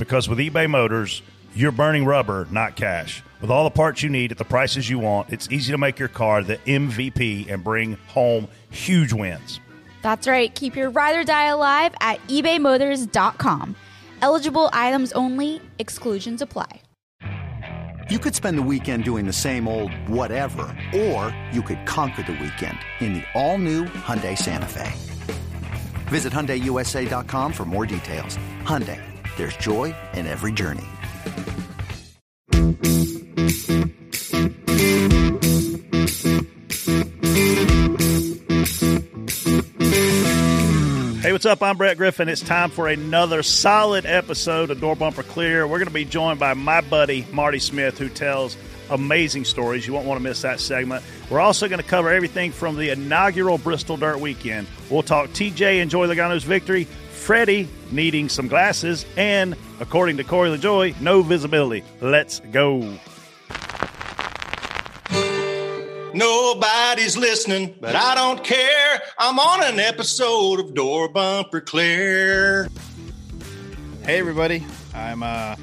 Because with eBay Motors, you're burning rubber, not cash. With all the parts you need at the prices you want, it's easy to make your car the MVP and bring home huge wins. That's right. Keep your ride or die alive at ebaymotors.com. Eligible items only, exclusions apply. You could spend the weekend doing the same old whatever, or you could conquer the weekend in the all-new Hyundai Santa Fe. Visit HyundaiUSA.com for more details. Hyundai, there's joy in every journey. Hey, what's up? I'm Brett Griffin. It's time for another solid episode of Door Bumper Clear. We're going to be joined by my buddy Marty Smith, who tells amazing stories. You won't want to miss that segment. We're also going to cover everything from the inaugural Bristol Dirt Weekend. We'll talk TJ and Joey Logano's victory, Freddie needing some glasses, and according to Corey LaJoy, no visibility. Let's go. Nobody's listening, but I don't care. I'm on an episode of Door Bumper Clear. Hey everybody, I'm uh,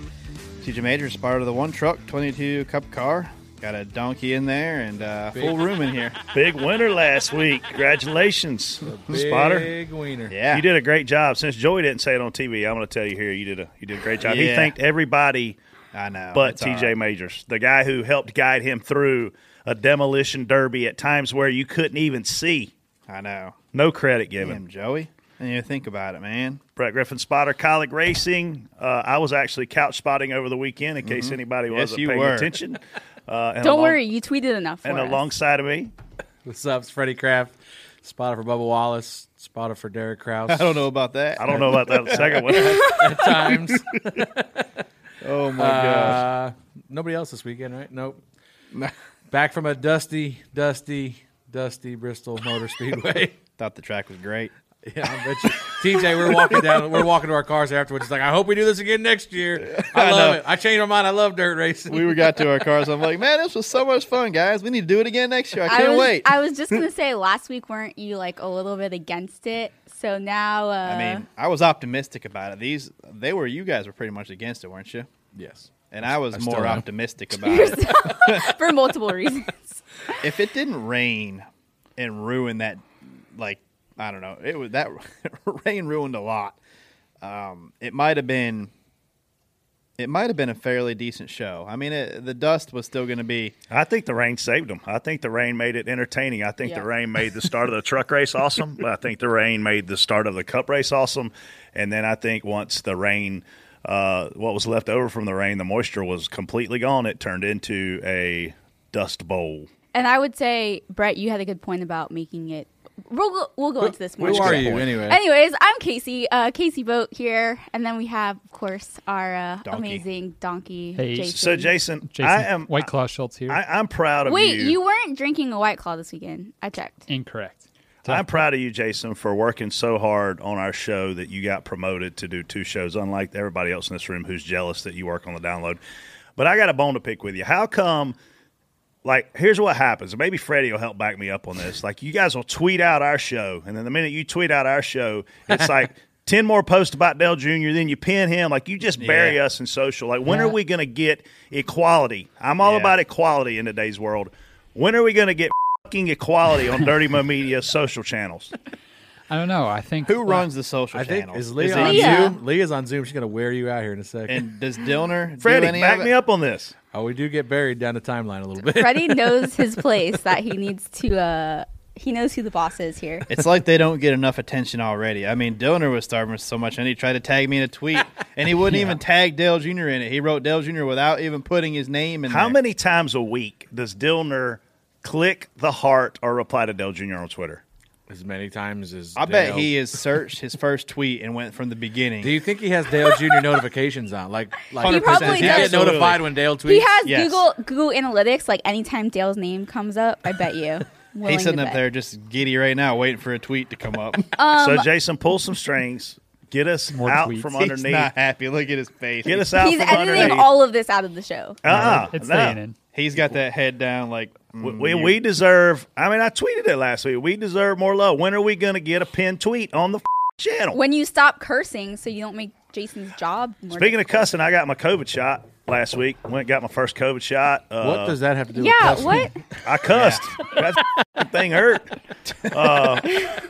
TJ Majors, part of the one truck 22 cup car. Got a donkey in there and uh, full room in here. Big winner last week. Congratulations, Spotter. Big wiener. Yeah, You did a great job. Since Joey didn't say it on TV, I'm going to tell you here. You did a you did a great job. He thanked everybody I know. but TJ right. Majors, the guy who helped guide him through a demolition derby at times where you couldn't even see. I know. No credit given. Damn, Joey. And you think about it, man. Brett Griffin spotter, Kaulig Racing. Uh, I was actually couch spotting over the weekend in case anybody Mm-hmm. Yes, wasn't paying were. attention. Uh, and Don't along- worry, you tweeted enough for And us. alongside of me, What's up? It's Freddie Kraft, spotter for Bubba Wallace, spotter for Derek Kraus. I don't know about that. I don't know about that second one. At times. Oh my gosh. Uh, nobody else this weekend, right? Nope. Back from a dusty, dusty, dusty Bristol Motor Speedway. Thought the track was great. Yeah, I bet you. TJ, we're walking down. We're walking to our cars afterwards. It's like, I hope we do this again next year. I I love know. it. I changed my mind. I love dirt racing. We got to our cars. I'm like, man, this was so much fun, guys. We need to do it again next year. I I can't was, wait. I was just gonna say, last week weren't you like a little bit against it? So now, uh, I mean, I was optimistic about it. These, they were, you guys were pretty much against it, weren't you? yes. And I was still more am. optimistic about it. for multiple reasons. if it didn't rain and ruin that, like I don't know, it was that rain ruined a lot. Um, it might have been, it might have been a fairly decent show. I mean, it, the dust was still going to be. I think the rain saved them. I think the rain made it entertaining. I think Yeah. the rain made the start of the truck race awesome. But I think the rain made the start of the cup race awesome. And then I think once the rain, uh, what was left over from the rain, the moisture was completely gone. It turned into a dust bowl. And I would say, Brett, you had a good point about making it. We'll go, we'll go into this more. Who are you point. anyway? Anyways, I'm Casey, uh, Casey Boat here, and then we have, of course, our uh, Donkey. amazing donkey, Hey. Jason. So Jason, Jason I am White Claw Schultz here. I, I'm proud of Wait, you. Wait, you weren't drinking a White Claw this weekend. I checked. Incorrect. I'm proud of you, Jason, for working so hard on our show that you got promoted to do two shows, unlike everybody else in this room who's jealous that you work on the download. But I got a bone to pick with you. How come? Like, here's what happens. Maybe Freddie will help back me up on this. Like, you guys will tweet out our show, and then the minute you tweet out our show, it's like ten more posts about Dale Jr. Then you pin him. Like, you just bury Yeah. us in social. Like, when Yeah. are we going to get equality? I'm all Yeah. about equality in today's world. When are we going to get fucking equality on Dirty Mo Media social channels? I don't know. I think Who runs the social I think channels? is Leah it on Leah? Zoom? Leah's on Zoom. She's gonna wear you out here in a second. And does Dillner do Freddie, any back of me up on this. oh, we do get buried down the timeline a little bit. Freddie knows his place that he needs to. Uh, he knows who the boss is here. It's like they don't get enough attention already. I mean, Dillner was starving so much, and he tried to tag me in a tweet, and he wouldn't even tag Dale Jr. in it. He wrote Dale Jr. without even putting his name in How there. many times a week does Dillner click the heart or reply to Dale Jr. on Twitter? As many times as I bet Dale. he has searched his first tweet and went from the beginning. Do you think he has Dale Jr. notifications on? Like, like He probably does he get notified when Dale tweets? He has Yes. Google Google Analytics. Like anytime Dale's name comes up, I bet you. He's sitting up bet. there just giddy right now, waiting for a tweet to come up. Um, so Jason, pull some strings. Get us More out tweets. from He's underneath. not happy. Look at his face. Get us out He's from editing underneath. all of this out of the show. uh-uh, it's no. staying in. He's got that head down like We, mm, we, you- we deserve. I mean, I tweeted it last week. We deserve more love. When are we going to get a pinned tweet on the channel? When you stop cursing, so you don't make Jason's job. More Speaking of difficult. cussing, I got my COVID shot last week. Went and got my first COVID shot. Uh, what does that have to do? with yeah, cussing? what? I cussed. that thing hurt. Uh,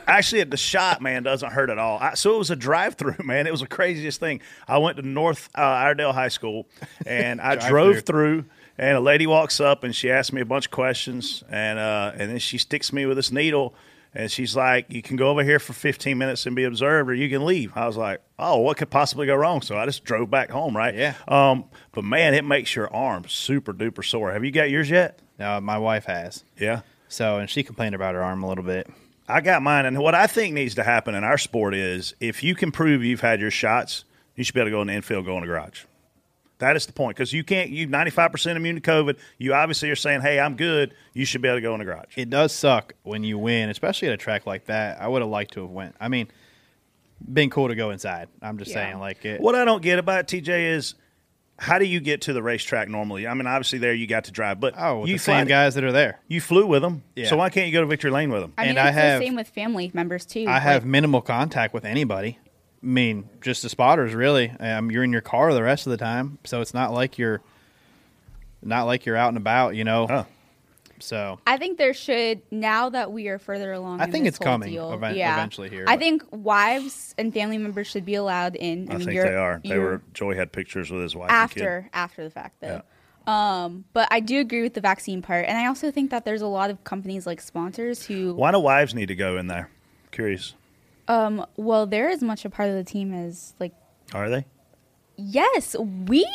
actually, the shot, man, doesn't hurt at all. I, so it was a drive-through, man. It was the craziest thing. I went to North uh, Iredell High School, and I drove through. And a lady walks up and she asks me a bunch of questions, and uh, and then she sticks me with this needle, and she's like, "You can go over here for 15 minutes and be observed, or you can leave." I was like, "Oh, what could possibly go wrong?" So I just drove back home, right? Yeah. Um, but man, it makes your arm super duper sore. Have you got yours yet? No, my wife has. Yeah. So, and she complained about her arm a little bit. I got mine, and what I think needs to happen in our sport is if you can prove you've had your shots, you should be able to go in the infield, go in the garage. That is the point because you can't. You ninety five percent immune to COVID. You obviously are saying, "Hey, I'm good." You should be able to go in the garage. It does suck when you win, especially at a track like that. I would have liked to have went. I mean, been cool to go inside. I'm just Yeah. saying, like it. What I don't get about it, TJ is how do you get to the racetrack normally? I mean, obviously there you got to drive, but Oh, with you the same fly- guys that are there. You flew with them, Yeah. so why can't you go to Victory Lane with them? I mean, And I have- the same with family members too. I have minimal contact with anybody. I mean, just the spotters, really. Um, you're in your car the rest of the time, so it's not like you're not like you're out and about, you know. Huh. So I think there should now that we are further along. I in think this it's whole coming deal, even- yeah. eventually here, I but- think wives and family members should be allowed in. I, mean, think they are. They were. Joey had pictures with his wife and kid. after after the fact though. Um, but I do agree with the vaccine part, and I also think that there's a lot of companies like sponsors who, Why do wives need to go in there? Curious. Um, well, they're as much a part of the team as like Are they? yes, we.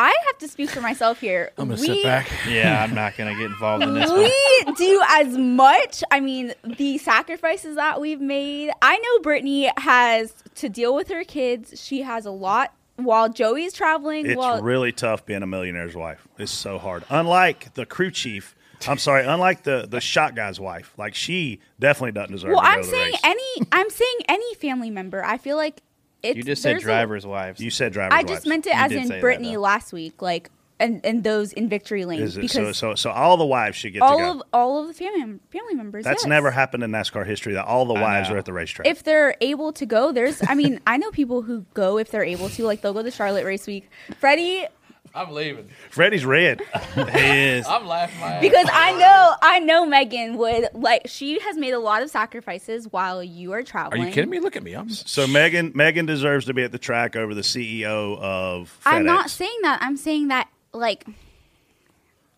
I have to speak for myself here. I'm gonna we, sit back. yeah, I'm not gonna get involved in this one. we do as much. I mean, the sacrifices that we've made. I know Brittany has to deal with her kids. She has a lot while Joey's traveling. It's while really tough being a millionaire's wife. It's so hard. Unlike the crew chief, I'm sorry, unlike the the shot guy's wife, like she definitely doesn't deserve well, to go I'm to the saying race. any. I'm saying any family member. I feel like it's. You just said there's a- drivers' wives. you said driver's wives. I wives. just meant it You as in Brittany though. last week, like and and those in victory lane Is it because so? So so all the wives should get to all go. of all of the family family members. That's yes. never happened in NASCAR history that all the wives are at the racetrack. if they're able to go, there's. I mean, I know people who go if they're able to. Like they'll go to Charlotte race week. Freddie, I'm leaving. Freddie's red. he is. I'm laughing my ass. because I know I know Megan would like. She has made a lot of sacrifices while you are traveling. Are traveling. you kidding me? Look at me. I'm So Megan Megan deserves to be at the track over the CEO of FedEx. I'm not saying that. I'm saying that like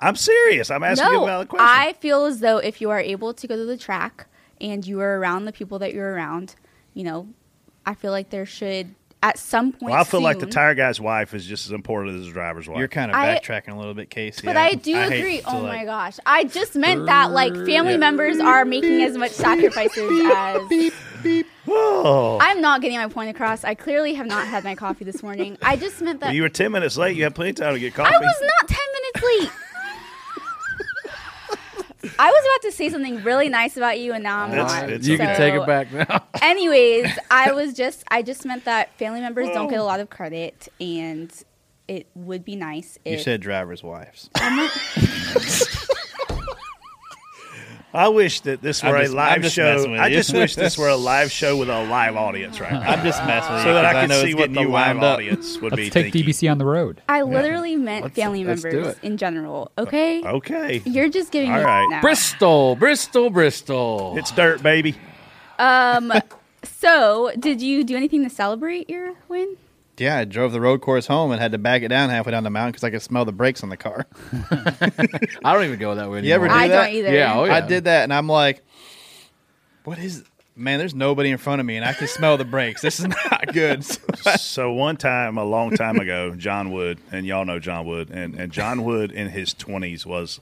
I'm serious. I'm asking you a valid question. I feel as though if you are able to go to the track and you are around the people that you're around, you know, I feel like there should at some point. well, I feel like the tire guy's wife is just as important as the driver's wife. You're kind of backtracking a little bit, Casey. But I do hate agree. Oh like- my gosh. I just meant that like family members are making as much sacrifices as oh. I'm not getting my point across. I clearly have not had my coffee this morning. I just meant that Well, you were 10 minutes late. You had plenty of time to get coffee. I was not 10 minutes late. I was about to say something really nice about you and now I'm It's- not. it's you can So- take it back now. Anyways, I was just I just meant that family members don't get a lot of credit and it would be nice You said drivers' wives. I wish that this were just- a I'm live show. I just wish this were a live show with a live audience right now. I'm just messing with you so that I could know see what getting the live up. audience would Let's be take thinking. DBC on the road. I literally meant family let's members in general. Okay? Okay. You're just giving All me right. now. Bristol, Bristol, Bristol. It's dirt, baby. Um so did you do anything to celebrate your win? Yeah, I drove the road course home and had to back it down halfway down the mountain because I could smell the brakes on the car. I don't even go that way anymore. You ever do I that? don't either. Yeah, oh yeah. I did that, and I'm like, "What is? Man, there's nobody in front of me, and I can smell the brakes. This is not good." so one time, a long time ago, John Wood, and y'all know John Wood, and, and John Wood in his 20s was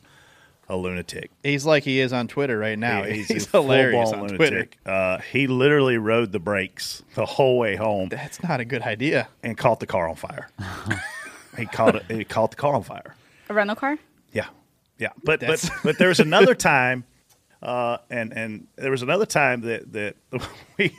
a lunatic. He's like he is on Twitter right now. He- he's, a hilarious full-blown on Twitter. lunatic. Uh, he literally rode the brakes the whole way home That's not a good idea. and caught the car on fire. he caught it. He caught the car on fire. A rental car? Yeah, yeah. But That's- but but there was another time, uh, and and there was another time that that we,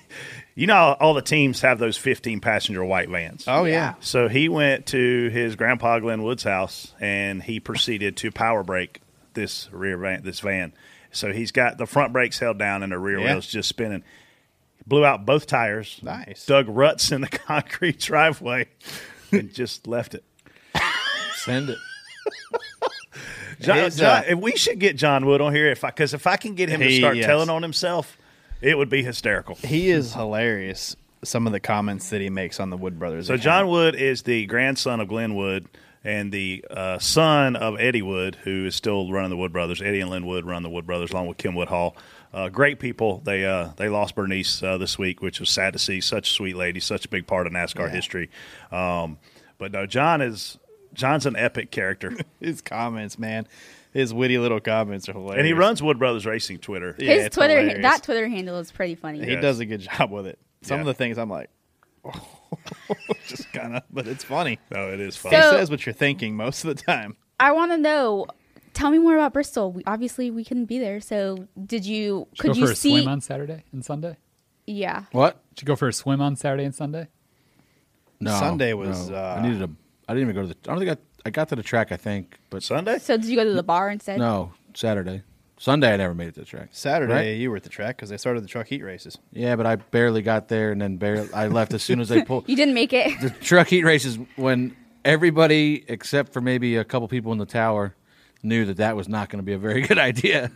you know, all the teams have those fifteen passenger white vans. Oh yeah. So he went to his grandpa Glenn Wood's house and he proceeded to power brake this rear van, this van. So he's got the front brakes held down and the rear Yeah. wheels just spinning. Blew out both tires. Nice. Dug ruts in the concrete driveway and just left it. Send it. John, His, John- uh, if we should get John Wood on here if I because if I can get him to He- start yes. telling on himself, it would be hysterical. He is hilarious. Some of the comments that he makes on the Wood Brothers. So account. John Wood is the grandson of Glenn Wood and the uh, son of Eddie Wood, who is still running the Wood Brothers. Eddie and Len Wood run the Wood Brothers along with Kim Wood Hall. Uh, great people. They uh, they lost Bernice uh, this week, which was sad to see. Such a sweet lady, such a big part of NASCAR history. Um, but no, John is John's an epic character, his comments, man, his witty little comments are hilarious. and he runs Wood Brothers Racing Twitter. Yeah, His it's Twitter, hilarious. that Twitter handle is pretty funny. He Yes. does a good job with it. Some of the things I'm like, just kind of, but it's funny. No, it is funny. he So- says what you're thinking most of the time. I want to know. Tell me more about Bristol. We, obviously, we couldn't be there. So, did you? Did Could you go you for a see? swim on Saturday and Sunday? Yeah. What? Did you go for a swim on Saturday and Sunday? No. Sunday was, no. uh, I needed a. I didn't even go to the. I don't think I. I got to the track. I think, but Sunday. So, did you go to the bar instead? no Saturday. Sunday I never made it to the track. Saturday, Right? you were at the track because they started the truck heat races. Yeah, but I barely got there, and then barely I left as soon as they pulled You didn't make it. the truck heat races. When everybody except for maybe a couple people in the tower knew that that was not going to be a very good idea.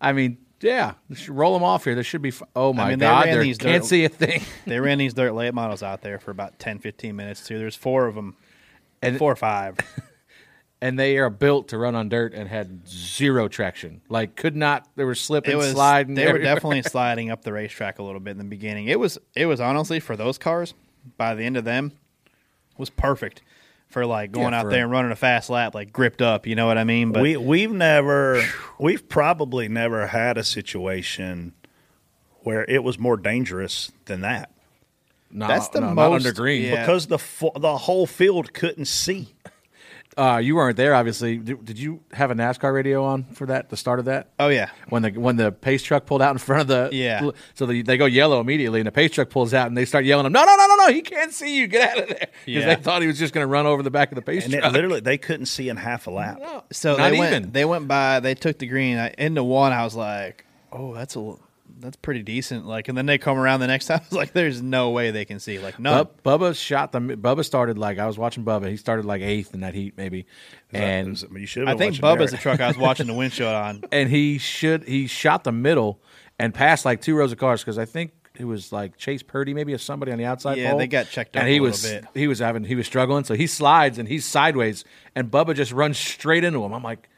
I mean, yeah, roll them off here. This should be. F- oh my mean, god, they these can't dirt- see a thing. They ran these dirt late models out there for about 10, 15 minutes too. There's four of them, And- four or five. And they are built to run on dirt and had zero traction. Like could not. They were slipping, was sliding. They were definitely sliding up the racetrack a little bit in the beginning. It was it was honestly for those cars. By the end of them, was perfect for like going Yeah, out there and running a fast lap, like gripped up. You know what I mean? But we we've never we've probably never had a situation where it was more dangerous than that No, That's the no, not most- under green. yeah. because the fo- the whole field couldn't see. Uh, you weren't there, obviously. Did, did you have a NASCAR radio on for that? The start of that? oh yeah, when the when the pace truck pulled out in front of the Yeah. so they, they go yellow immediately and the pace truck pulls out and they start yelling him no no no no no he can't see you get out of there because Yeah. they thought he was just going to run over the back of the pace And it, truck literally, they couldn't see in half a lap. So Not they even. went. They went by. They took the green I, into one. I was like, "Oh, that's a that's pretty decent." Like, and then they come around the next time. I was like, "There's no way they can see." Like, no. Bub, Bubba shot the Bubba started like I was watching Bubba he started like eighth in that heat maybe and you should. I think Bubba's the truck I was watching the windshield on. and he should he shot the middle and passed like two rows of cars because I think it was like Chase Purdy maybe or somebody on the outside Yeah, pole. they got checked up and he a was bit. he was having he was struggling so he slides and he's sideways and Bubba just runs straight into him I'm like what's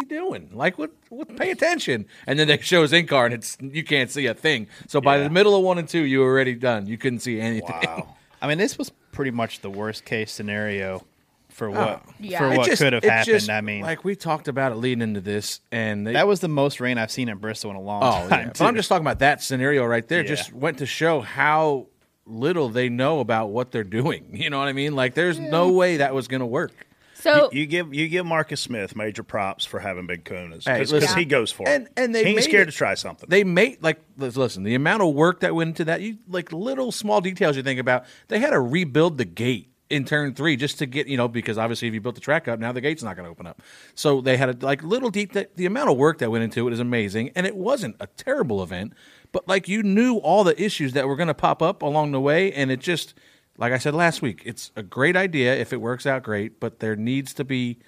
he doing like what what pay attention and then they show his in car and it's you can't see a thing so by Yeah. the middle of one and two you were already done you couldn't see anything Wow. I mean, this was pretty much the worst case scenario for oh, what Yeah. for It what just- could have happened. just- I mean, like we talked about it leading into this, and they, that was the most rain I've seen in Bristol in a long oh, time. yeah. But I'm just talking about that scenario right there. Yeah. Just went to show how little they know about what they're doing. You know what I mean? Like, there's no way that was going to work. So, You give you give Marcus Smith major props for having big kunas Hey, because listen. he goes for And- it. and they he ain't scared it. to try something. They made like listen, the amount of work that went into that. You like little small details you think about. They had to rebuild the gate in turn three just to get you know because obviously if you built the track up now the gate's not going to open up. So they had a, like little deep. The, the amount of work that went into it is amazing, and it wasn't a terrible event. But like you knew all the issues that were going to pop up along the way, and it just like I said last week, it's a great idea if it works out great, but there needs to be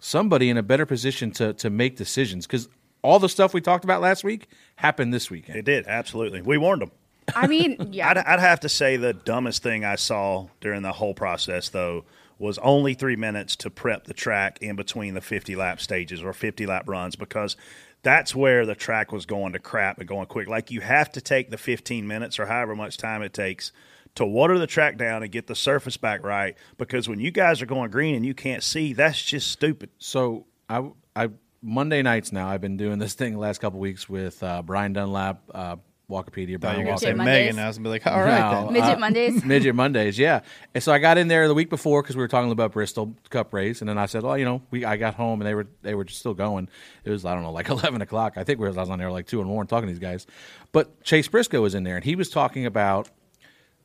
somebody in a better position to to make decisions because all the stuff we talked about last week happened this weekend. it did absolutely. We warned them. I mean, yeah. I'd, I'd have to say the dumbest thing I saw during the whole process, though, was only three minutes to prep the track in between the 50 lap stages or 50 lap runs because that's where the track was going to crap and going quick. Like you have to take the 15 minutes or however much time it takes to water the track down and get the surface back right because when you guys are going green and you can't see, that's just stupid. So I I Monday nights now. I've been doing this thing the last couple weeks with uh, Brian Dunlap, uh, Walkopedia. Thought Brian you were going to Walker. say Megan. I was going to be like, all right No, then. Midget uh, Mondays. Midget Mondays, yeah. And so I got in there the week before because we were talking about Bristol Cup race, and then I said, "Well, you know, we I got home and they were they were just still going. It was I don't know like eleven o'clock. I think we was, I was on there like two and one talking to these guys, but Chase Briscoe was in there and he was talking about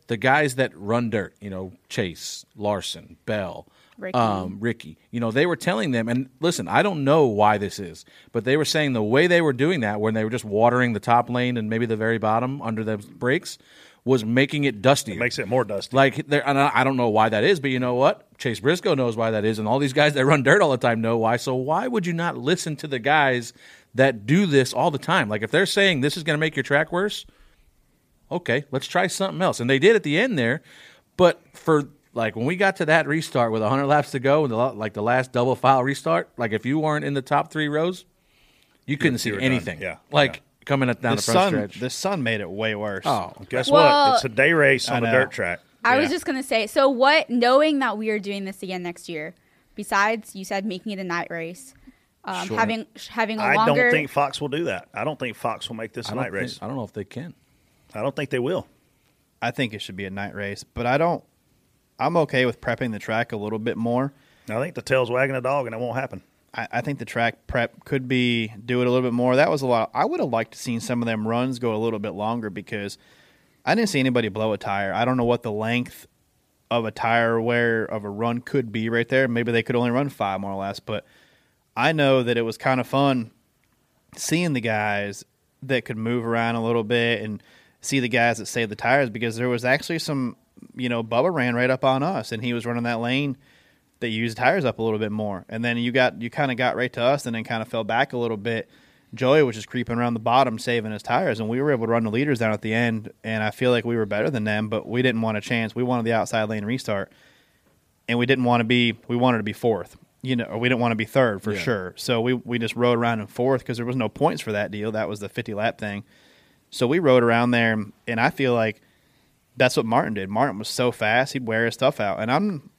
the guys that run dirt. You know, Chase Larson, Bell. Ricky. Um, Ricky, you know, they were telling them, and listen, I don't know why this is, but they were saying the way they were doing that, when they were just watering the top lane and maybe the very bottom under the brakes, was making it dustier. Makes it more dusty. Like and I I don't know why that is, but you know what? Chase Briscoe knows why that is, and all these guys that run dirt all the time know why. So why would you not listen to the guys that do this all the time? Like if they're saying this is going to make your track worse, okay, let's try something else. And they did at the end there, but for like when we got to that restart with 100 laps to go and the, like the last double file restart, like if you weren't in the top three rows, you couldn't see you were done. anything. Yeah, like yeah. coming at- down The the, front sun, stretch. the sun made it way worse. oh, Guess Well- what? It's a day race on a dirt track. I was just gonna say. So what? Knowing that we are doing this again next year, besides you said making it a night race, um, Sure. having having a I longer. I don't think Fox will do that. I don't think Fox will make this I a don't night think- race. I don't know if they can. I don't think they will. I think it should be a night race, but I don't. I'm okay with prepping the track a little bit more. I think the tail's wagging a dog, and it won't happen. I, I think the track prep could be do it a little bit more. That was a lot. I would have liked to seen some of them runs go a little bit longer because I didn't see anybody blow a tire. I don't know what the length of a tire wear of a run could be right there. Maybe they could only run five more or less, but I know that it was kind of fun seeing the guys that could move around a little bit and see the guys that saved the tires because there was actually some, you know, Bubba ran right up on us and he was running that lane that used tires up a little bit more. And then you got you kind of got right to us and then kind of fell back a little bit. Joey was just creeping around the bottom saving his tires and we were able to run the leaders down at the end and I feel like we were better than them, but we didn't want a chance. We wanted the outside lane restart. And we didn't want to be we wanted to be fourth. You know, or we didn't want to be third for Yeah. sure. So we we just rode around in fourth because there was no points for that deal. That was the 50 lap thing. So we rode around there and I feel like that's what Martin did. Martin was so fast, he'd wear his stuff out. And I'm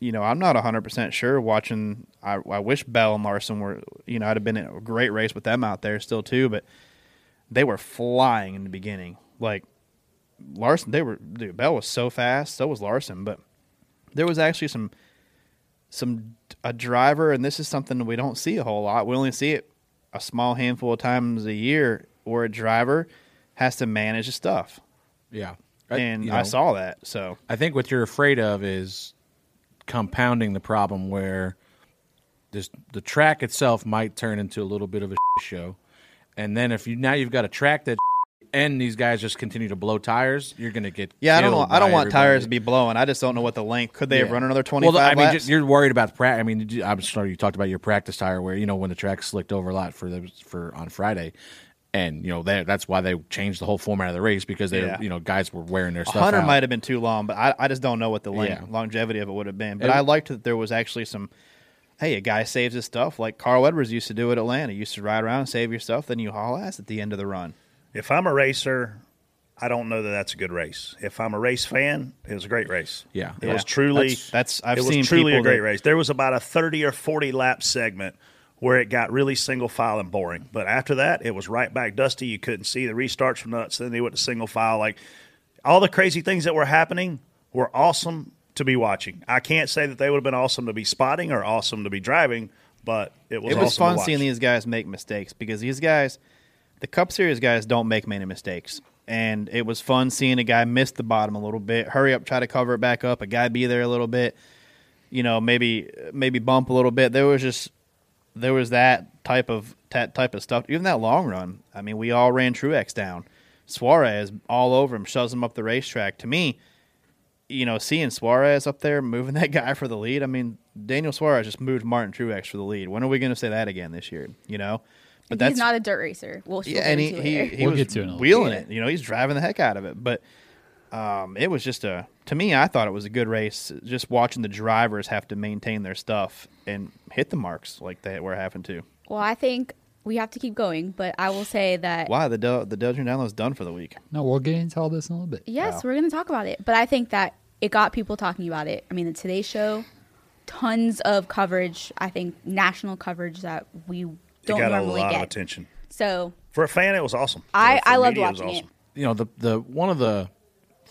you know, I'm not 100% sure watching. I, I wish Bell and Larson were, you know, I'd have been in a great race with them out there still, too, but they were flying in the beginning. Like, Larson, they were, dude, Bell was so fast, so was Larson, but there was actually some, some, a driver, and this is something we don't see a whole lot. We only see it a small handful of times a year where a driver has to manage his stuff. Yeah, And you I saw that. So, I think what you're afraid of is compounding the problem where this the track itself might turn into a little bit of a show, and then if you now you've got a track that and these guys just continue to blow tires, you're going to get Yeah, I don't know. I don't want tires to be blowing. I just don't know what the length. Could they have run another twenty Well, I mean, just, you're worried about the practice. I mean, I'm sorry, you talked about your practice tire where you know when the track slicked over a lot for the, for on Friday, and you know that that's why they changed the whole format of the race because they Yeah. you know guys were wearing their A stuff. hundred out. might have been too long, but I, I just don't know what the length, Yeah. longevity of it would have been. But It- I liked that there was actually some. Hey, a guy saves his stuff like Carl Edwards used to do at Atlanta. You used to ride around, and save your stuff, then you haul ass at the end of the run. If I'm a racer, I don't know that that's a good race. If I'm a race fan, it was a great race. Yeah. it Yeah. was truly. That's- that's- I've it seen was truly a great that- race. There was about a thirty or forty lap segment where it got really single file and boring. But after that, it was right back dusty. You couldn't see the restarts were nuts. Then they went to single file. Like all the crazy things that were happening were awesome to be watching. I can't say that they would have been awesome to be spotting or awesome to be driving, but it was. it was awesome fun seeing these guys make mistakes because these guys, the Cup Series guys, don't make many mistakes. And it was fun seeing a guy miss the bottom a little bit, hurry up, try to cover it back up. A guy be there a little bit, you know, maybe maybe bump a little bit. There was just there was that type of that type of stuff. Even that long run. I mean, we all ran Truex down. Suarez all over him, shoves him up the racetrack. To me, you know, seeing Suarez up there moving that guy for the lead. I mean, Daniel Suarez just moved Martin Truex for the lead. When are we going to say that again this year? You know, but he's not a dirt racer. We'll yeah, and he into he, he we'll was get to it in a little wheeling bit. it. You know, he's driving the heck out of it. But um, it was just a to me. I thought it was a good race. Just watching the drivers have to maintain their stuff and hit the marks like they were having to. Well, I think we have to keep going, but I will say that Why the Del- the Dale Jr. download's done for the week? No, we'll get into all this in a little bit. yes, we're going to talk about it. But I think that it got people talking about it. I mean, the Today Show, tons of coverage. I think national coverage that we don't got a normally lot get. of attention. So For a fan, it was awesome. I- For- for I loved media, watching it. awesome. you know the the one of the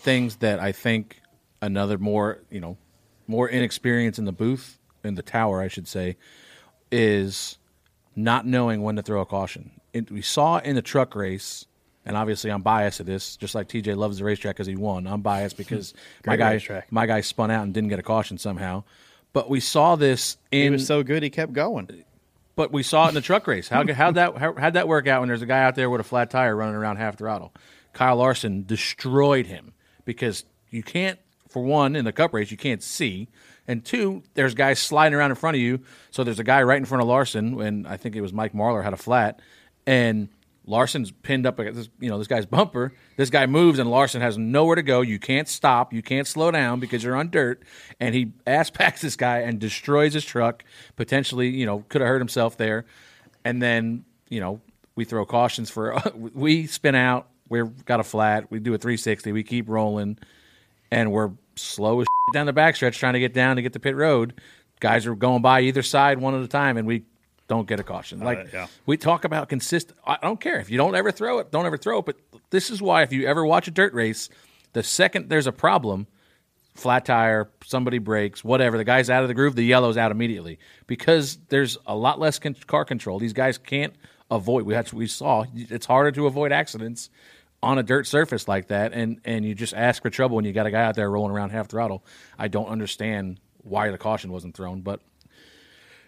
things that I think another more you know more inexperience in the booth in the tower I should say is not knowing when to throw a caution. It, we saw in the truck race, and obviously I'm biased at this, just like TJ loves the racetrack because he won. I'm biased hmm. because my guy racetrack. my guy spun out and didn't get a caution somehow. But we saw this in He was so good, he kept going. but we saw it in the truck race. How how'd that how, how'd that work out when there's a guy out there with a flat tire running around half throttle? Kyle Larson destroyed him because you can't, for one, in the cup race you can't see, and two, there's guys sliding around in front of you. So there's a guy right in front of Larson, and I think it was Mike Marlar had a flat, and Larson's pinned up against this, you know this guy's bumper. This guy moves, and Larson has nowhere to go. You can't stop. You can't slow down because you're on dirt. And he ass packs this guy and destroys his truck. Potentially, you know, could have hurt himself there. And then, you know, we throw cautions for we spin out. We've got a flat. We do a 360. We keep rolling, and we're slow as down the backstretch trying to get down to get to pit road. Guys are going by either side one at a time, and we don't get a caution. Like yeah. we talk about consistent. I don't care if you don't ever throw it, don't ever throw it. But this is why if you ever watch a dirt race, the second there's a problem, flat tire, somebody breaks, whatever, the guy's out of the groove, the yellow's out immediately because there's a lot less con- car control. These guys can't avoid. We had we saw it's harder to avoid accidents on a dirt surface like that, and and you just ask for trouble when you got a guy out there rolling around half throttle. I don't understand why the caution wasn't thrown, but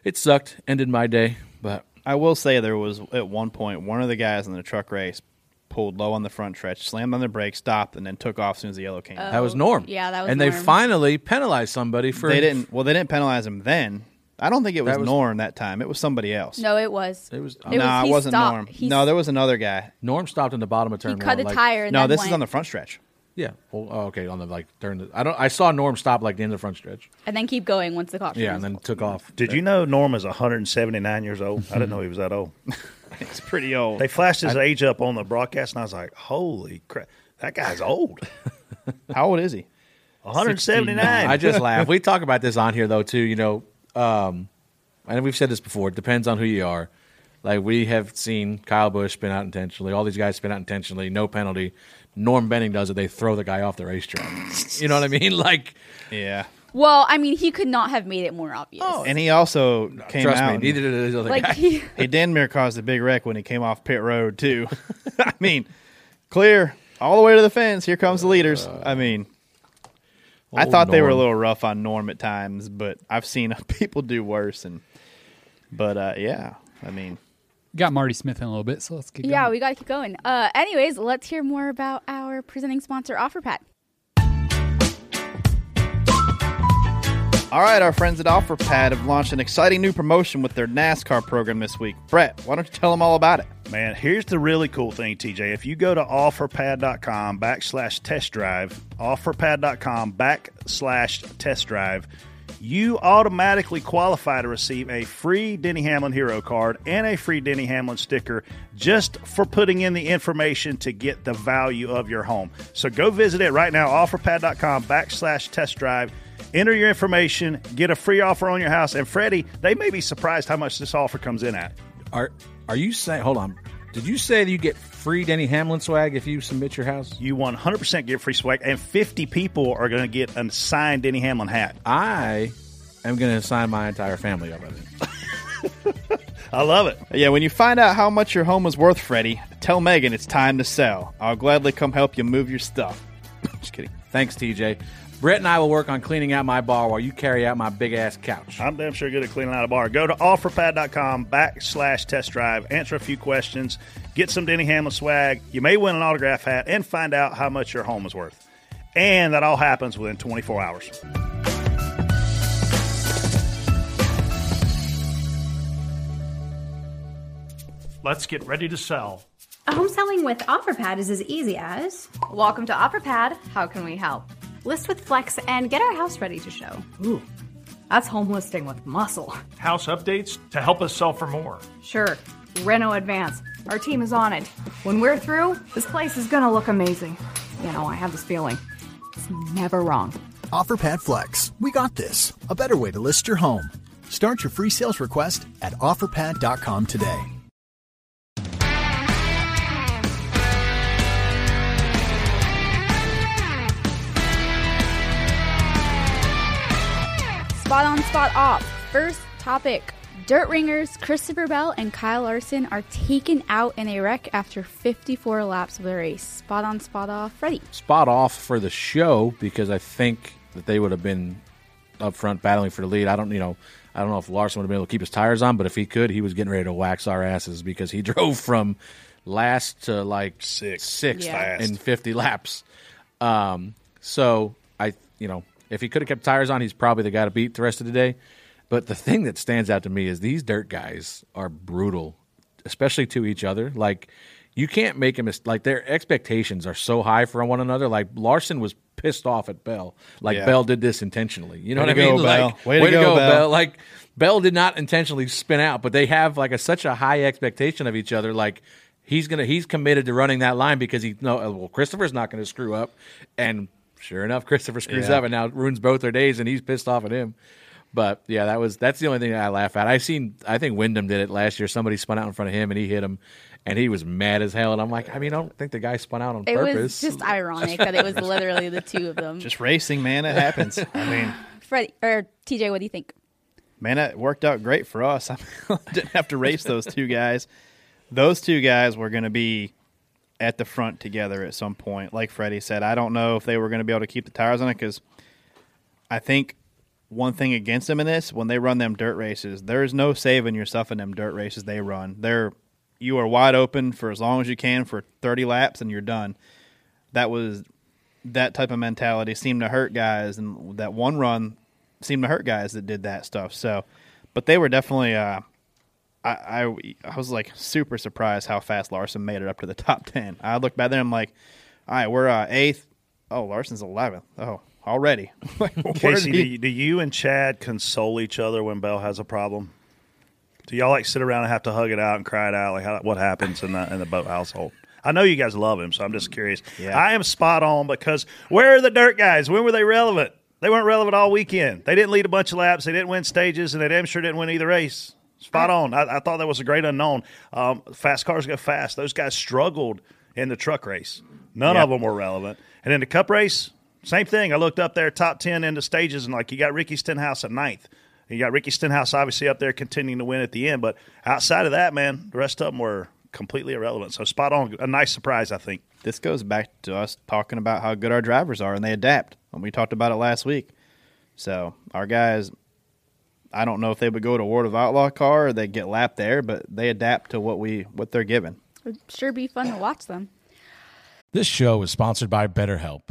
it sucked. Ended my day, but I will say there was at one point one of the guys in the truck race pulled low on the front stretch, slammed on the brake stopped, and then took off as soon as the yellow came. out. Oh. that was Norm. yeah, that was and they finally penalized somebody for They didn't. Well, they didn't penalize him then. I don't think it was, That was- Norm that time. It was somebody else. no, it was. It was It no, was- it he wasn't stopped. Norm. He No, there was another guy. Norm stopped in the bottom of turn He one. cut a like- tire. And No, then this went, is on the front stretch. Yeah. Well, oh, okay. On the like turn. The, I don't. I saw Norm stop like the end of the front stretch. and then keep going once the caution. Yeah, and then took off. Did you know Norm is 179 years old? I didn't know he was that old. It's pretty old. They flashed his age up on the broadcast, and I was like, "Holy crap, that guy's old." How old is he? 179. I just laugh. We talk about this on here though too. You know, um, and we've said this before. It depends on who you are. Like we have seen Kyle Busch spin out intentionally. All these guys spin out intentionally, no penalty. Norm Benning does it. They throw the guy off the racetrack. you know what I mean? Like, Yeah. Well, I mean, he could not have made it more obvious. And he also came trust out. me, neither did these other like guys. he, He damn near caused a big wreck when he came off pit road too. I mean, clear all the way to the fence. Here comes the leaders. I mean, I Old thought they were a little rough on Norm at times, but I've seen people do worse. And but uh, yeah, I mean, Got Marty Smith in a little bit, so let's get yeah, going. we got to keep going. Uh, anyways, let's hear more about our presenting sponsor, OfferPad. All right. Our friends at OfferPad have launched an exciting new promotion with their NASCAR program this week. Brett, why don't you tell them all about it? Man, here's the really cool thing, TJ. If you go to offerpad.com backslash test drive, offerpad.com backslash test drive, you automatically qualify to receive a free Denny Hamlin Hero card and a free Denny Hamlin sticker just for putting in the information to get the value of your home. So go visit it right now, offerpad.com backslash test drive. Enter your information, get a free offer on your house, and Freddie, they may be surprised how much this offer comes in at. Are Are you saying? Hold on. Did you say that you get free Denny Hamlin swag if you submit your house? You 100% get free swag, and 50 people are going to get a signed Denny Hamlin hat. I am going to sign my entire family up. I think. I love it. Yeah, when you find out how much your home is worth, Freddie, tell Megan it's time to sell. I'll gladly come help you move your stuff. Just kidding. Thanks, TJ. Brett and I will work on cleaning out my bar while you carry out my big ass couch. I'm damn sure good at cleaning out a bar. Go to offerpad.com backslash test drive, answer a few questions, get some Denny Hamlin swag. You may win an autograph hat and find out how much your home is worth. And that all happens within 24 hours. Let's get ready to sell. A Home selling with OfferPad is as easy as Welcome to OfferPad. How can we help? List with Flex and get our house ready to show. Ooh, that's home listing with muscle. House updates to help us sell for more. Sure, Reno Advance. Our team is on it. When we're through, this place is gonna look amazing. You know, I have this feeling. It's never wrong. OfferPad Flex. We got this. A better way to list your home. Start your free sales request at offerpad.com today. Spot on, spot off. First topic. Dirt ringers Christopher Bell and Kyle Larson are taken out in a wreck after 54 laps of the race. Spot on, spot off. Freddie. Spot off for the show because I think that they would have been up front battling for the lead. I don't, you know, I don't know if Larson would have been able to keep his tires on, but if he could, he was getting ready to wax our asses because he drove from last to like Six. sixth Yeah. in 50 laps. Um, so I, you know, if he could have kept tires on, he's probably the guy to beat the rest of the day. But the thing that stands out to me is these dirt guys are brutal, especially to each other. Like you can't make a mistake. Like their expectations are so high for one another. Like Larson was pissed off at Bell. Like Yeah. Bell did this intentionally. You know Way what to I mean? go, like, Bell. Way to go, Bell. Like Bell did not intentionally spin out, but they have like a such a high expectation of each other. Like he's gonna he's committed to running that line because he no well Christopher's not going to screw up, and sure enough Christopher screws Yeah. up and now ruins both their days, and he's pissed off at him. But yeah, that was that's the only thing I laugh at. I seen I think Wyndham did it last year. Somebody spun out in front of him and he hit him, and he was mad as hell. And I'm like, I mean, I don't think the guy spun out on It purpose. was just ironic that it was literally the two of them. Just racing, man. It happens. I mean, Freddie or TJ, what do you think? man, it worked out great for us. I didn't have to race those two guys. Those two guys were going to be at the front together at some point. Like Freddie said, I don't know if they were going to be able to keep the tires on it because I think one thing against them in this, when they run them dirt races, there's no saving yourself in them dirt races they run. They're you are wide open for as long as you can for 30 laps and you're done. That was that type of mentality seemed to hurt guys, and that one run seemed to hurt guys that did that stuff. So, but they were definitely. Uh, I, I I was like super surprised how fast Larson made it up to the top ten. I looked back there, I'm like, all right, we're uh, eighth. Oh, Larson's eleventh. Oh, already. Like, Casey, did do you, do you and Chad console each other when Bell has a problem? Do y'all like sit around and have to hug it out and cry it out? Like how, what happens in the in the boat household? I know you guys love him, so I'm just curious. Yeah. I am spot on because where are the dirt guys? When were they relevant? They weren't relevant all weekend. They didn't lead a bunch of laps. They didn't win stages, and they damn sure didn't win either race. Spot on. I, I thought that was a great unknown. Um, fast cars go fast. Those guys struggled in the truck race. None Yeah. of them were relevant. And in the cup race, same thing. I looked up there, top 10 into stages, and like you got Ricky Stenhouse at ninth. You got Ricky Stenhouse obviously up there continuing to win at the end. But outside of that, man, the rest of them were completely irrelevant. So spot on. A nice surprise, I think. this goes back to us talking about how good our drivers are and they adapt. And we talked about it last week. So our guys, I don't know if they would go to World of Outlaw car or they get lapped there, but they adapt to what we what they're given. It'd sure be fun to watch them. This show is sponsored by BetterHelp.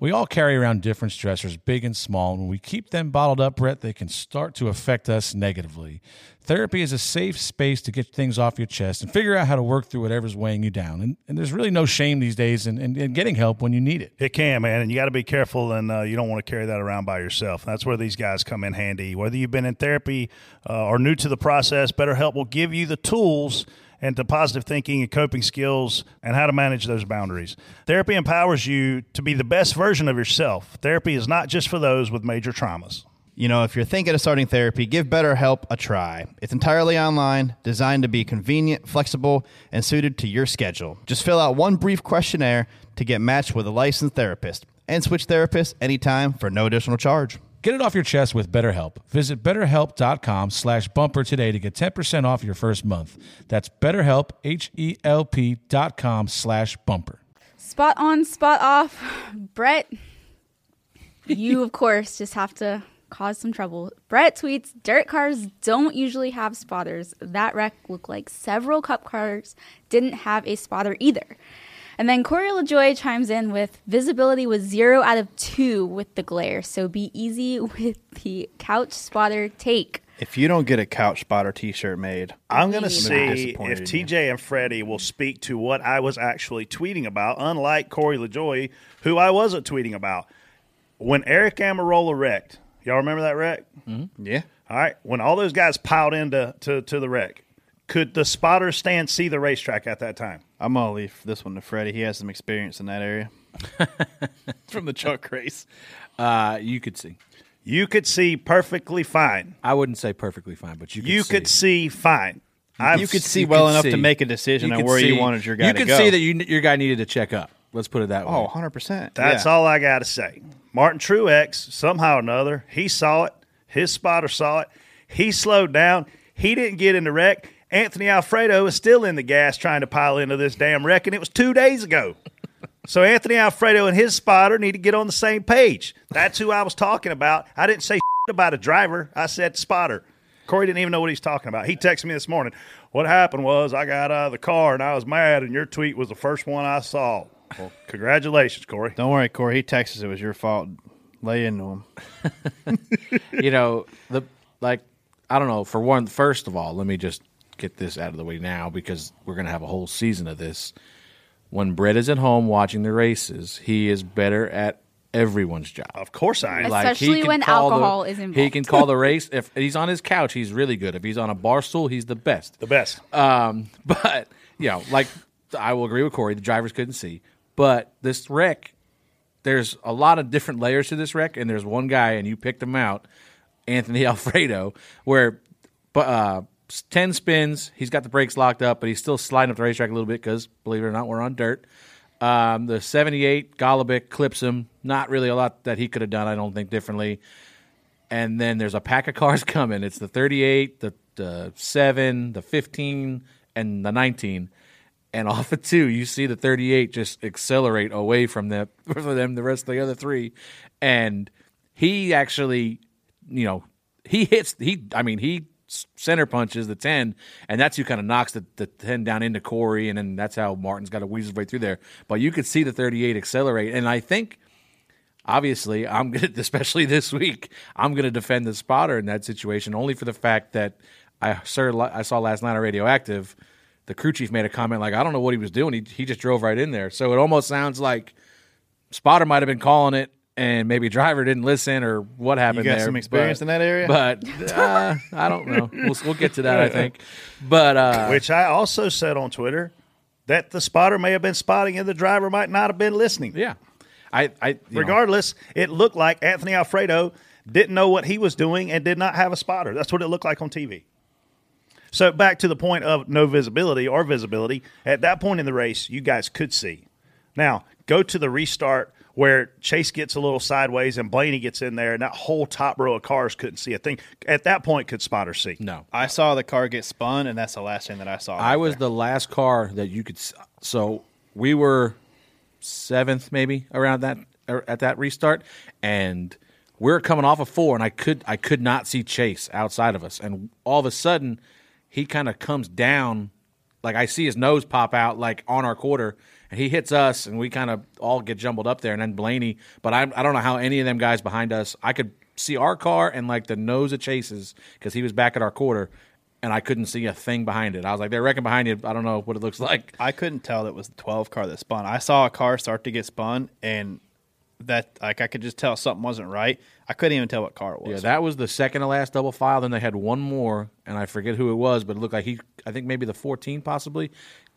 We all carry around different stressors, big and small, and when we keep them bottled up, Brett, they can start to affect us negatively. Therapy is a safe space to get things off your chest and figure out how to work through whatever's weighing you down. And, and there's really no shame these days in, in, in getting help when you need it. It can, man, and you got to be careful, and uh, you don't want to carry that around by yourself. That's where these guys come in handy. Whether you've been in therapy uh, or new to the process, BetterHelp will give you the tools and to positive thinking and coping skills and how to manage those boundaries. Therapy empowers you to be the best version of yourself. Therapy is not just for those with major traumas. You know, if you're thinking of starting therapy, give BetterHelp a try. It's entirely online, designed to be convenient, flexible, and suited to your schedule. Just fill out one brief questionnaire to get matched with a licensed therapist and switch therapists anytime for no additional charge. Get it off your chest with BetterHelp. Visit betterhelp.com slash bumper today to get 10% off your first month. That's betterhelp, H-E-L-P dot com slash bumper. Spot on, spot off. Brett, you, of course, just have to cause some trouble. Brett tweets Dirt cars don't usually have spotters. That wreck looked like several cup cars didn't have a spotter either. And then Corey LaJoie chimes in with visibility was zero out of two with the glare, so be easy with the couch spotter take. If you don't get a couch spotter T-shirt made, I'm going to be see disappointed if. TJ and Freddie will speak to what I was actually tweeting about, unlike Corey LaJoie, who I wasn't tweeting about. When Aric Almirola wrecked, y'all remember that wreck? Mm-hmm. Yeah. All right. When all those guys piled into to, to the wreck, could the spotter stand see the racetrack at that time? I'm gonna leave this one to Freddie. He has some experience in that area from the truck race. Uh, you could see. You could see perfectly fine. I wouldn't say perfectly fine, but you could You see. could see fine. I've you could see You well could enough see. to make a decision on could where you wanted your guy You to go. You could see that you, your guy needed to check up. Let's put it that way. Oh, 100 percent. That's all I got to say. Martin Truex, somehow or another, he saw it. His spotter saw it. He slowed down. He didn't get in the wreck. Anthony Alfredo is still in the gas trying to pile into this damn wreck, and it was two days ago. So Anthony Alfredo and his spotter need to get on the same page. That's who I was talking about. I didn't say about a driver. I said spotter. Corey didn't even know what he's talking about. He texted me this morning. What happened was I got out of the car and I was mad, and your tweet was the first one I saw. Well, congratulations, Corey. Don't worry, Corey. He texted it was your fault. Lay into him. you know the like I don't know. For one, first of all, let me just get this out of the way now because we're gonna have a whole season of this. When Brett is at home watching the races, he is better at everyone's job. Of course, I am. Especially he can when call the- alcohol is involved. He can call the race. If he's on his couch, he's really good. If he's on a bar stool, he's the best. The best. Um, but you know, like I will agree with Corey. The drivers couldn't see, but this wreck, there's a lot of different layers to this wreck, and there's one guy, and you picked him out, Anthony Alfredo, where, but uh, ten spins, he's got the brakes locked up, but he's still sliding up the racetrack a little bit because, believe it or not, we're on dirt. Um, the 78 Golubic clips him. Not really a lot that he could have done, I don't think, differently and then there's a pack of cars coming. It's the 38, the, the 7, the 15, and the 19. And off of two, you see the 38 just accelerate away from them, from them, the rest of the other three. And he actually, you know, he hits, he, I mean, he center punches the 10, and that's who kind of knocks the, the 10 down into Corey, and then that's how Martin's got to weasel his way through there. But you could see the 38 accelerate. And I think obviously I'm gonna especially this week I'm gonna defend the spotter in that situation only for the fact that I sir I saw last night on Radioactive the crew chief made a comment like I don't know what he was doing he he just drove right in there so it almost sounds like spotter might have been calling it and maybe driver didn't listen or what happened got there some experience but- in that area? but uh, I don't know we'll, we'll get to that I think but uh, Which I also said on Twitter that the spotter may have been spotting and the driver might not have been listening. Yeah. I, I you know. regardless, it looked like Anthony Alfredo didn't know what he was doing and did not have a spotter. That's what it looked like on TV. So back to the point of no visibility or visibility. At that point in the race, you guys could see. Now go to the restart where Chase gets a little sideways and Blaney gets in there, and that whole top row of cars couldn't see a thing. At that point, could spotter see? No. I saw the car get spun, and that's the last thing that I saw. I was the last car that you could. s- So we were seventh, maybe around that er, at that restart, and we are coming off of four, and I could I could not see Chase outside of us, and all of a sudden he kind of comes down, like I see his nose pop out like on our quarter. And he hits us, and we kind of all get jumbled up there. And then Blaney, but I, I don't know how any of them guys behind us. I could see our car and like the nose of Chase's because he was back at our quarter, and I couldn't see a thing behind it. I was like, they're wrecking behind you. I don't know what it looks like. I couldn't tell that it was the 12 car that spun. I saw a car start to get spun, and that like I could just tell something wasn't right. I couldn't even tell what car it was. Yeah, that was the second to last double file. Then they had one more, and I forget who it was, but it looked like he, I think maybe the 14 possibly,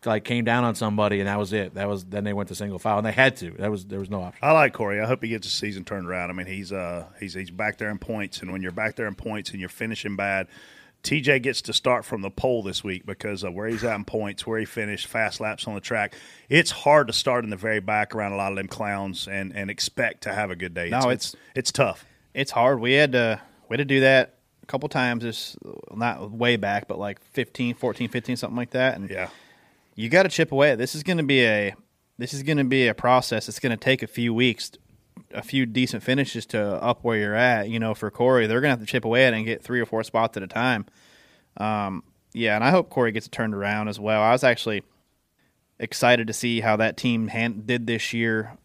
like came down on somebody, and that was it. That was then they went to single file, and they had to. That was there was no option. I like Corey. I hope he gets the season turned around. I mean, he's uh he's he's back there in points, and when you're back there in points and you're finishing bad, TJ gets to start from the pole this week because of where he's at in points, where he finished, fast laps on the track. It's hard to start in the very back around a lot of them clowns and and expect to have a good day. No, it's it's- it's tough. It's hard. We had to we had to do that a couple times. Just not way back, but like 15, 14, 15, something like that. And yeah, you got to chip away. This is going to be a this is going to be a process. It's going to take a few weeks, a few decent finishes to up where you're at. You know, for Corey, they're to have to chip away at it and get three or four spots at a time. Um, yeah, and I hope Corey gets turned around as well. I was actually excited to see how that team hand, did this year.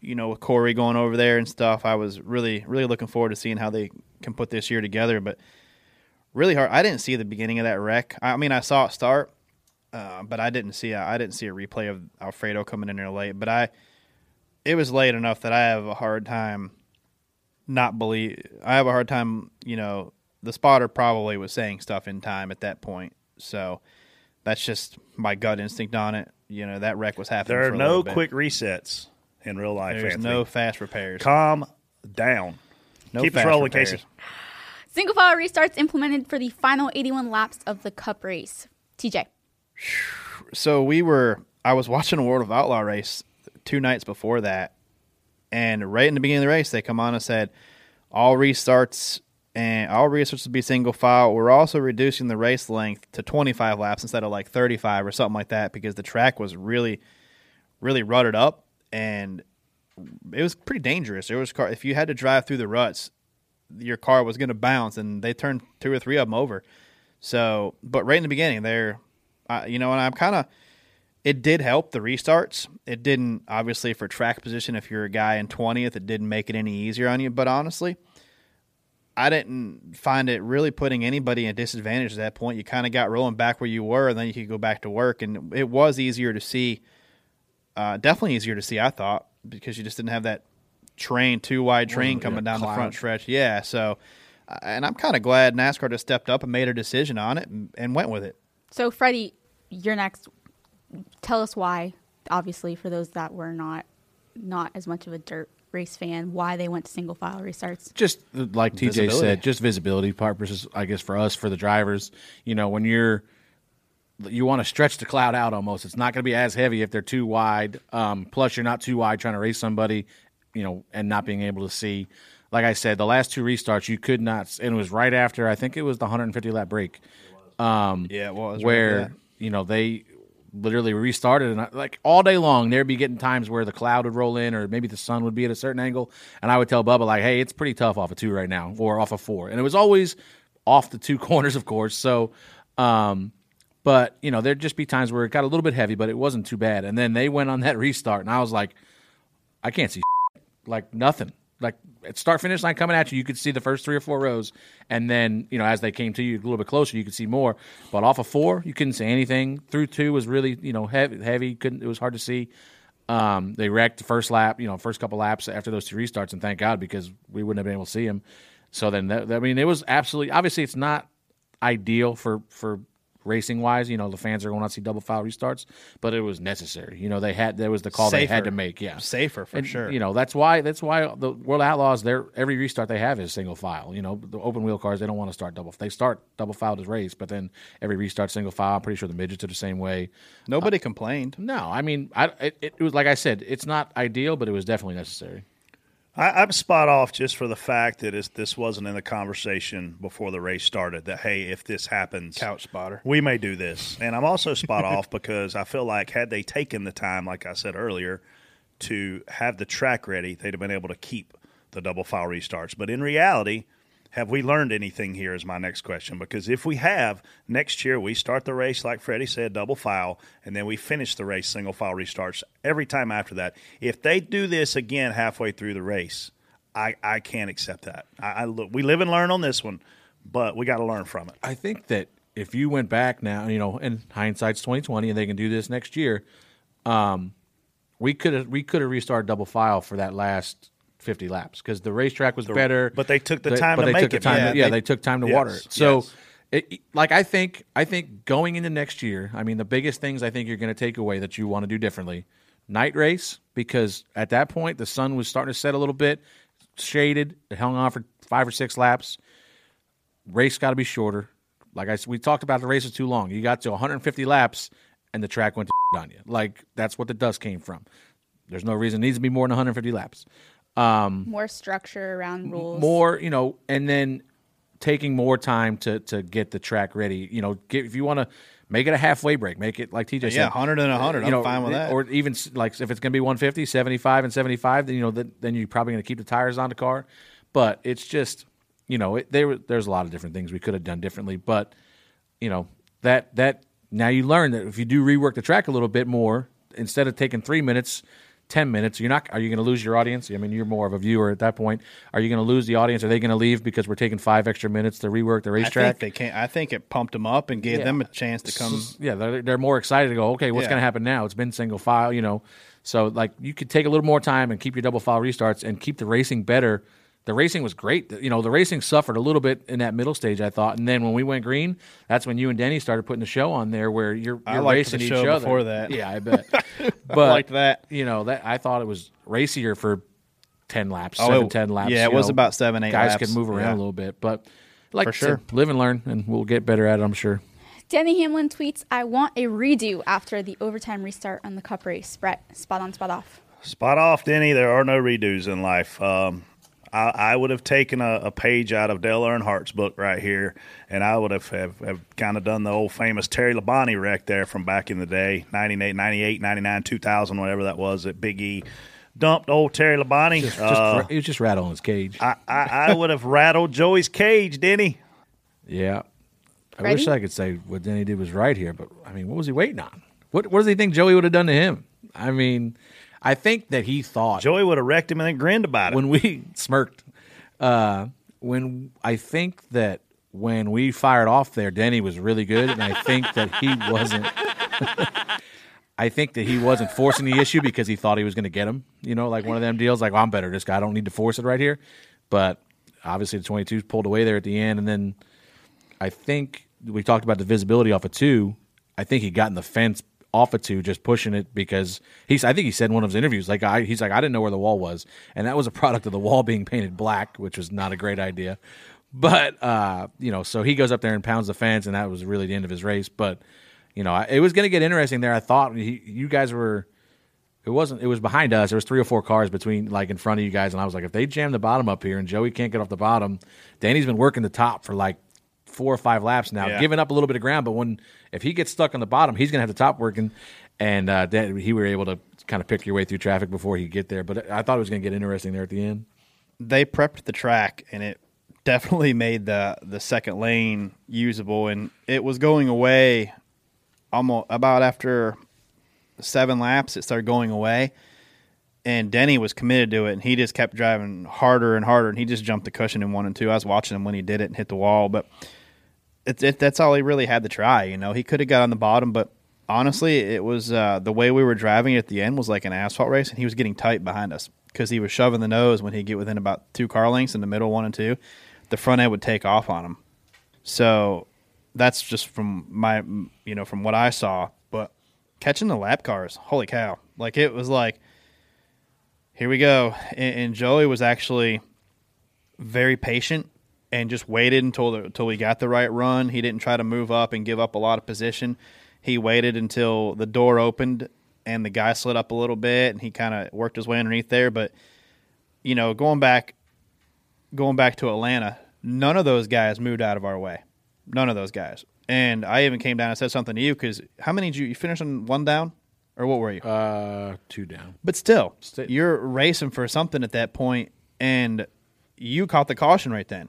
You know, with Corey going over there and stuff, I was really, really looking forward to seeing how they can put this year together. But really hard. I didn't see the beginning of that wreck. I mean, I saw it start, uh, but I didn't see. A, I didn't see a replay of Alfredo coming in there late. But I, it was late enough that I have a hard time not believe. I have a hard time. You know, the spotter probably was saying stuff in time at that point. So that's just my gut instinct on it. You know, that wreck was happening. There are for a no bit. quick resets in real life. There's Anthony. no fast repairs. Calm down. No Keep us fast rolling, repairs. Casey. Single file restarts implemented for the final 81 laps of the Cup race. TJ. so we were I was watching a World of Outlaw race two nights before that, and right in the beginning of the race, they come on and said all restarts and all restarts would be single file. We're also reducing the race length to 25 laps instead of like 35 or something like that because the track was really, really rutted up and it was pretty dangerous. There was car if you had to drive through the ruts, your car was going to bounce, and they turned two or three of them over. So, but right in the beginning, there, uh, you know, and I'm kind of. It did help the restarts. It didn't obviously for track position. If you're a guy in twentieth, it didn't make it any easier on you. But honestly, I didn't find it really putting anybody at disadvantage at that point. You kind of got rolling back where you were, and then you could go back to work, and it was easier to see. Uh, definitely easier to see, I thought, because you just didn't have that train, two wide train yeah, coming down the front stretch. Yeah, so, uh, and I'm kind of glad NASCAR just stepped up and made a decision on it and, and went with it. So, Freddie, you're next. Tell us why. Obviously, for those that were not not as much of a dirt race fan, why they went to single file restarts. just like TJ Visibility. said, just visibility purposes. I guess for us, for the drivers, you know, when you're you want to stretch the cloud out almost. It's not going to be as heavy if they're too wide. Um, plus, you're not too wide trying to race somebody, you know, and not being able to see. Like I said, the last two restarts you could not, and it was right after I think it was the 150 lap break. Um, Yeah, it was where after you know they literally restarted and I, like all day long there'd be getting times where the cloud would roll in or maybe the sun would be at a certain angle and i would tell bubba like hey it's pretty tough off of two right now or off of four and it was always off the two corners of course so um but you know there'd just be times where it got a little bit heavy but it wasn't too bad and then they went on that restart and i was like i can't see like nothing. Like at start finish line coming at you, you could see the first three or four rows, and then you know as they came to you a little bit closer, you could see more. But off of four, you couldn't see anything. Through two was really you know heavy. Heavy couldn't. It was hard to see. Um, they wrecked the first lap, you know, first couple laps after those two restarts, and thank God because we wouldn't have been able to see them. So then, that, I mean, it was absolutely obviously it's not ideal for for racing wise. You know, the fans are going to see double file restarts, but it was necessary. You know, they had there was the call they had to make. Yeah, Safer for And, sure. You know, that's why that's why the World Outlaws their every restart they have is single file. You know, the open wheel cars they don't want to start double. They start double file to race, but then every restart single file. I'm pretty sure the midgets are the same way. Nobody uh, complained. No, I mean, I it, it was like I said, it's not ideal, but it was definitely necessary. I, I'm spot off just for the fact that it's, this wasn't in the conversation before the race started. That hey, if this happens, Couch spotter. we may do this. And I'm also spot off because I feel like had they taken the time, like I said earlier, to have the track ready, they'd have been able to keep the double file restarts. But in reality, have we learned anything here? Is my next question. Because if we have, next year we start the race, like Freddie said, double file, and then we finish the race single file restarts every time after that. If they do this again halfway through the race, I, I can't accept that. I, I look, we live and learn on this one, but we got to learn from it. I think that if you went back now, you know, and hindsight's twenty twenty, and they can do this next year, um, we could have we could have restarted double file for that last fifty laps because the racetrack was better. but they took the They- time to they make took the it, time man. to- yeah, They- they, took time to Yes, water it. So, yes. it, like I think I think going into next year, I mean, the biggest things I think you're going to take away that you want to do differently, night race because at that point the sun was starting to set a little bit, shaded. It hung on for five or six laps race got to be shorter. Like I, we talked about the race was too long. You got to 150 laps, and the track went to on you. Like that's what the dust came from. There's no reason it needs to be more than 150 laps. Um, More structure around rules. more, you know, and then taking more time to to get the track ready. You know, get, if you want to make it a halfway break, make it like TJ said, Yeah, 100 and 100. You I'm know, fine with that. Or even like if it's going to be 150, 75 and 75, then you know then, then you're probably going to keep the tires on the car. But it's just, you know, it, there there's a lot of different things we could have done differently. But you know that that now you learn that if you do rework the track a little bit more, instead of taking three minutes. 10 minutes you're not are you going to lose your audience i mean you're more of a viewer at that point are you going to lose the audience are they going to leave because we're taking five extra minutes to rework the I racetrack think they can't I think it pumped them up and gave Yeah. them a chance to come. Yeah, they're, they're more excited to go. Okay, what's Yeah. going to happen now? It's been single file, you know. So like you could take a little more time and keep your double file restarts and keep the racing better. The racing was great. You know, the racing suffered a little bit in that middle stage, I thought, and then when we went green, that's when you and Denny started putting the show on there, where you're, I you're liked the racing show each other. before that. Yeah, I bet. but liked that. You know, that I thought it was racier for ten laps, Oh, seven, it- ten laps. yeah, it was know. about seven, eight Guys laps. could move around Yeah. a little bit, but like For I said, sure. live and learn, and we'll get better at it. I'm sure. Denny Hamlin tweets, I want a redo after the overtime restart on the cup race. Brett, spot on, spot off. Spot off, Denny. There are no redos in life. Um, I, I would have taken a, a page out of Dale Earnhardt's book right here, and I would have, have, have kind of done the old famous Terry Labonte wreck there from back in the day 98, 98, 99, 2000, whatever that was, that Big E dumped old Terry Labonte. Just, Uh, just, he was just rattling his cage. I, I, I would have rattled Joey's cage, didn't he? Yeah. I Ready? wish I could say what Denny did was right here, but I mean, what was he waiting on? What What does he think Joey would have done to him? I mean, I think that he thought Joey would have wrecked him and then grinned about it. when we smirked. Uh, when I think that when we fired off there, Denny was really good, and I think that he wasn't. I think that he wasn't forcing the issue because he thought he was going to get him. You know, like one of them deals. Like, well, I'm better. This guy. I don't need to force it right here. But obviously, the 22 pulled away there at the end, and then I think we talked about the visibility off of two. I think he got in the fence off of two, just pushing it because he's. I think he said in one of his interviews, like I, he's like I didn't know where the wall was, and that was a product of the wall being painted black, which was not a great idea. But uh, you know, so he goes up there and pounds the fence, and that was really the end of his race. But you know, it was going to get interesting there. I thought he, you guys were. It wasn't. It was behind us. There was three or four cars between, like in front of you guys, and I was like, if they jam the bottom up here and Joey can't get off the bottom, Danny's been working the top for like four or five laps now, Yeah. giving up a little bit of ground. But when if he gets stuck on the bottom, he's going to have the top working, and uh, that, he were able to kind of pick your way through traffic before he get there. But I thought it was going to get interesting there at the end. they prepped the track and it definitely made the the second lane usable and it was going away almost about after seven laps it started going away and Denny was committed to it and he just kept driving harder and harder and he just jumped the cushion in one and two. I was watching him when he did it and hit the wall, but it, it, that's all he really had to try. You know, he could have got on the bottom, but honestly, it was uh, the way we were driving at the end was like an asphalt race, and he was getting tight behind us because he was shoving the nose when he'd get within about two car lengths in the middle, one and two. The front end would take off on him. So that's just from my, you know, from what I saw. But catching the lap cars, holy cow! Like it was like, here we go, and, and Joey was actually very patient and just waited until the, until we got the right run. He didn't try to move up and give up a lot of position. He waited until the door opened and the guy slid up a little bit and he kind of worked his way underneath there. But you know, going back, going back to Atlanta, none of those guys moved out of our way. None of those guys. And I even came down and said something to you because how many did you, you finish on one down or what were you? Uh, two down. But still, you're racing for something at that point, and you caught the caution right then.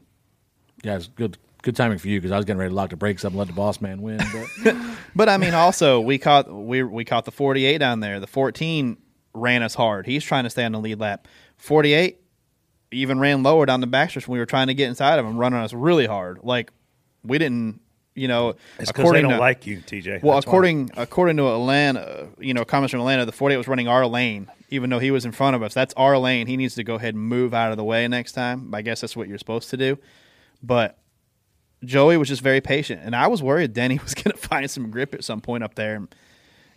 Yeah, it's good. Good timing for you because I was getting ready to lock the brakes up and let the boss man win. But But I mean, also we caught we we caught the 48 down there. The 14 ran us hard. He's trying to stay on the lead lap. 48 even ran lower down the backstretch when we were trying to get inside of him, running us really hard. Like we didn't, you know, according they don't like you, TJ. Well, That's why. according according to Atlanta, you know, comments from Atlanta, the 48 was running our lane, even though he was in front of us. That's our lane. He needs to go ahead and move out of the way next time. I guess that's what you're supposed to do. But Joey was just very patient, and I was worried Denny was going to find some grip at some point up there and,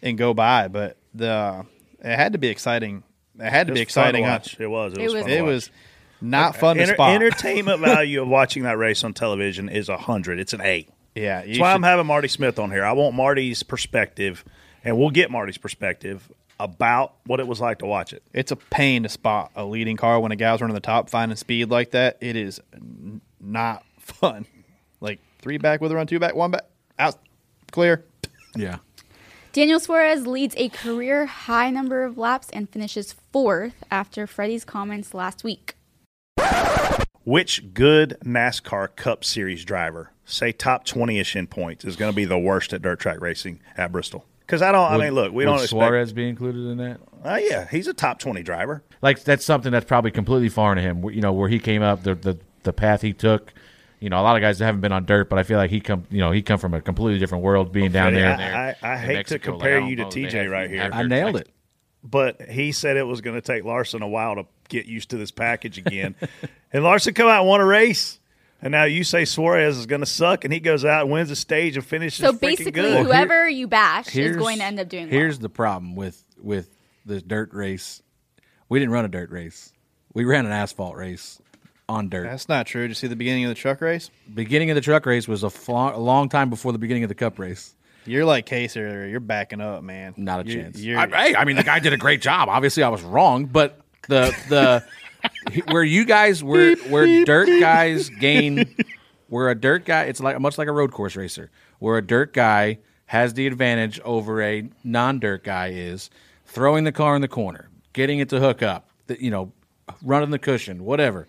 and go by. But the it had to be exciting. It had to It be was fun to exciting. watch. It was. It was fun to It was not fun to Enter- spot. Entertainment value of watching that race on television is a hundred. It's an eight. Yeah, That's why I'm having Marty Smith on here. I want Marty's perspective, and we'll get Marty's perspective about what it was like to watch it. It's a pain to spot a leading car when a guy's running the top, finding speed like that. It is n- not fun. Like three back with a run, two back, one back, out, clear. Yeah. Daniel Suarez leads a career high number of laps and finishes fourth after Freddie's comments last week. Which good NASCAR Cup Series driver, say top twenty ish in points, is going to be the worst at dirt track racing at Bristol? Because I don't. I Would- mean, look, we would don't expect. Suarez be included in that. Uh, yeah, he's a top twenty driver. Like that's something that's probably completely foreign to him. You know, where he came up, the the the path he took. You know, a lot of guys haven't been on dirt, but I feel like he come. You know, he come from a completely different world, being down there. I, I, I hate Mexico. to compare I don't you to know if they TJ have- right here. I nailed it. But he said it was going to take Larson a while to get used to this package again. and Larson come out and won a race. And now you say Suarez is going to suck, and he goes out and wins a stage and finishes. So basically, good. whoever you bash is going to end up doing well. Here's the problem with with the dirt race. We didn't run a dirt race. We ran an asphalt race on dirt. That's not true. Did you see the beginning of the truck race? Beginning of the truck race was a, flo- a long time before the beginning of the cup race. You're like Kaser. You're backing up, man. Not a You're- chance. you're- I, hey, I mean, the guy did a great job. Obviously, I was wrong, but the the where you guys were where dirt guys gain where a dirt guy it's like much like a road course racer where a dirt guy has the advantage over a non-dirt guy is throwing the car in the corner getting it to hook up you know running the cushion whatever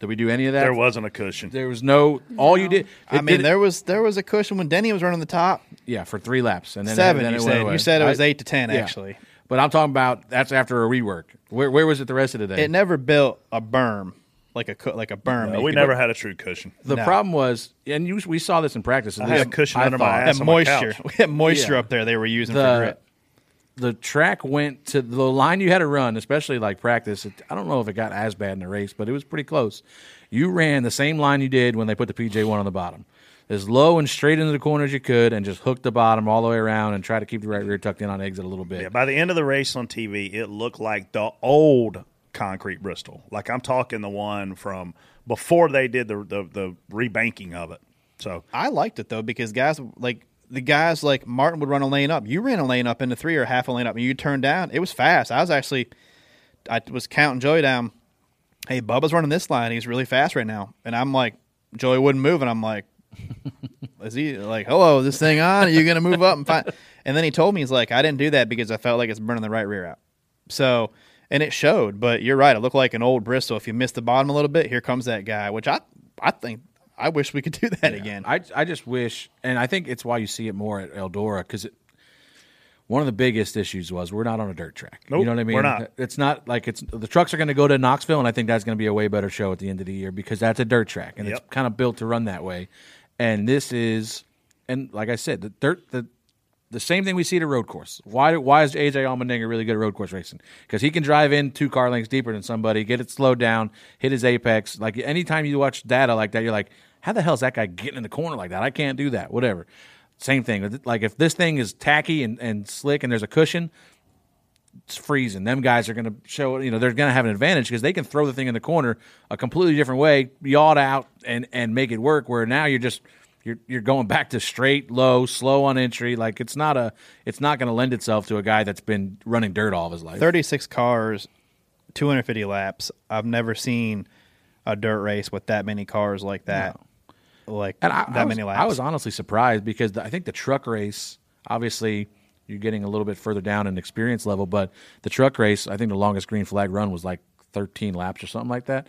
did we do any of that There wasn't a cushion. there was no all you did I mean, did- there was there was a cushion when Denny was running the top. yeah for three laps and then Seven, then you it went said. away. You said it was I- eight to 10, yeah. actually. but i'm talking about that's after a rework where, where was it the rest of the day It never built a berm like a like a berm. No, we never put- had a true cushion. The No. problem was, and you, we saw this in practice. at I had a cushion under my ass that on my moisture. couch. We had moisture Yeah. up there. They were using the, for grip. The track went to the line you had to run, especially like practice. It, I don't know if it got as bad in the race, but it was pretty close. You ran the same line you did when they put the PJ one on the bottom, as low and straight into the corner as you could, and just hooked the bottom all the way around and try to keep the right rear tucked in on exit a little bit. Yeah, by the end of the race on TV, it looked like the old concrete Bristol. Like I'm talking the one from before they did the the, the rebanking of it. So I liked it though because guys like the guys like Martin would run a lane up. You ran a lane up into three or half a lane up, and you turned down. It was fast. I was actually, I was counting Joey down. Hey, Bubba's running this line. He's really fast right now, and I'm like, Joey wouldn't move, and I'm like, is he like, hello, is this thing on? Are you gonna move up and find? And then he told me he's like, I didn't do that because I felt like it's burning the right rear out. So, and it showed. But you're right. It looked like an old Bristol. If you missed the bottom a little bit, here comes that guy. Which I, I think, I wish we could do that again. I I just wish, and I think it's why you see it more at Eldora because one of the biggest issues was we're not on a dirt track. Nope, you know what I mean? we're not. It's not like it's the trucks are going to go to Knoxville, and I think that's going to be a way better show at the end of the year because that's a dirt track and it's kind of built to run that way. And this is, and like I said, the dirt the. The same thing we see at a road course. Why? Why is AJ Allmendinger really good at road course racing? Because he can drive in two car lengths deeper than somebody, get it slowed down, hit his apex. Like anytime you watch data like that, you're like, how the hell is that guy getting in the corner like that? I can't do that. Whatever. Same thing. Like if this thing is tacky and, and slick and there's a cushion, it's freezing. Them guys are going to show, you know, they're going to have an advantage because they can throw the thing in the corner a completely different way, yaw it out, and and make it work. Where now you're just you're you're going back to straight, low, slow on entry. Like it's not a, it's not going to lend itself to a guy that's been running dirt all of his life. 36 cars, 250 laps. I've never seen a dirt race with that many cars like that. Like And I, that I was, many laps. I was honestly surprised because the, I think the truck race, obviously, you're getting a little bit further down in experience level, but the truck race, I think the longest green flag run was like 13 laps or something like that.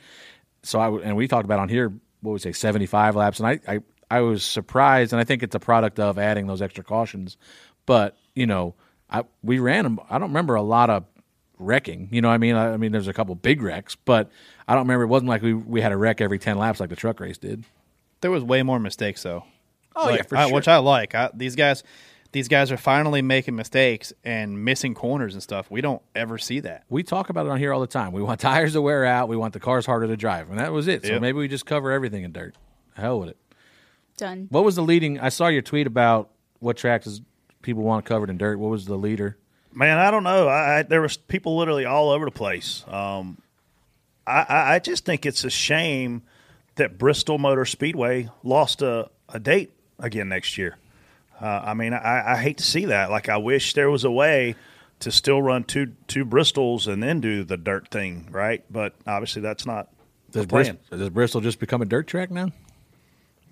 So I and we talked about on here what would we say 75 laps, and I, I I was surprised, and I think it's a product of adding those extra cautions. But you know, I we ran them. I don't remember a lot of wrecking. You know, what I mean, I, I mean, there's a couple big wrecks, but I don't remember. It wasn't like we we had a wreck every 10 laps like the truck race did. There was way more mistakes though. Oh, Like, yeah, for I- sure. Which I like. I, these guys, these guys are finally making mistakes and missing corners and stuff. We don't ever see that. We talk about it on here all the time. We want tires to wear out. We want the cars harder to drive, and that was it. So Yep. maybe we just cover everything in dirt. Hell with it. Done. What was the leading? I saw your tweet about what tracks is people want covered in dirt. What was the leader? Man, I don't know. I, I there was people literally all over the place. Um, I, I, I just think it's a shame that Bristol Motor Speedway lost a, a date again next year. Uh, I mean, I, I hate to see that. Like, I wish there was a way to still run two two Bristols and then do the dirt thing, right? But obviously, that's not Does, the plan. Bristol, does Bristol just become a dirt track now?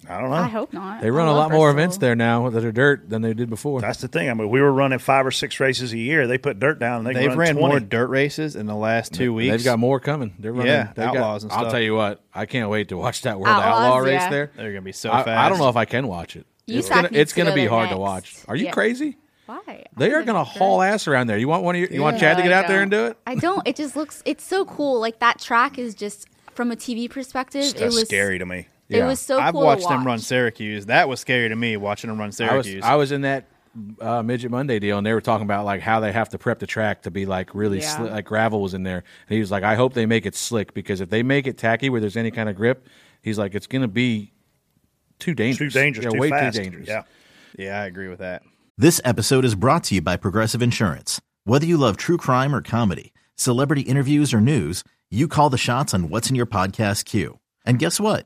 I don't know. I hope not. They run a love lot more events there now that are dirt than they did before. That's the thing. I mean, we were running five or six races a year. They put dirt down. And they They've run ran 20. more dirt races in the last two weeks. They've got more coming. They're running. Yeah, they've got- Outlaws and stuff. I'll tell you what, I can't wait to watch that World Outlaws, Outlaw race yeah. there. They're gonna be so I, fast. I don't know if I can watch it. It's gonna, it's gonna go be there hard to watch. Are you Yeah. crazy? Why? They are going to think haul ass around there. You want one of your, you want Chad to get I out there and do it? I don't. It just looks. It's so cool. Like that track is just from a TV perspective. it That's was scary to me. It was so I've cool. to watched them run Syracuse. That was scary to me watching them run I was Syracuse. I was in that uh, midget Monday deal, and they were talking about like how they have to prep the track to be like really Yeah. sli- like gravel was in there. And he was like, I hope they make it slick because if they make it tacky where there's any kind of grip, he's like, it's going to be too dangerous. Too dangerous. Yeah, too way fast. too dangerous. Yeah. yeah, I agree with that. This episode is brought to you by Progressive Insurance. Whether you love true crime or comedy, celebrity interviews or news, you call the shots on what's in your podcast queue. And guess what?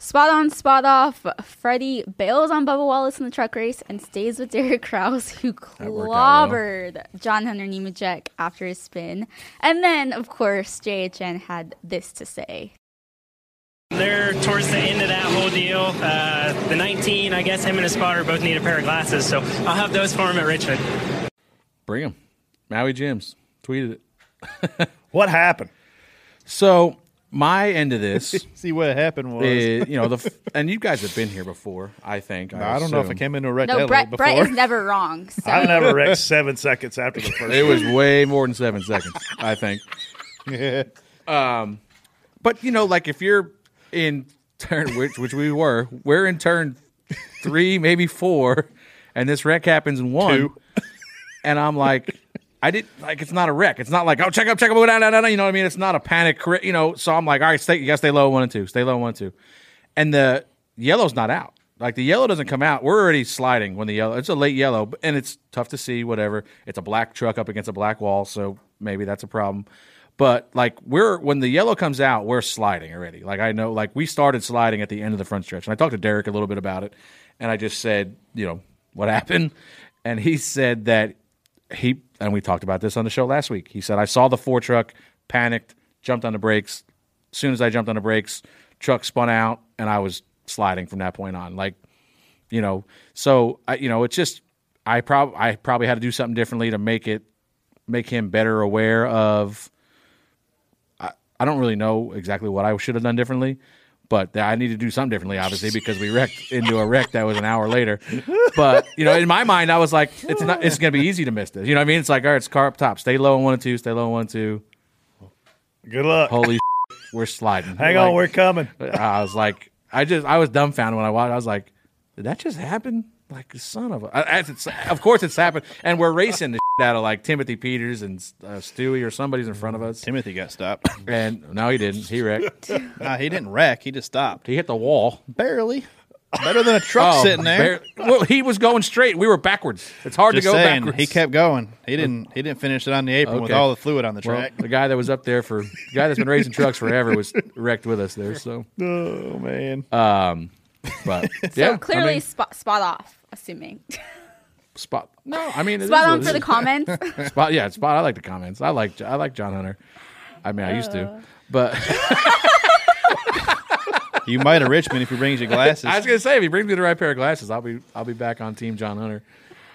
Spot on, spot off. Freddie bails on Bubba Wallace in the truck race and stays with Derek Kraus, who worked out well. clobbered John Hunter Nemechek after his spin. And then, of course, JHN had this to say. They're towards the end of that whole deal. Uh, the 19, I guess him and his spotter both need a pair of glasses, so I'll have those for him at Richmond. Bring him. Maui Jims tweeted it. what happened? So my end of this, See what happened was. is, you know, the and you guys have been here before. I think. No, I don't know if I came into a wreck No, Brett, before. Brett is never wrong. So. I never wrecked seven seconds after the first. It was way more than seven seconds, I think. yeah. Um, but you know, like if you're in turn, which which we were, we're in turn three, maybe four, and this wreck happens in one, and I'm like, I didn't like it's not a wreck. It's not like oh check up, check up, down, down, down. You know what I mean? It's not a panic, you know. So I'm like, all right, stay, you gotta stay low one and two, stay low one and two, and the yellow's not out. Like the yellow doesn't come out. We're already sliding when the yellow. It's a late yellow, and it's tough to see. Whatever. It's a black truck up against a black wall, so maybe that's a problem. But like we're when the yellow comes out, we're sliding already. Like I know, like we started sliding at the end of the front stretch, and I talked to Derek a little bit about it, and I just said, you know, what happened, and he said that he and we talked about this on the show last week. He said I saw the four truck, panicked, jumped on the brakes. As soon as I jumped on the brakes, truck spun out, and I was sliding from that point on. Like, you know, so I, you know, it's just I prob I probably had to do something differently to make it make him better aware of. I, I don't really know exactly what I should have done differently, but I need to do something differently, obviously, because we wrecked into a wreck that was an hour later. But you know, in my mind, I was like, it's not. It's going to be easy to miss this. You know what I mean? It's like, all right, it's car up top. Stay low on one and two. Stay low on one and two. Good luck. Holy, we're sliding. Hang Like, on, we're coming. I was like, I just, I was dumbfounded when I watched. I was like, did that just happen? Like, son of a. As it's, of course, it's happened, and we're racing the shit out of like Timothy Peters and uh, Stewie or somebody's in front of us. Timothy got stopped. And no, he didn't. He wrecked. nah, he didn't wreck. He just stopped. He hit the wall. Barely. Better than a truck Oh, sitting there. bare- well, he was going straight. We were backwards. It's hard Just to go saying, backwards. He kept going. He didn't. He didn't finish it on the apron with all the fluid on the Well, track. the guy that was up there for the guy that's been racing trucks forever was wrecked with us there. So, oh man. Um, but So yeah, clearly I mean, spot, spot off, assuming. spot. No, I mean it is Spot on for the comments. spot. Yeah, spot. I like the comments. I like I like John Hunter. I mean, I used to, but You might have Richmond if he brings you glasses. I was gonna say if he brings me the right pair of glasses, I'll be I'll be back on Team John Hunter.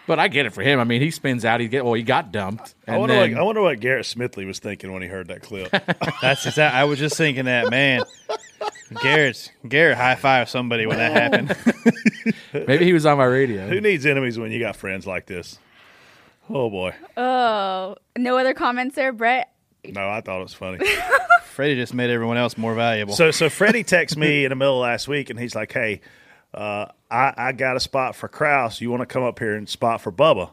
But I get it for him. I mean, he spins out. He get well. He got dumped. I wonder, then- what, I wonder what Garrett Smithley was thinking when he heard that clip. That's exact. I was just thinking that man. Garrett's Garrett high five somebody when that happened. Maybe he was on my radio. Who needs enemies when you got friends like this? Oh boy. oh, no other comments there, Brett. No, I thought it was funny. Freddie just made everyone else more valuable. So, so Freddie texted me in the middle of last week, and he's like, "Hey, uh, I, I got a spot for Kraus. You want to come up here and spot for Bubba?"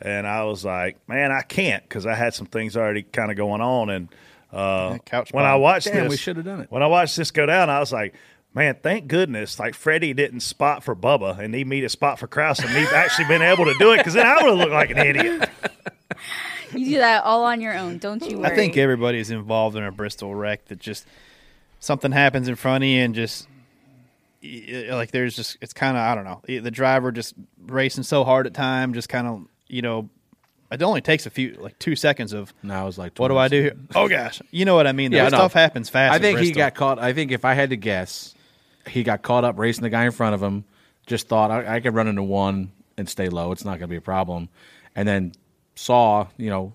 And I was like, "Man, I can't because I had some things already kind of going on." And uh, couch when I watched Damn, this, we should have done it. When I watched this go down, I was like, "Man, thank goodness!" Like Freddie didn't spot for Bubba, and he made a spot for Kraus, and he's actually been able to do it because then I would have looked like an idiot. You do that all on your own. Don't you worry. I think everybody's involved in a Bristol wreck that just something happens in front of you and just y- like there's just it's kind of I don't know the driver just racing so hard at time just kind of you know it only takes a few like two seconds of No, I was like, what do I do here? Oh gosh, you know what I mean? Yeah, no. stuff happens fast. I think he got caught. I think if I had to guess, he got caught up racing the guy in front of him. Just thought I, I could run into one and stay low. It's not going to be a problem. And then saw, you know,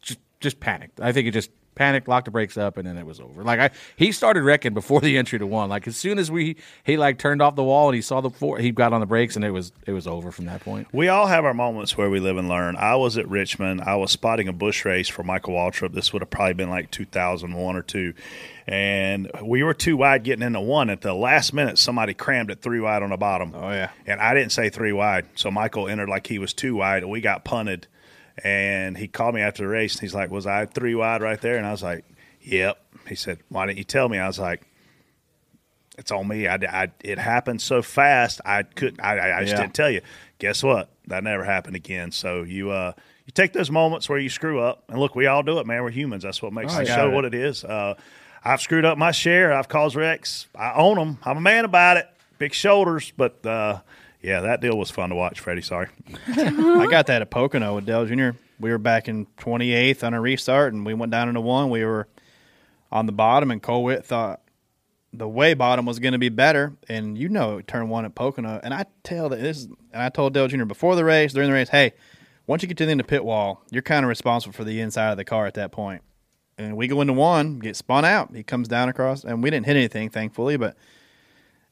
just just panicked. I think it just panicked, locked the brakes up, and then it was over. Like I, he started wrecking before the entry to one. Like as soon as we he like turned off the wall and he saw the four, he got on the brakes and it was it was over from that point. We all have our moments where we live and learn. I was at Richmond. I was spotting a Busch race for Michael Waltrip. This would have probably been like 2001 or two. And we were too wide getting into one. At the last minute, somebody crammed it three wide on the bottom. Oh, yeah. And I didn't say three wide. So Michael entered like he was two wide. And we got punted. And he called me after the race. And he's like, Was I three wide right there? And I was like, Yep. He said, Why didn't you tell me? I was like, it's on me. I, I- it happened so fast. I couldn't. I, I, just Yeah. didn't tell you. Guess what? That never happened again. So you uh, you take those moments where you screw up, and look, we all do it, man. We're humans. That's what makes Oh, the show it. what it is. Uh, I've screwed up my share. I've caused wrecks. I own them. I'm a man about it. Big shoulders, but uh, yeah, that deal was fun to watch. Freddie, sorry. I got that at Pocono with Dale Jr. We were back in 28th on a restart, and we went down into one. We were on the bottom, and Cole Whitt thought the way bottom was going to be better. And you know, turn one at Pocono. And I tell that this, and I told Dale Jr. before the race, during the race, hey, once you get to the end of pit wall, you're kind of responsible for the inside of the car at that point. And we go into one, get spun out. He comes down across, and we didn't hit anything, thankfully, but.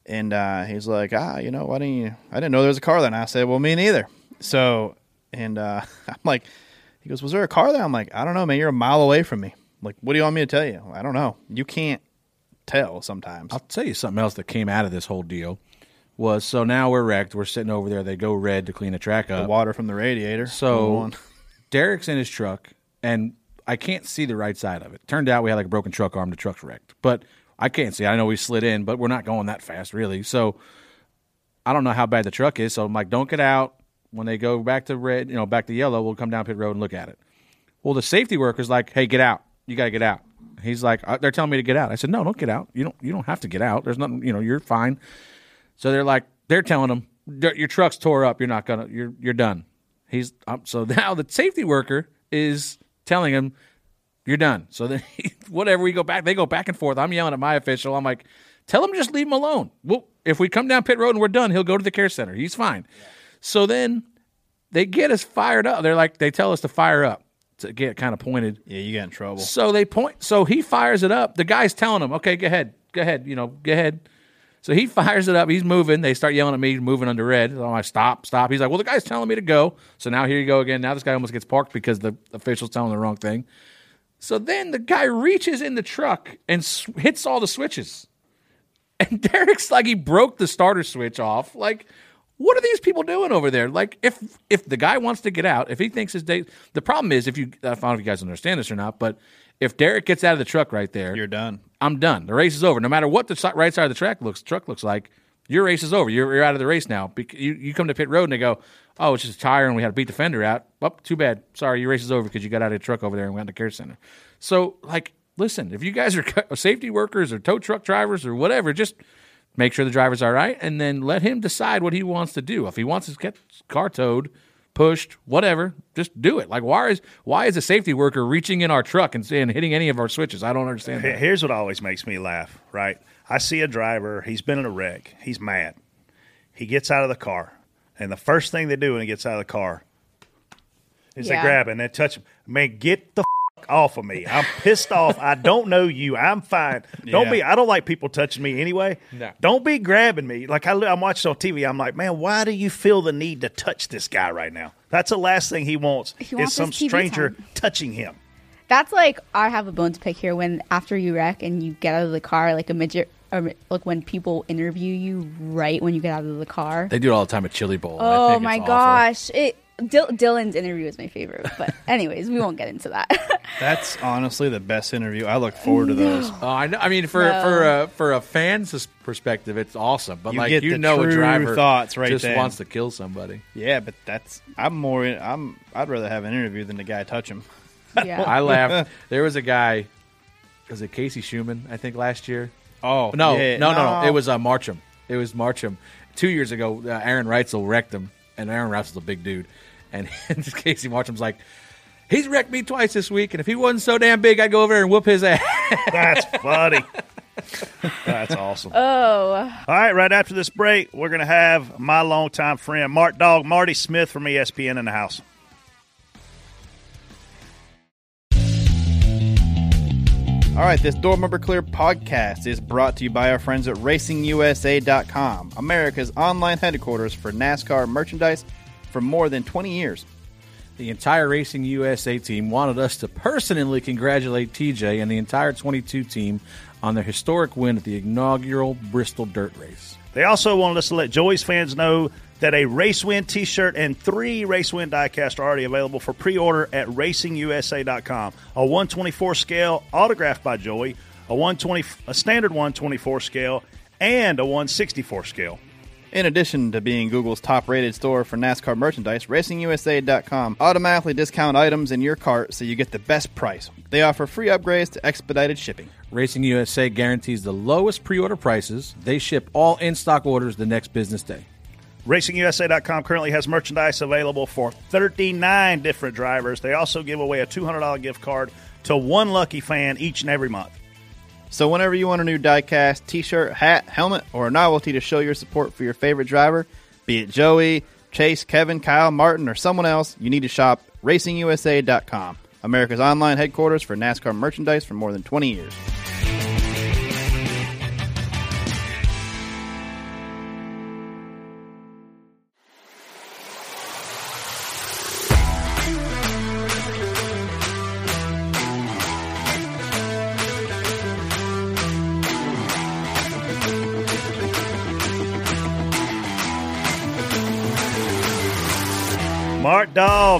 And uh, he's like, ah, you know, why didn't you? I didn't know there was a car there. And I said, well, me neither. So, and uh, I'm like, he goes, was there a car there? I'm like, I don't know, man. You're a mile away from me. Like, what do you want me to tell you? I don't know. You can't tell sometimes. I'll tell you something else that came out of this whole deal was so now we're wrecked. We're sitting over there. They go red to clean the track up. The water from the radiator. So Derek's in his truck, and I can't see the right side of it. Turned out we had like a broken truck arm. The truck's wrecked, but I can't see. I know we slid in, but we're not going that fast, really. So I don't know how bad the truck is. So I'm like, don't get out. When they go back to red, you know, back to yellow, we'll come down pit road and look at it. Well, the safety worker's like, hey, get out. You got to get out. He's like, uh, they're telling me to get out. I said, no, don't get out. You don't. You don't have to get out. There's nothing. You know, you're fine. So they're like, they're telling him "Your- truck's tore up. You're not gonna. You're you're done. He's um, so now the safety worker is telling him you're done. So then whatever we go back, they go back and forth. I'm yelling at my official. I'm like, tell him just leave him alone. Well, if we come down pit road and we're done, he'll go to the care center. He's fine. So then they get us fired up. They're like, they tell us to fire up to get kind of pointed. Yeah, you got in trouble. So they point. So he fires it up. The guy's telling him, "Okay, go ahead, go ahead. You know, go ahead." So he fires it up. He's moving. They start yelling at me, moving under red. So I'm like, "Stop, stop." He's like, "Well, the guy's telling me to go." So now here you go again. Now this guy almost gets parked because the official's telling the wrong thing. So then the guy reaches in the truck and sw- hits all the switches. And Derek's like, he broke the starter switch off. Like, what are these people doing over there? Like, if if the guy wants to get out, if he thinks his day, the problem is if you, I don't know if you guys understand this or not, but if Derek gets out of the truck right there, You're done. I'm done. The race is over. No matter what the right side of the track looks truck looks like, your race is over. You're, you're out of the race now. You you come to pit road and they go, oh, it's just a tire and we had to beat the fender out. Well, too bad. Sorry, your race is over because you got out of the truck over there and went to the care center. So like, listen, if you guys are safety workers or tow truck drivers or whatever, just make sure the driver's all right and then let him decide what he wants to do. If he wants to get his car towed, pushed, whatever, just do it. Like why is why is a safety worker reaching in our truck and, and hitting any of our switches? I don't understand. That. Here's what always makes me laugh, right? I see a driver, he's been in a wreck, he's mad. He gets out of the car, and the first thing they do when he gets out of the car is Yeah. they grab it and they touch him. Man, get the f- off of me. I'm pissed off. I don't know you. I'm fine. Don't Yeah. be, I don't like people touching me anyway. No. Don't be grabbing me. Like I, I'm watching on TV, I'm like, man, why do you feel the need to touch this guy right now? That's the last thing he wants He is some stranger time. touching him. That's like I have a bone to pick here. When after you wreck and you get out of the car, like a midget, or like when people interview you right when you get out of the car. They do it all the time at Chili Bowl. and I Oh think it's my awful. gosh! It Dil- Dylan's interview is my favorite, but anyways, we won't get into that. That's honestly the best interview. I look forward to those. Oh, I know. I mean, for No. for a for a fan's perspective, it's awesome. But You like get you the know, a true driver thoughts right just then. wants to kill somebody. Yeah, but that's I'm more. in- I'm. I'd rather have an interview than the guy touch him. yeah. I laughed. There was a guy. Was it Casey Schumann? I think last year. Oh No, yeah, no, no, no. It was uh, Marcham. It was Marcham. Two years ago, uh, Aaron Reutzel wrecked him, and Aaron Reutzel's a big dude, and, Casey Marcham's like, he's wrecked me twice this week, and if he wasn't so damn big, I'd go over there and whoop his ass. That's funny. That's awesome. oh, All right, right after this break, we're going to have my longtime friend, Mark Dog, Marty Smith from ESPN in the house. All right, this Door Bumper Clear podcast is brought to you by our friends at RacingUSA.com, America's online headquarters for NASCAR merchandise for more than 20 years. The entire Racing USA team wanted us to personally congratulate TJ and the entire 22 team on their historic win at the inaugural Bristol Dirt Race. They also wanted us to let Joey's fans know that a Race Win t shirt and three Race Win diecast are already available for pre order at racingusa.com. A 124 scale autographed by Joey, a, 120, a standard 124 scale, and a 164 scale. In addition to being Google's top rated store for NASCAR merchandise, RacingUSA.com automatically discount items in your cart so you get the best price. They offer free upgrades to expedited shipping. Racing USA guarantees the lowest pre order prices. They ship all in stock orders the next business day. RacingUSA.com currently has merchandise available for 39 different drivers. They also give away a $200 gift card to one lucky fan each and every month. So whenever you want a new diecast, t-shirt, hat, helmet, or a novelty to show your support for your favorite driver, be it Joey, Chase, Kevin, Kyle, Martin, or someone else, you need to shop racingusa.com, America's online headquarters for NASCAR merchandise for more than 20 years.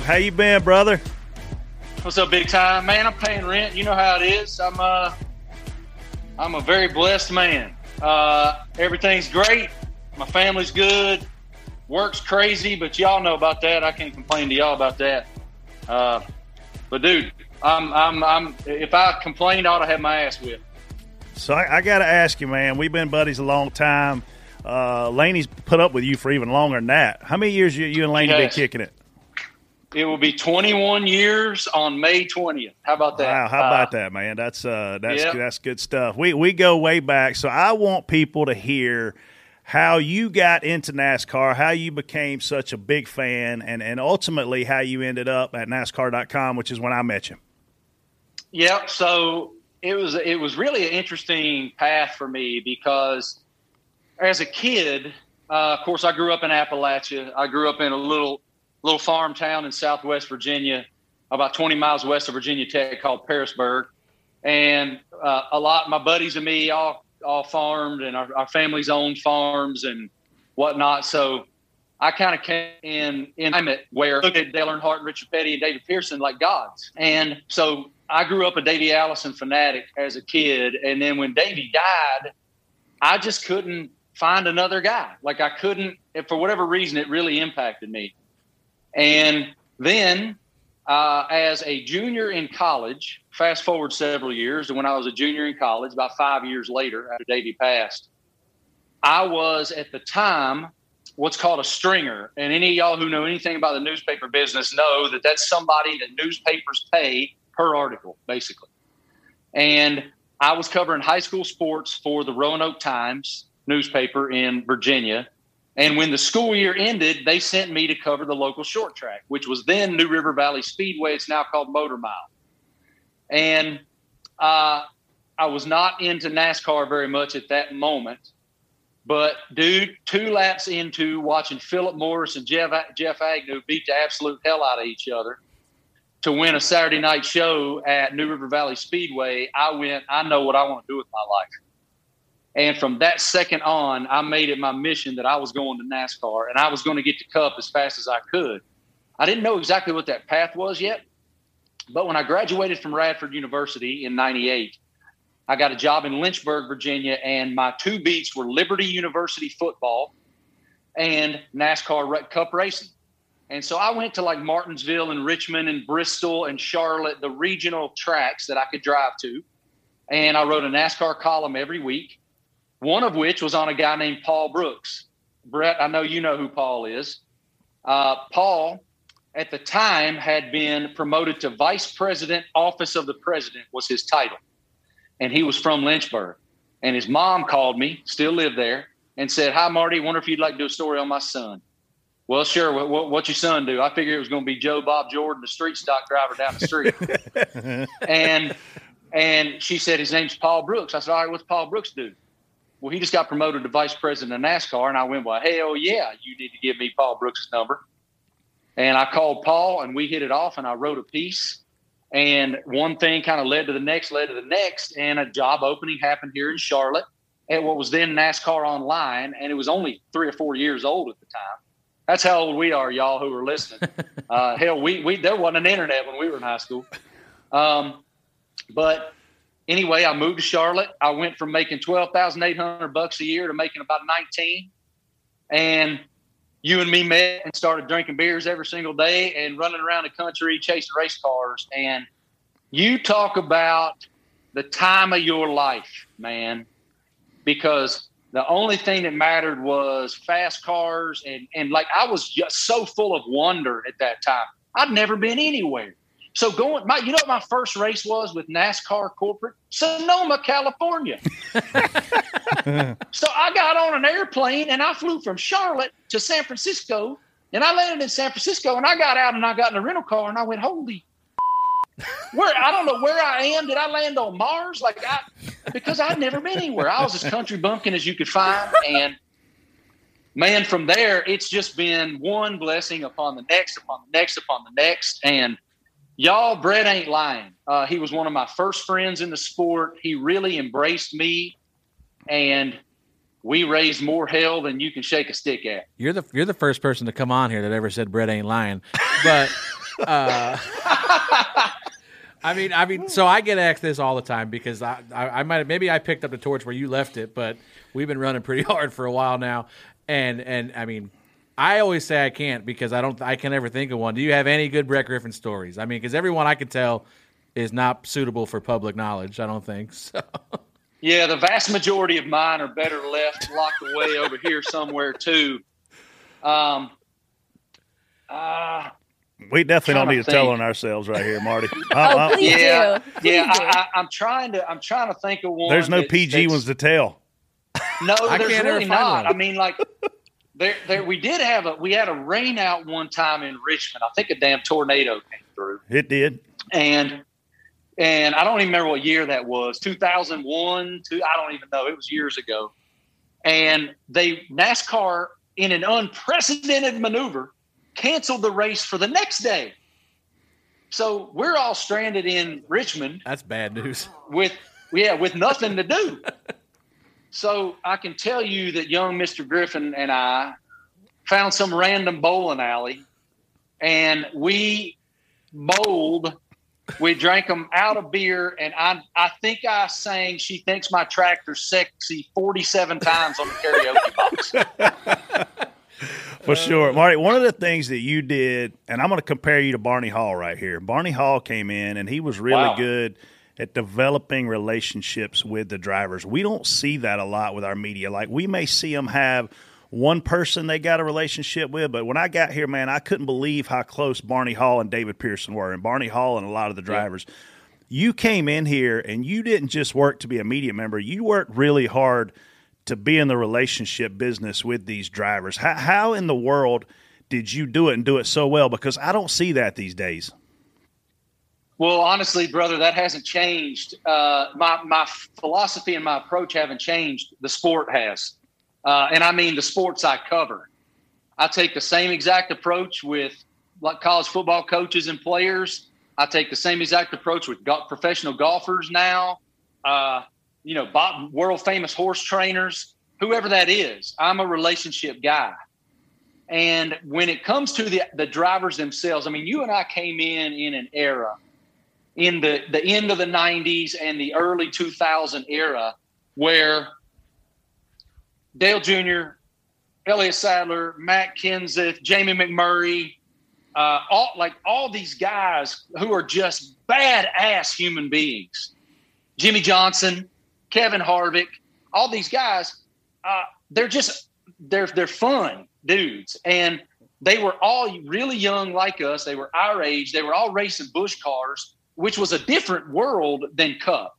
How you been, brother? What's up, big time, man? I'm paying rent. You know how it is. I'm uh, I'm a very blessed man. Uh, everything's great. My family's good. Work's crazy, but y'all know about that. I can't complain to y'all about that. Uh, but dude, I'm I'm I'm. If I complained, I ought to have my ass whipped. So I, I got to ask you, man. We've been buddies a long time. Uh, Laney's put up with you for even longer than that. How many years you, you and Laney been kicking it? It will be 21 years on May 20th. How about that? Wow, how Uh, about that, man? That's uh, that's yeah. that's good stuff. We we go way back, so I want people to hear how you got into NASCAR, how you became such a big fan, and and ultimately how you ended up at NASCAR.com, which is when I met you. Yep. So it was it was really an interesting path for me because as a kid, uh, of course, I grew up in Appalachia. I grew up in a little little farm town in Southwest Virginia, about 20 miles west of Virginia Tech, called Pearisburg. And uh, a lot, my buddies and me, all all farmed, and our, our families owned farms and whatnot. So I kind of came in in climate where I looked at Dale Earnhardt and Richard Petty and David Pearson like gods. And so I grew up a Davey Allison fanatic as a kid. And then when Davey died, I just couldn't find another guy. Like I couldn't, for whatever reason, it really impacted me. And then uh, as a junior in college, fast forward several years to when I was a junior in college, about five years later after Davey passed, I was at the time what's called a stringer. And any of y'all who know anything about the newspaper business know that that's somebody that newspapers pay per article, basically. And I was covering high school sports for the Roanoke Times newspaper in Virginia. And when the school year ended, they sent me to cover the local short track, which was then New River Valley Speedway. It's now called Motor Mile. And uh, I was not into NASCAR very much at that moment. But, dude, two laps into watching Philip Morris and Jeff, Jeff Agnew beat the absolute hell out of each other to win a Saturday night show at New River Valley Speedway, I went, I know what I want to do with my life. And from that second on, I made it my mission that I was going to NASCAR and I was going to get to Cup as fast as I could. I didn't know exactly what that path was yet, but when I graduated from Radford University in 98, I got a job in Lynchburg, Virginia, and my two beats were Liberty University football and NASCAR Cup racing. And so I went to like Martinsville and Richmond and Bristol and Charlotte, the regional tracks that I could drive to. And I wrote a NASCAR column every week, one of which was on a guy named Paul Brooks. Brett, I know you know who Paul is. Uh, Paul, at the time, had been promoted to vice president, office of the president was his title. And he was from Lynchburg. And his mom called me, still lived there, and said, Hi, Marty, wonder if you'd like to do a story on my son. Well, sure. What, what, what's your son do? I figured it was going to be Joe Bob Jordan, the street stock driver down the street. and and she said his name's Paul Brooks. I said, all right, what's Paul Brooks do? Well, he just got promoted to vice president of NASCAR, and I went, well, hell yeah, you need to give me Paul Brooks' number. And I called Paul, and we hit it off, and I wrote a piece. And one thing kind of led to the next, led to the next, and a job opening happened here in Charlotte at what was then NASCAR Online, and it was only three or four years old at the time. That's how old we are, y'all who are listening. Uh, hell, we, we there wasn't an internet when we were in high school. Um, but anyway, I moved to Charlotte. I went from making twelve thousand eight hundred bucks a year to making about nineteen. and you and me met and started drinking beers every single day and running around the country chasing race cars. And you talk about the time of your life, man, because the only thing that mattered was fast cars and and like I was just so full of wonder at that time. I'd never been anywhere. So going, my, you know what my first race was with NASCAR corporate? Sonoma, California. so I got on an airplane and I flew from Charlotte to San Francisco, and I landed in San Francisco, and I got out and I got in a rental car, and I went, holy. Where I don't know where I am. Did I land on Mars? Like I, because I'd never been anywhere. I was as country bumpkin as you could find, and man, from there it's just been one blessing upon the next, upon the next, upon the next, and Y'all, Brett ain't lying. Uh, he was one of my first friends in the sport. He really embraced me, and we raised more hell than you can shake a stick at. You're the you're the first person to come on here that ever said Brett ain't lying, but uh, I mean, I mean, so I get asked this all the time because I, I, I might maybe I picked up the torch where you left it, but we've been running pretty hard for a while now, and and I mean, I always say I can't because I don't. I can never think of one. Do you have any good Brett Griffin stories? I mean, because everyone I can tell is not suitable for public knowledge. I don't think so. Yeah, the vast majority of mine are better left locked away over here somewhere too. Um, uh, we definitely don't need to to tell on ourselves right here, Marty. Oh, Uh, uh, yeah, yeah. I, I, I'm trying to. I'm trying to think of one. There's no that's- PG ones to tell. No, I there's can't ever really find not. one. I mean, like there, there. We did have a we had a rain out one time in Richmond. I think a damn tornado came through, It did. and and I don't even remember what year that was. 2001. Two. I don't even know. It was years ago. And they NASCAR in an unprecedented maneuver canceled the race for the next day. So we're all stranded in Richmond That's bad news. with yeah with nothing to do so i can tell you that young mr griffin and i found some random bowling alley and we bowled we drank them out of beer and i i think i sang she thinks my tractor's sexy 47 times on the karaoke box For sure. Marty, one of the things that you did, and I'm going to compare you to Barney Hall right here. Barney Hall came in and he was really Wow. good at developing relationships with the drivers. We don't see that a lot with our media. Like we may see them have one person they got a relationship with, but when I got here, man, I couldn't believe how close Barney Hall and David Pearson were, and Barney Hall and a lot of the drivers. You came in here and you didn't just work to be a media member, you worked really hard to be in the relationship business with these drivers. How, how in the world did you do it and do it so well? Because I don't see that these days. Well, honestly, brother, that hasn't changed. Uh, my my philosophy and my approach haven't changed. The sport has, uh, and I mean the sports I cover. I take the same exact approach with like college football coaches and players. I take the same exact approach with go- professional golfers now. Uh, you know, world famous horse trainers, whoever that is. I'm a relationship guy. And when it comes to the the drivers themselves, I mean, you and I came in in an era in the the end of the 90s and the early 2000 era where Dale Jr., Elliott Sadler, Matt Kenseth, Jamie McMurray, uh, all like all these guys who are just badass human beings. Jimmie Johnson, Kevin Harvick, all these guys, uh, they're just they're they're fun dudes, and they were all really young like us. They were our age. They were all racing Busch cars, which was a different world than Cup.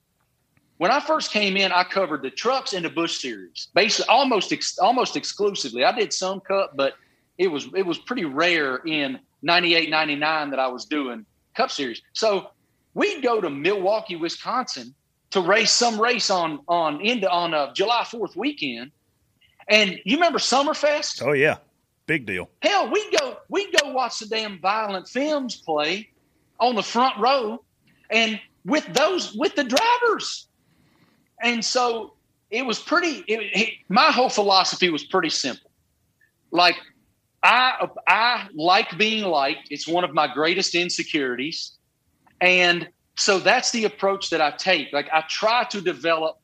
When I first came in, I covered the trucks and the Busch series, basically almost ex- almost exclusively. I did some Cup, but it was it was pretty rare in 98, 99 that I was doing Cup series. So we'd go to Milwaukee, Wisconsin to race some race on on into on a July 4th weekend. And you remember Summerfest? Oh yeah, big deal. Hell, we go we go watch the damn Violent Femmes play on the front row, and with those with the drivers, and so it was pretty. It, it, my whole philosophy was pretty simple. Like I I like being liked. It's one of my greatest insecurities, and so that's the approach that I take. Like I try to develop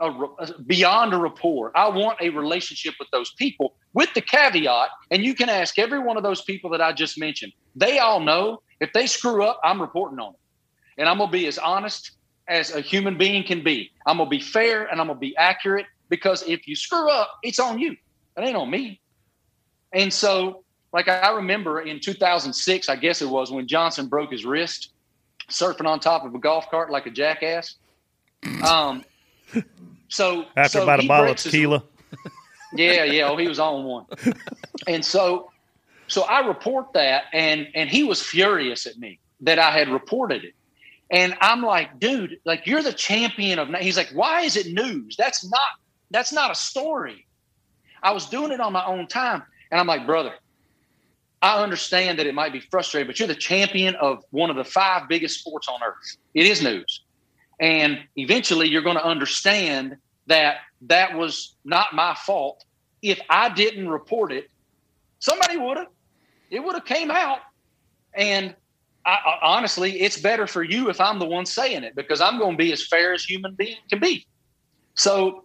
a, re- beyond a rapport. I want a relationship with those people, with the caveat, and you can ask every one of those people that I just mentioned. They all know if they screw up, I'm reporting on it. And I'm going to be as honest as a human being can be. I'm going to be fair and I'm going to be accurate because if you screw up, it's on you. It ain't on me. And so, like I remember in 2006, I guess it was when Johnson broke his wrist surfing on top of a golf cart like a jackass. Um, so After so about a bottle of breaks his- tequila. yeah, yeah. Oh, he was on one. And so, so I report that, and and he was furious at me that I had reported it. And I'm like, dude, like you're the champion of. He's like, why is it news? That's not that's not a story. I was doing it on my own time, and I'm like, brother, I understand that it might be frustrating, but you're the champion of one of the five biggest sports on earth. It is news. And eventually you're going to understand that that was not my fault. If I didn't report it, somebody would have. It would have came out. And I, honestly, it's better for you if I'm the one saying it because I'm going to be as fair as human being can be. So,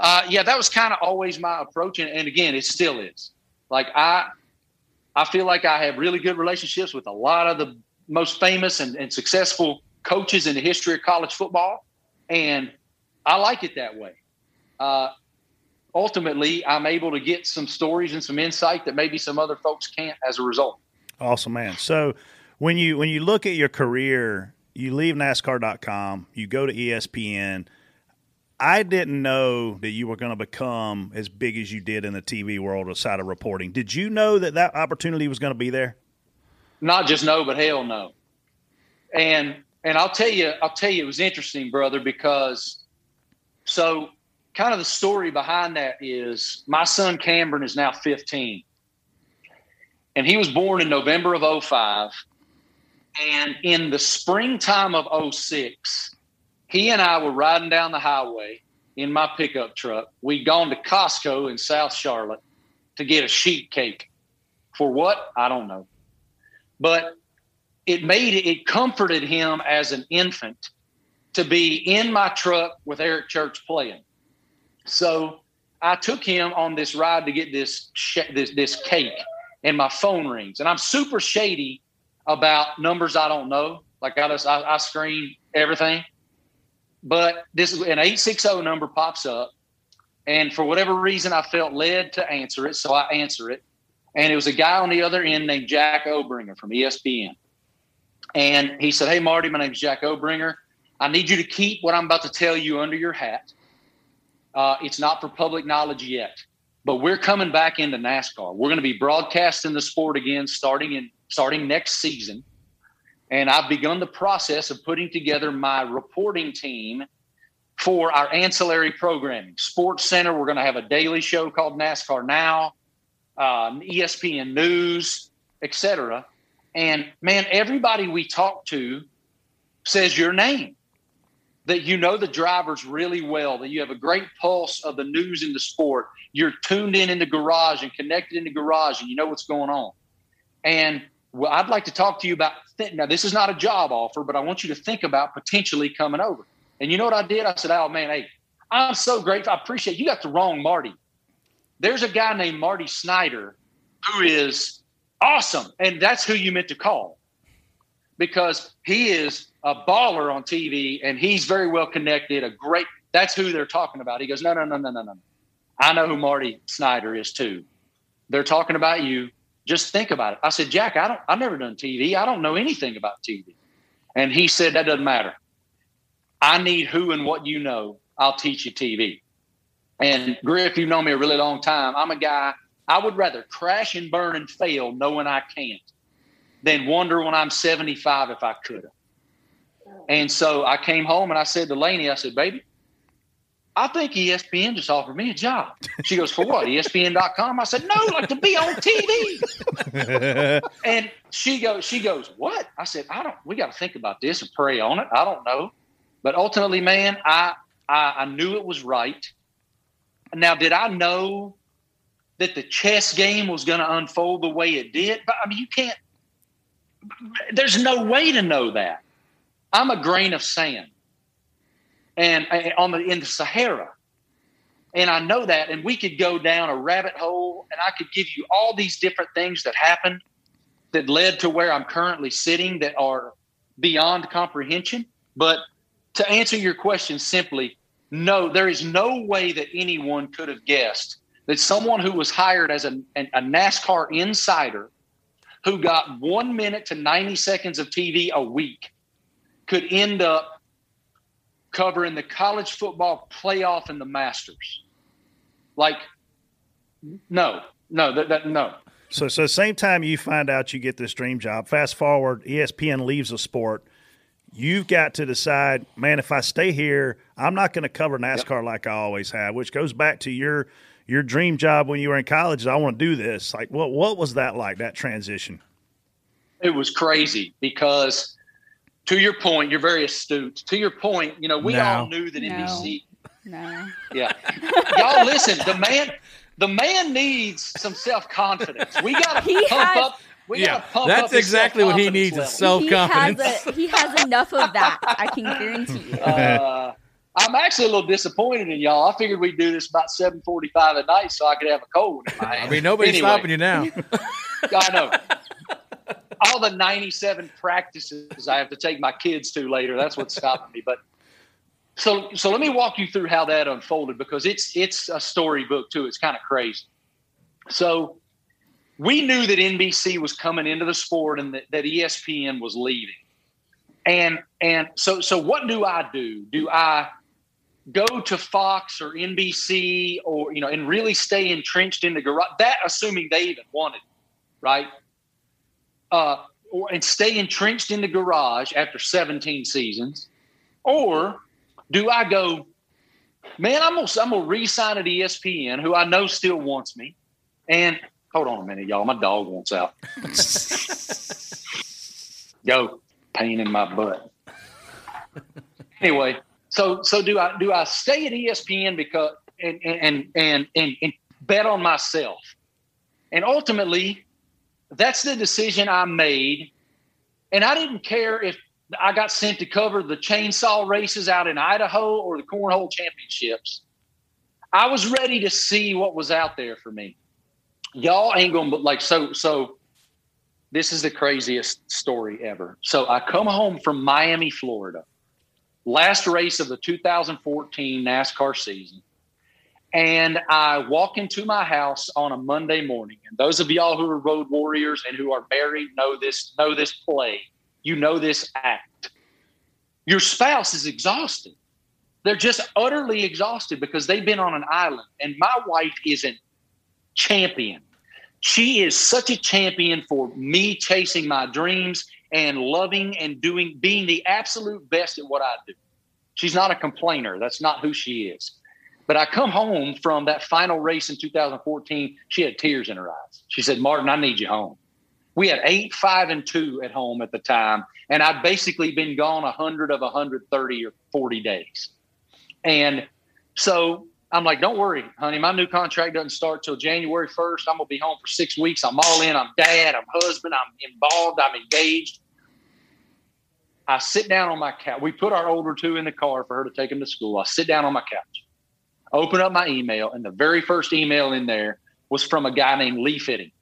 uh, yeah, that was kind of always my approach, and, and again, it still is. Like I, I feel like I have really good relationships with a lot of the most famous and, and successful coaches in the history of college football, and I like it that way. Uh, ultimately, I'm able to get some stories and some insight that maybe some other folks can't as a result. Awesome, man. So when you when you look at your career, you leave NASCAR.com, you go to ESPN. I didn't know that you were going to become as big as you did in the TV world aside of reporting. Did you know that that opportunity was going to be there? Not just no, but hell no. And and I'll tell you, I'll tell you, it was interesting, brother, because so kind of the story behind that is my son Cameron is now 15. And he was born in November of 05. And in the springtime of 06, he and I were riding down the highway in my pickup truck. We'd gone to Costco in South Charlotte to get a sheet cake. For what? I don't know. But it made it, comforted him as an infant to be in my truck with Eric Church playing. So I took him on this ride to get this sh- this this cake, and my phone rings, and I'm super shady about numbers I don't know. Like I just I, I screen everything, but this is an eight six zero number pops up, and for whatever reason I felt led to answer it, so I answer it, and it was a guy on the other end named Jack Obringer from ESPN, and he said, "Hey Marty, my name's Jack Obringer. I need you to keep what I'm about to tell you under your hat." Uh, it's not for public knowledge yet, but we're coming back into NASCAR. We're going to be broadcasting the sport again, starting in starting next season. And I've begun the process of putting together my reporting team for our ancillary programming. Sports Center, we're going to have a daily show called NASCAR Now, uh, ESPN News, etc. And man, everybody we talk to says your name that you know the drivers really well, that you have a great pulse of the news in the sport. You're tuned in in the garage and connected in the garage, and you know what's going on. And well, I'd like to talk to you about th- now. This is not a job offer, but I want you to think about potentially coming over. And you know what I did? I said, "Oh man, hey, I'm so grateful. I appreciate you. Got the wrong Marty. There's a guy named Marty Snider who is awesome, and that's who you meant to call because he is a baller on TV and he's very well connected. A great. That's who they're talking about. He goes, no, no, no, no, no, no. I know who Marty Snider is too. They're talking about you. Just think about it. I said, Jack, I don't. I've never done TV. I don't know anything about TV. And he said, that doesn't matter. I need who and what you know. I'll teach you TV. And Griff, you've known me a really long time. I'm a guy. I would rather crash and burn and fail knowing I can't than wonder when I'm 75 if I could have. And so I came home and I said to Laney, I said, baby, I think ESPN just offered me a job. She goes, for what? ESPN.com? I said, no, like to be on TV. and she goes, she goes, what? I said, I don't, we got to think about this and pray on it. I don't know. But ultimately, man, I, I, I knew it was right. Now, did I know that the chess game was going to unfold the way it did? But I mean, you can't, there's no way to know that. I'm a grain of sand, and on the in the Sahara, And I know that. And we could go down a rabbit hole and I could give you all these different things that happened that led to where I'm currently sitting that are beyond comprehension. But to answer your question simply, no, there is no way that anyone could have guessed that someone who was hired as a, a NASCAR insider who got one minute to 90 seconds of TV a week could end up covering the college football playoff and the Masters. Like, no, no, that, that no. So, so same time you find out you get this dream job. Fast forward, ESPN leaves the sport. You've got to decide, man. If I stay here, I'm not going to cover NASCAR like I always have. Which goes back to your your dream job when you were in college. Is I want to do this. Like, what what was that like? That transition? It was crazy because, to your point, you're very astute. To your point, you know, we No. all knew that No. NBC. No. Yeah, y'all listen. The man, the man needs some self confidence. We got to He pump has- up. We Yeah, gotta pump that's up his exactly what he self-confidence needs is self-confidence. He has, a, he has enough of that. I can guarantee you. Uh, I'm actually a little disappointed in y'all. I figured we'd do this about 7:45 at night so I could have a cold. In my I mean, nobody's Anyway, stopping you now. I know. All the 97 practices I have to take my kids to later. That's what's stopping me. But so so let me walk you through how that unfolded because it's it's a storybook too. It's kind of crazy. So we knew that NBC was coming into the sport and that, that ESPN was leaving. And and so so what do I do? Do I go to Fox or NBC or you know and really stay entrenched in the garage? That assuming they even wanted, right? Uh, or and stay entrenched in the garage after 17 seasons, or do I go? Man, I'm gonna I'm gonna re-sign at ESPN, who I know still wants me. And hold on a minute, y'all. My dog wants out. Go, pain in my butt. anyway, so so do I do I stay at ESPN because and and and and, and bet on myself? And ultimately, that's the decision I made. And I didn't care if I got sent to cover the chainsaw races out in Idaho or the cornhole championships. I was ready to see what was out there for me. Y'all ain't gonna like so so. This is the craziest story ever. So I come home from Miami, Florida, last race of the 2014 NASCAR season. And I walk into my house on a Monday morning. And those of y'all who are road warriors and who are married know this, know this play. You know this act. Your spouse is exhausted. They're just utterly exhausted because they've been on an island. And my wife is a champion. She is such a champion for me chasing my dreams and loving and doing being the absolute best at what I do. She's not a complainer. That's not who she is. But I come home from that final race in 2014. She had tears in her eyes. She said, Martin, I need you home. We had eight, five, and two at home at the time. And I'd basically been gone 100 of 130 or 40 days. And so I'm like, don't worry, honey. My new contract doesn't start till January 1st. I'm going to be home for six weeks. I'm all in. I'm dad. I'm husband. I'm involved. I'm engaged. I sit down on my couch. We put our older two in the car for her to take them to school. I sit down on my couch, open up my email, and the very first email in there was from a guy named Lee Fitting.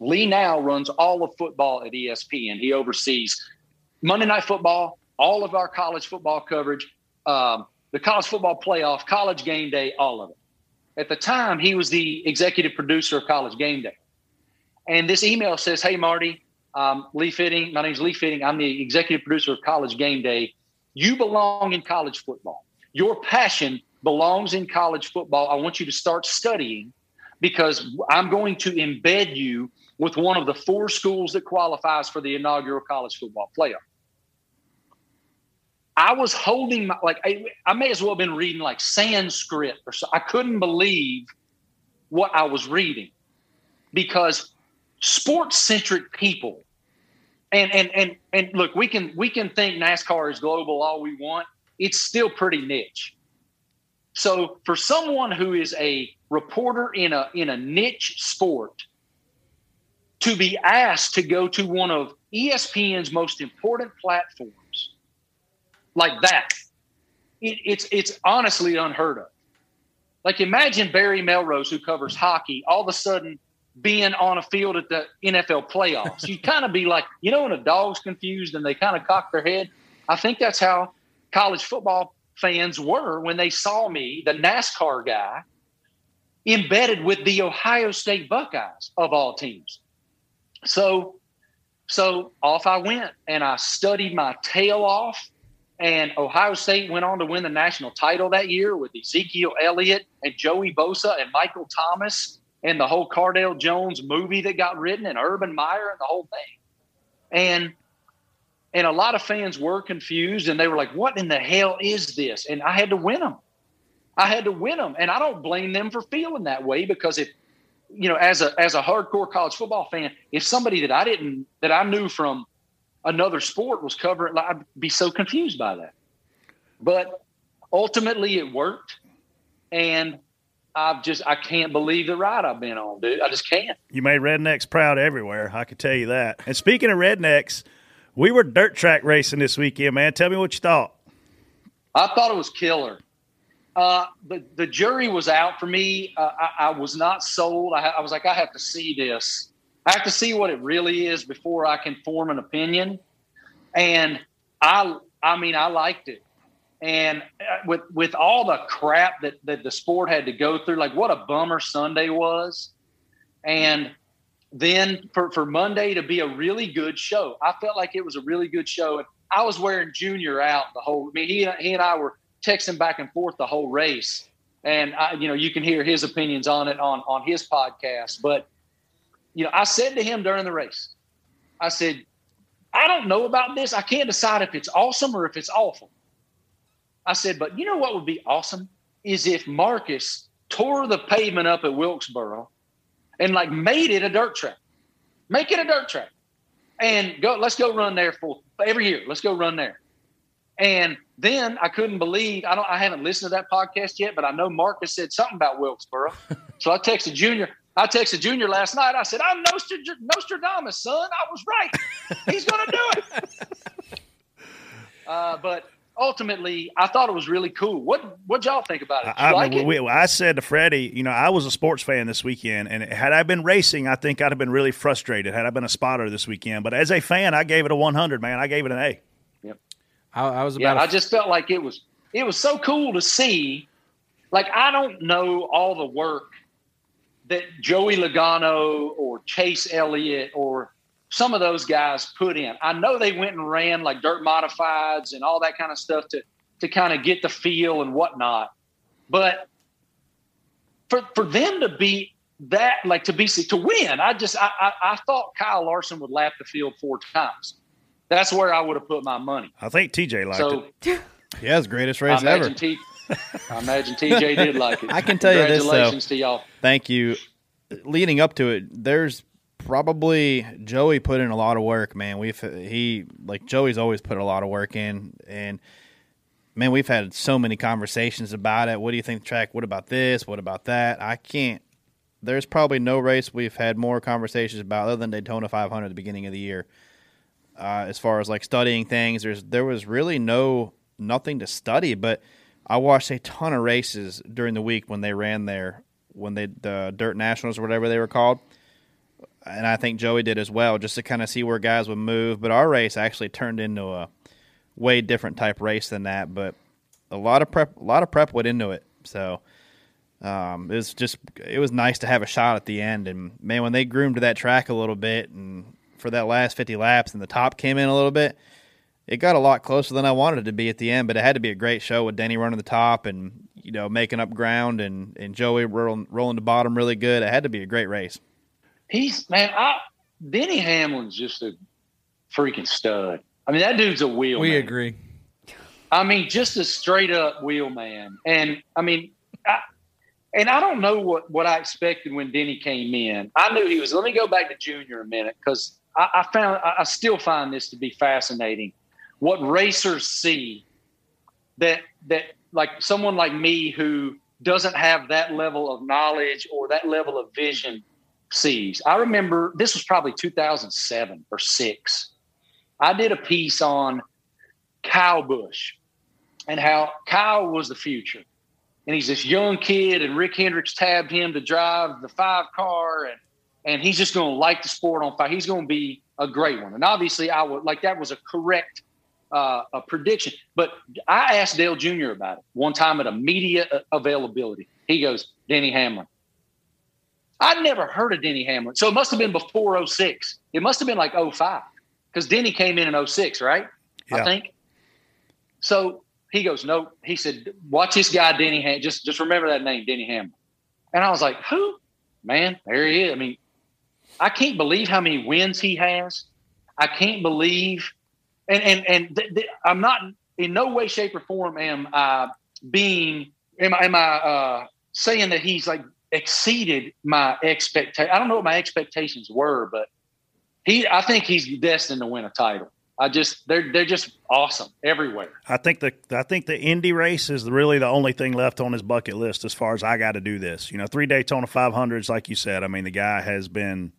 Lee now runs all of football at ESPN. He oversees Monday Night Football, all of our college football coverage, um, the college football playoff, college game day, all of it. At the time, he was the executive producer of College Game Day. And this email says, Hey, Marty, um, Lee Fitting, my name's Lee Fitting. I'm the executive producer of College Game Day. You belong in college football. Your passion belongs in college football. I want you to start studying because I'm going to embed you with one of the four schools that qualifies for the inaugural college football playoff. I was holding my like I, I may as well have been reading like Sanskrit or so. I couldn't believe what I was reading because sports centric people and and and and look, we can we can think NASCAR is global all we want. It's still pretty niche. So for someone who is a reporter in a in a niche sport to be asked to go to one of ESPN's most important platforms like that, it, it's it's honestly unheard of. like imagine Barry Melrose, who covers hockey, all of a sudden being on a field at the NFL playoffs. you kind of be like, you know, when a dog's confused and they kind of cock their head. I think that's how college football fans were when they saw me, the NASCAR guy, embedded with the Ohio State Buckeyes of all teams. So, so off I went and I studied my tail off. And Ohio State went on to win the national title that year with Ezekiel Elliott and Joey Bosa and Michael Thomas and the whole Cardale Jones movie that got written and Urban Meyer and the whole thing. And and a lot of fans were confused and they were like, "What in the hell is this?" And I had to win them. I had to win them, and I don't blame them for feeling that way because if you know, as a as a hardcore college football fan, if somebody that I didn't that I knew from another sport was covering, I'd be so confused by that. But ultimately, it worked, and I've just I can't believe the ride I've been on, dude. I just can't. You made rednecks proud everywhere. I could tell you that. And speaking of rednecks, we were dirt track racing this weekend, man. Tell me what you thought. I thought it was killer. Uh, the the jury was out for me. Uh, I, I, was not sold. I, I was like, I have to see this. I have to see what it really is before I can form an opinion. And I, I mean, I liked it. And uh, with with all the crap that that the sport had to go through, like what a bummer Sunday was. And then for, for Monday to be a really good show, I felt like it was a really good show. And I was wearing Junior out the whole. I mean, he he and I were texting back and forth the whole race, and I, you know you can hear his opinions on it on on his podcast. But you know, I said to him during the race, I said, I don't know about this. I can't decide if it's awesome or if it's awful. I said, but you know what would be awesome is if Marcus tore the pavement up at Wilkesboro and like made it a dirt track. Make it a dirt track. And go, let's go run there for every year. Let's go run there. And then I couldn't believe I don't I haven't listened to that podcast yet, but I know Marcus said something about Wilkesboro. so I texted Junior. I texted Junior last night. I said, I'm Nostradamus, son. I was right. He's gonna do it. Uh, but ultimately, I thought it was really cool. What what y'all think about it? I, like I, we, I said to Freddie, you know, I was a sports fan this weekend, and had I been racing, I think I'd have been really frustrated. Had I been a spotter this weekend, but as a fan, I gave it a 100. Man, I gave it an A. Yep. I, I was yeah, about. I just felt like it was it was so cool to see. Like I don't know all the work that Joey Logano or Chase Elliott or some of those guys put in. I know they went and ran like dirt modifieds and all that kind of stuff to to kind of get the feel and whatnot. But for for them to be that like to be to win, I just I, I, I thought Kyle Larson would lap the field four times. That's where I would have put my money. I think TJ liked So it. Yeah, it's the greatest race I ever. imagine, T, I imagine TJ did like it. I can tell you this though. Congratulations to y'all. Thank you. Leading up to it, there's probably Joey put in a lot of work, man. We've he like Joey's always put a lot of work in, and man, we've had so many conversations about it. What do you think track? What about this? What about that? I can't. There's probably no race we've had more conversations about other than Daytona 500 at the beginning of the year. Uh, as far as like studying things, there's there was really no nothing to study, but I watched a ton of races during the week when they ran there, when they the Dirt Nationals or whatever they were called, and I think Joey did as well, just to kind of see where guys would move. But our race actually turned into a way different type race than that, but a lot of prep, a lot of prep went into it. So um, it was just it was nice to have a shot at the end. And man, when they groomed that track a little bit and for that last 50 laps and the top came in a little bit, it got a lot closer than I wanted it to be at the end. But it had to be a great show with Denny running the top and you know making up ground and and Joey rolling rolling the bottom really good. It had to be a great race. He's man, I Denny Hamlin's just a freaking stud. I mean, that dude's a wheel. We man. agree. I mean, just a straight up wheel man. And I mean, I, and I don't know what, what I expected when Denny came in. I knew he was. Let me go back to Junior a minute because I, I found I, I still find this to be fascinating. What racers see that that like someone like me who doesn't have that level of knowledge or that level of vision sees. I remember this was probably 2007 or six. I did a piece on Kyle Busch and how Kyle was the future. and he's this young kid, and Rick Hendricks tabbed him to drive the five car, and and he's just going to light the sport on fire. He's going to be a great one. And obviously, I would like that was a correct uh, a prediction. But I asked Dale Jr. about it one time at a media availability. He goes, Denny Hamlin. I'd never heard of Denny Hamlin. So it must have been before 06. It must have been like 05 because Denny came in in 06, right? I think. So he goes, no. He said, watch this guy, Denny Ham. Just, just remember that name, Denny Hamlin. And I was like, who? Man, there he is. I mean, I can't believe how many wins he has. I can't believe, and and and th- th- I'm not in no way, shape, or form am I being am I am I uh, saying that he's like exceeded my expectation. I don't know what my expectations were, but he I think he's destined to win a title. I just they're they're just awesome everywhere. I think the I think the Indy race is really the only thing left on his bucket list as far as I got to do this. You know, three Daytona 500s, like you said. I mean, the guy has been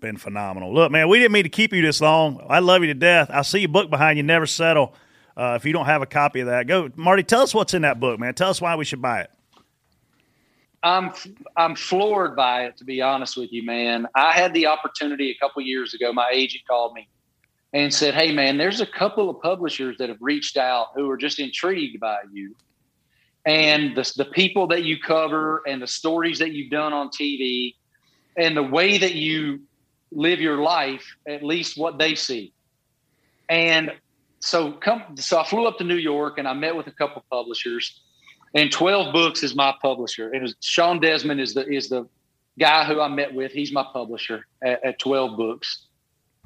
been phenomenal. Look, man, we didn't mean to keep you this long. I love you to death. I see your book behind you, Never Settle. Uh, if you don't have a copy of that, go Marty. Tell us what's in that book, man. Tell us why we should buy it. I'm I'm floored by it to be honest with you, man. I had the opportunity a couple years ago. My agent called me and said, "Hey, man, there's a couple of publishers that have reached out who are just intrigued by you and the the people that you cover and the stories that you've done on TV and the way that you live your life. At least what they see." And so come so I flew up to New York and I met with a couple publishers and 12 books is my publisher. And sean desmond is the is the guy who i met with. He's my publisher at, at 12 books.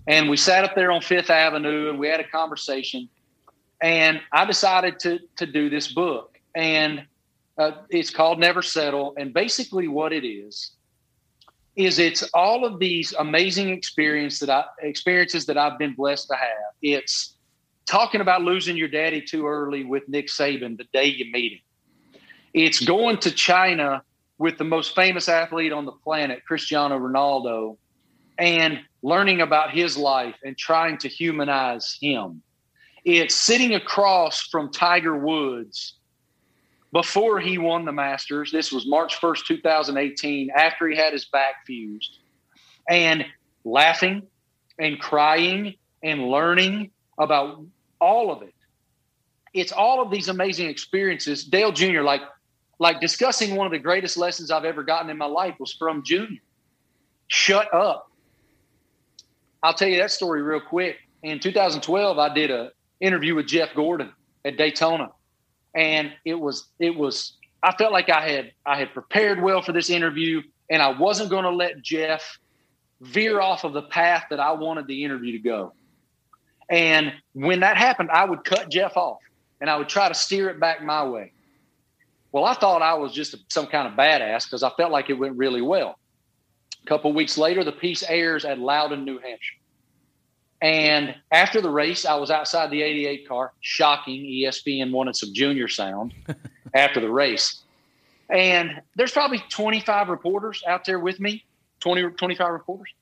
And we sat up there on fifth avenue and we had a conversation. And i decided to to do this book. And uh, it's called never settle. And basically what it is is it's all of these amazing experience that I, experiences that i've been blessed to have. It's talking about losing your daddy too early with nick saban the day you meet him it's going to China with the most famous athlete on the planet, Cristiano Ronaldo, and learning about his life and trying to humanize him. It's sitting across from Tiger Woods before he won the Masters. This was March 1st, 2018, after he had his back fused, and laughing and crying and learning about all of it. It's all of these amazing experiences. Dale Jr., like like discussing one of the greatest lessons I've ever gotten in my life was from Junior. Shut up. I'll tell you that story real quick. In 2012, I did a interview with Jeff Gordon at Daytona, and it was it was I felt like I had I had prepared well for this interview, and I wasn't going to let Jeff veer off of the path that I wanted the interview to go. And when that happened, I would cut Jeff off, and I would try to steer it back my way. Well, I thought I was just some kind of badass because I felt like it went really well. A couple weeks later, the piece airs at Loudon, New Hampshire. And after the race, I was outside the 88 car. Shocking. ESPN wanted some junior sound after the race. And there's probably 25 reporters out there with me, 20 25 reporters.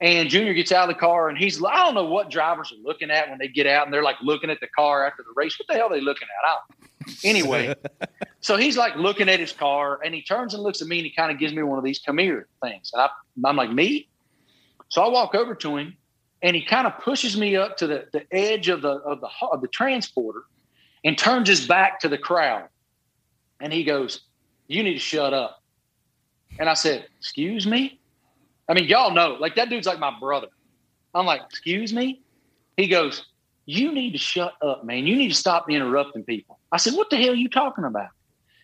And Junior gets out of the car and he's, I don't know what drivers are looking at when they get out and they're like looking at the car after the race. What the hell are they looking at? I don't. Anyway, so he's like looking at his car and he turns and looks at me and he kind of gives me one of these come here things. And I, I'm like, me? So I walk over to him and he kind of pushes me up to the, the edge of the, of the, of the transporter and turns his back to the crowd. And he goes, you need to shut up. And I said, excuse me? I mean, y'all know, like that dude's like my brother. I'm like, excuse me? He goes, you need to shut up, man. You need to stop interrupting people. I said, what the hell are you talking about?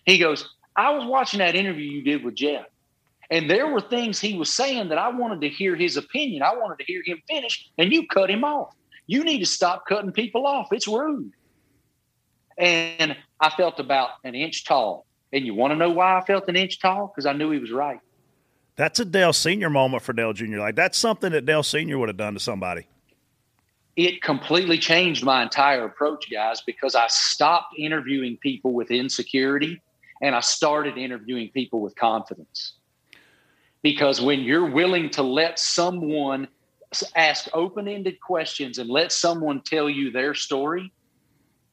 He goes, I was watching that interview you did with Jeff. And there were things he was saying that I wanted to hear his opinion. I wanted to hear him finish, and you cut him off. You need to stop cutting people off. It's rude. And I felt about an inch tall. And you want to know why I felt an inch tall? Because I knew he was right. That's a Dale Senior moment for Dale Junior. Like that's something that Dale Senior would have done to somebody. It completely changed my entire approach, guys, because I stopped interviewing people with insecurity and I started interviewing people with confidence. Because when you're willing to let someone ask open ended questions and let someone tell you their story,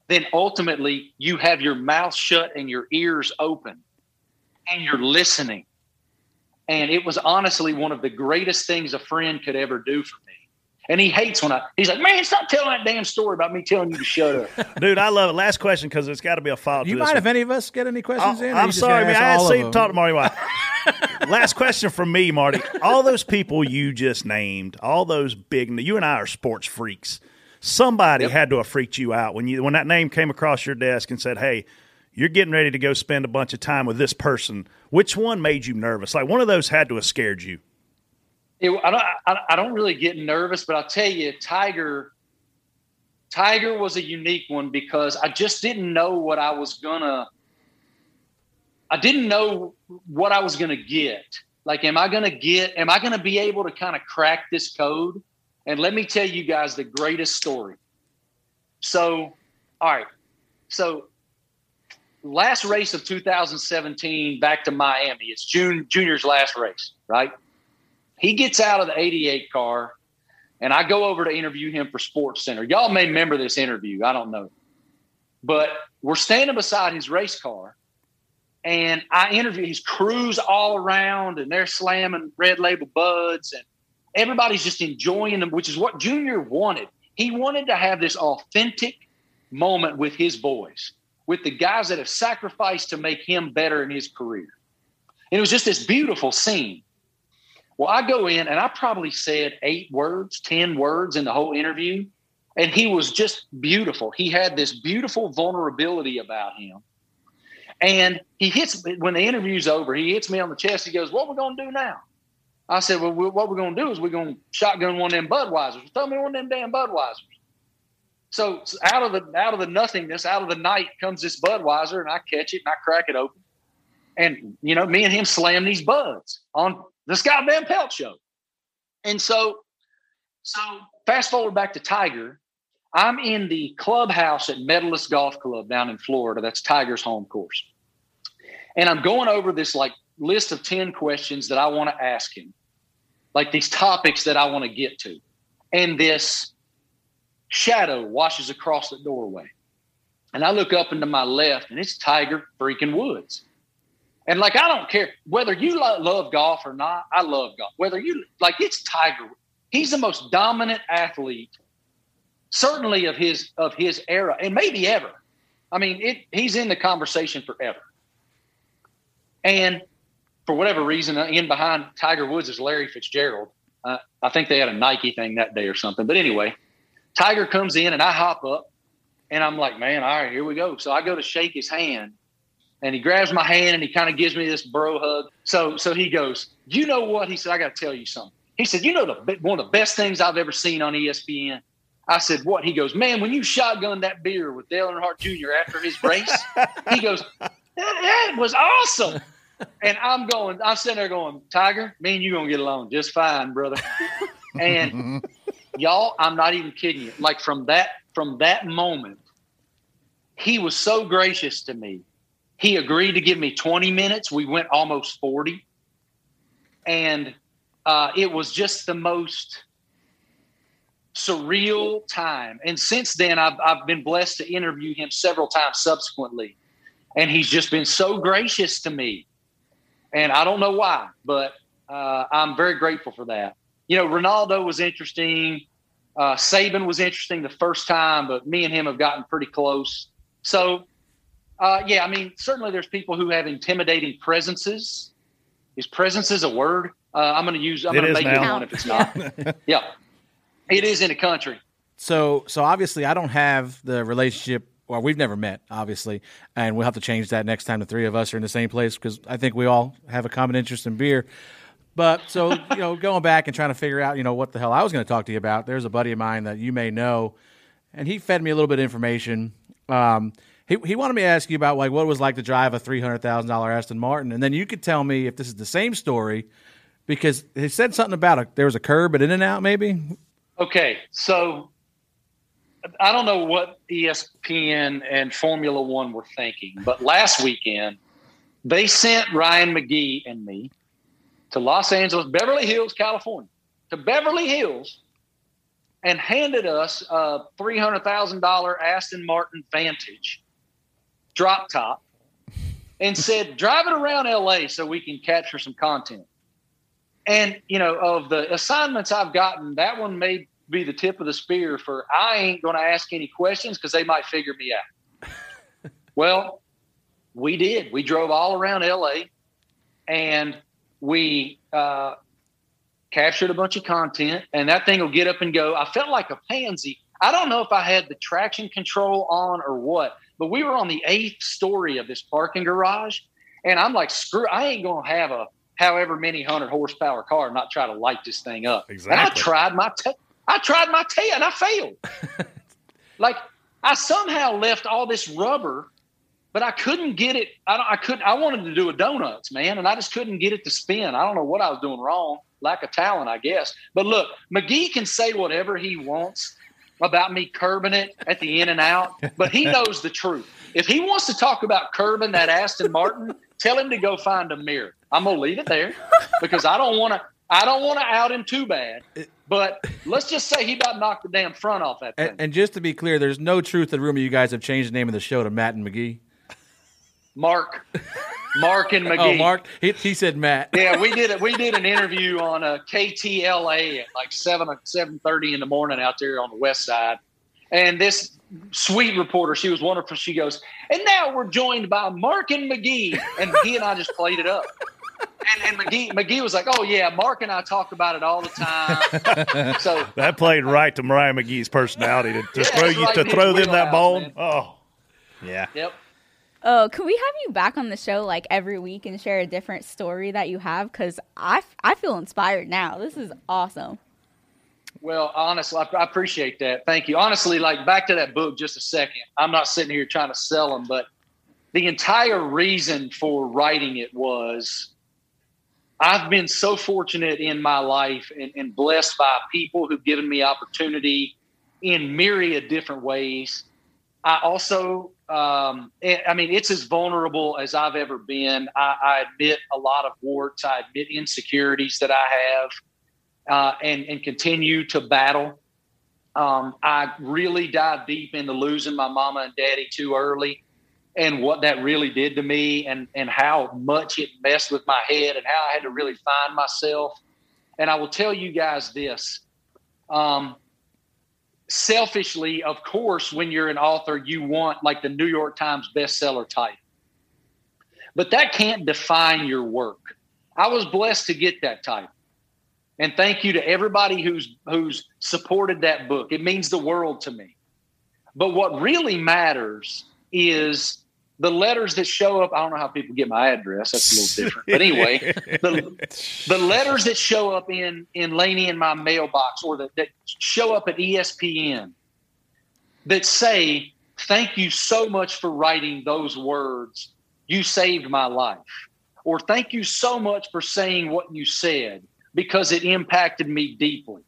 then ultimately you have your mouth shut and your ears open and you're listening. And it was honestly one of the greatest things a friend could ever do for me. And he hates when I, he's like, man, stop telling that damn story about me telling you to shut up. Dude, I love it. Last question because it's got to be a follow. Do you mind if any of us get any questions in? or you I'm sorry, man. ask I had all to see them? talk to Marty White. Last question from me, Marty. All those people you just named, all those big. You and I are sports freaks. Somebody had to have freaked you out when you when that name came across your desk and said, "Hey, you're getting ready to go spend a bunch of time with this person." Which one made you nervous? Like one of those had to have scared you. It, I don't. I, I don't really get nervous, but I'll tell you, Tiger. Tiger was a unique one because I just didn't know what I was gonna. I didn't know what I was gonna get. Like, am I gonna get? Am I gonna be able to kind of crack this code? And let me tell you guys the greatest story. So, all right. So, last race of 2017, back to Miami. It's June Junior's last race, right? He gets out of the 88 car, and I go over to interview him for Sports Center. Y'all may remember this interview. I don't know. But we're standing beside his race car, and I interview his crews all around, and they're slamming red label buds, and everybody's just enjoying them, which is what Junior wanted. He wanted to have this authentic moment with his boys, with the guys that have sacrificed to make him better in his career. And it was just this beautiful scene. Well, I go in and I probably said eight words, 10 words in the whole interview. And he was just beautiful. He had this beautiful vulnerability about him. And he hits, when the interview's over, he hits me on the chest. He goes, What we going to do now? I said, Well, we- what we're going to do is we're going to shotgun one of them Budweisers. Throw me one of them damn Budweisers. So out of the out of the nothingness, out of the night comes this Budweiser, and I catch it and I crack it open. And you know, me and him slam these buds on this goddamn pelt show. And so, so fast forward back to Tiger. I'm in the clubhouse at Medalist Golf Club down in Florida. That's Tiger's home course. And I'm going over this like list of 10 questions that I want to ask him, like these topics that I want to get to. And this shadow washes across the doorway. And I look up into my left, and it's Tiger freaking Woods. And like, I don't care whether you lo- love golf or not. I love golf. Whether you like, it's Tiger. He's the most dominant athlete, certainly of his of his era, and maybe ever. I mean, it. He's in the conversation forever. And for whatever reason, uh, in behind Tiger Woods is Larry Fitzgerald. Uh, I think they had a Nike thing that day or something. But anyway, Tiger comes in, and I hop up, and I'm like, man, all right, here we go. So I go to shake his hand, and he grabs my hand and he kind of gives me this bro hug. So so he goes, you know what? He said, I got to tell you something. He said, you know the one of the best things I've ever seen on ESPN. I said, what? He goes, man, when you shotgunned that beer with Dale Earnhardt Jr. after his race, he goes, that, that was awesome. And I'm going, I'm sitting there going, Tiger, me and you gonna get along just fine, brother. And y'all, I'm not even kidding you. Like from that from that moment, he was so gracious to me. He agreed to give me 20 minutes. We went almost 40. And uh, it was just the most surreal time. And since then, I've, I've been blessed to interview him several times subsequently. And he's just been so gracious to me. And I don't know why, but uh, I'm very grateful for that. You know, Ronaldo was interesting. Uh, Saban was interesting the first time, but me and him have gotten pretty close. So, uh, yeah, I mean, certainly there's people who have intimidating presences. Is presences a word? Uh, I'm going to use. I'm going to is make it now. one if it's not. yeah, it is in the country. So, so obviously, I don't have the relationship. Well, we've never met, obviously, and we'll have to change that next time the three of us are in the same place because I think we all have a common interest in beer. But so you know, going back and trying to figure out, you know, what the hell I was going to talk to you about. There's a buddy of mine that you may know, and he fed me a little bit of information. Um, he he wanted me to ask you about like what it was like to drive a three hundred thousand dollar Aston Martin, and then you could tell me if this is the same story because he said something about a there was a curb at In and Out, maybe. Okay, so I don't know what ESPN and Formula One were thinking, but last weekend they sent Ryan McGee and me to Los Angeles, Beverly Hills, California, to Beverly Hills, and handed us a three hundred thousand dollar Aston Martin Vantage drop top and said, "Drive it around LA so we can capture some content." And you know, of the assignments I've gotten, that one may be the tip of the spear for I ain't going to ask any questions because they might figure me out. well, we did. We drove all around LA, and we uh, captured a bunch of content, and that thing will get up and go. I felt like a pansy. I don't know if I had the traction control on or what, but we were on the eighth story of this parking garage, and I'm like, screw, I ain't gonna have a however many hundred horsepower car and not try to light this thing up. Exactly. And I tried my, t- I tried my tail and I failed. like I somehow left all this rubber, but I couldn't get it. I, I couldn't. I wanted to do a donuts, man, and I just couldn't get it to spin. I don't know what I was doing wrong. Lack of talent, I guess. But look, McGee can say whatever he wants about me curbing it at the in and out, but he knows the truth. If he wants to talk about curbing that Aston Martin, tell him to go find a mirror. I'm gonna leave it there because I don't want to. I don't want to out him too bad. But let's just say he about knocked the damn front off that thing. And, and just to be clear, there's no truth to the rumor you guys have changed the name of the show to Matt and McGee. Mark, Mark and oh, McGee. Oh, Mark. He, he said Matt. yeah, we did it. We did an interview on uh, a KTLA at like seven seven thirty in the morning out there on the west side, and this sweet reporter, she was wonderful. She goes, and now we're joined by Mark and McGee, and he and I just played it up. And, and McGee, McGee was like, "Oh yeah, Mark and I talk about it all the time." so that played right to Mariah McGee's personality to, to Yeah, throw you right to throw them that wheelhouse, bone. man. Oh, yeah. Yep. Oh, can we have you back on the show like every week and share a different story that you have? Because I, I feel inspired now. This is awesome. Well, honestly, I, I appreciate that. Thank you. Honestly, like back to that book just a second. I'm not sitting here trying to sell them, but the entire reason for writing it was I've been so fortunate in my life and, and blessed by people who've given me opportunity in myriad different ways. I also, um, I mean, it's as vulnerable as I've ever been. I, I admit a lot of warts. I admit insecurities that I have uh, and and continue to battle. Um, I really dive deep into losing my mama and daddy too early, and what that really did to me, and and how much it messed with my head, and how I had to really find myself. And I will tell you guys this: um, selfishly, of course, when you're an author, you want like the New York Times bestseller title. but that can't define your work. I was blessed to get that title. And thank you to everybody who's who's supported that book. It means the world to me. But what really matters is the letters that show up. I don't know how people get my address. That's a little different. But anyway, the, the letters that show up in in Laney in my mailbox or that, that show up at ESPN that say, Thank you so much for writing those words. You saved my life. Or thank you so much for saying what you said because it impacted me deeply.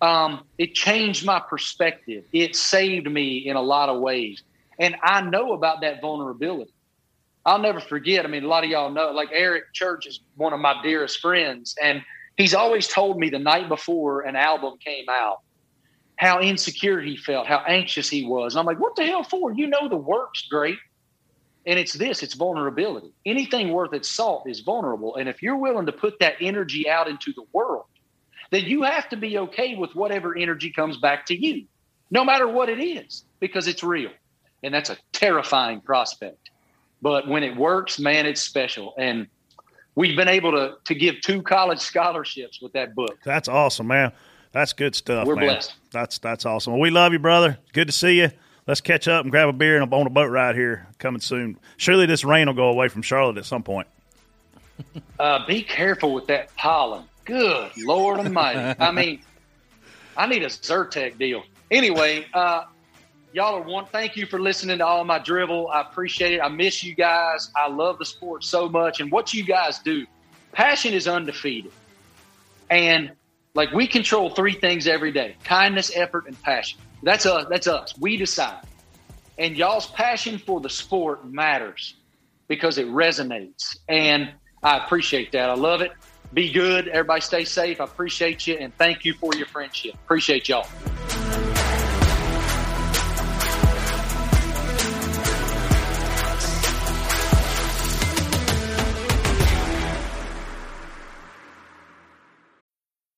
Um, it changed my perspective. It saved me in a lot of ways. And I know about that vulnerability. I'll never forget. I mean, a lot of y'all know, like Eric Church is one of my dearest friends. And he's always told me the night before an album came out how insecure he felt, how anxious he was. And I'm like, what the hell for? You know, the work's great. And it's this it's vulnerability. Anything worth its salt is vulnerable. And if you're willing to put that energy out into the world, then you have to be okay with whatever energy comes back to you, no matter what it is, because it's real. And that's a terrifying prospect. But when it works, man, it's special. And we've been able to, to give two college scholarships with that book. That's awesome, man. That's good stuff. We're man. blessed. That's that's awesome. Well, we love you, brother. Good to see you. Let's catch up and grab a beer and on a boat ride here coming soon. Surely this rain will go away from Charlotte at some point. Uh, be careful with that pollen. Good Lord Almighty. I mean, I need a Zyrtec deal. Anyway, uh, y'all are one. Thank you for listening to all my drivel. I appreciate it. I miss you guys. I love the sport so much. And what you guys do, passion is undefeated. And like we control three things every day kindness, effort, and passion. That's us. That's us. We decide. And y'all's passion for the sport matters because it resonates. And I appreciate that. I love it. Be good. Everybody stay safe. I appreciate you. And thank you for your friendship. Appreciate y'all.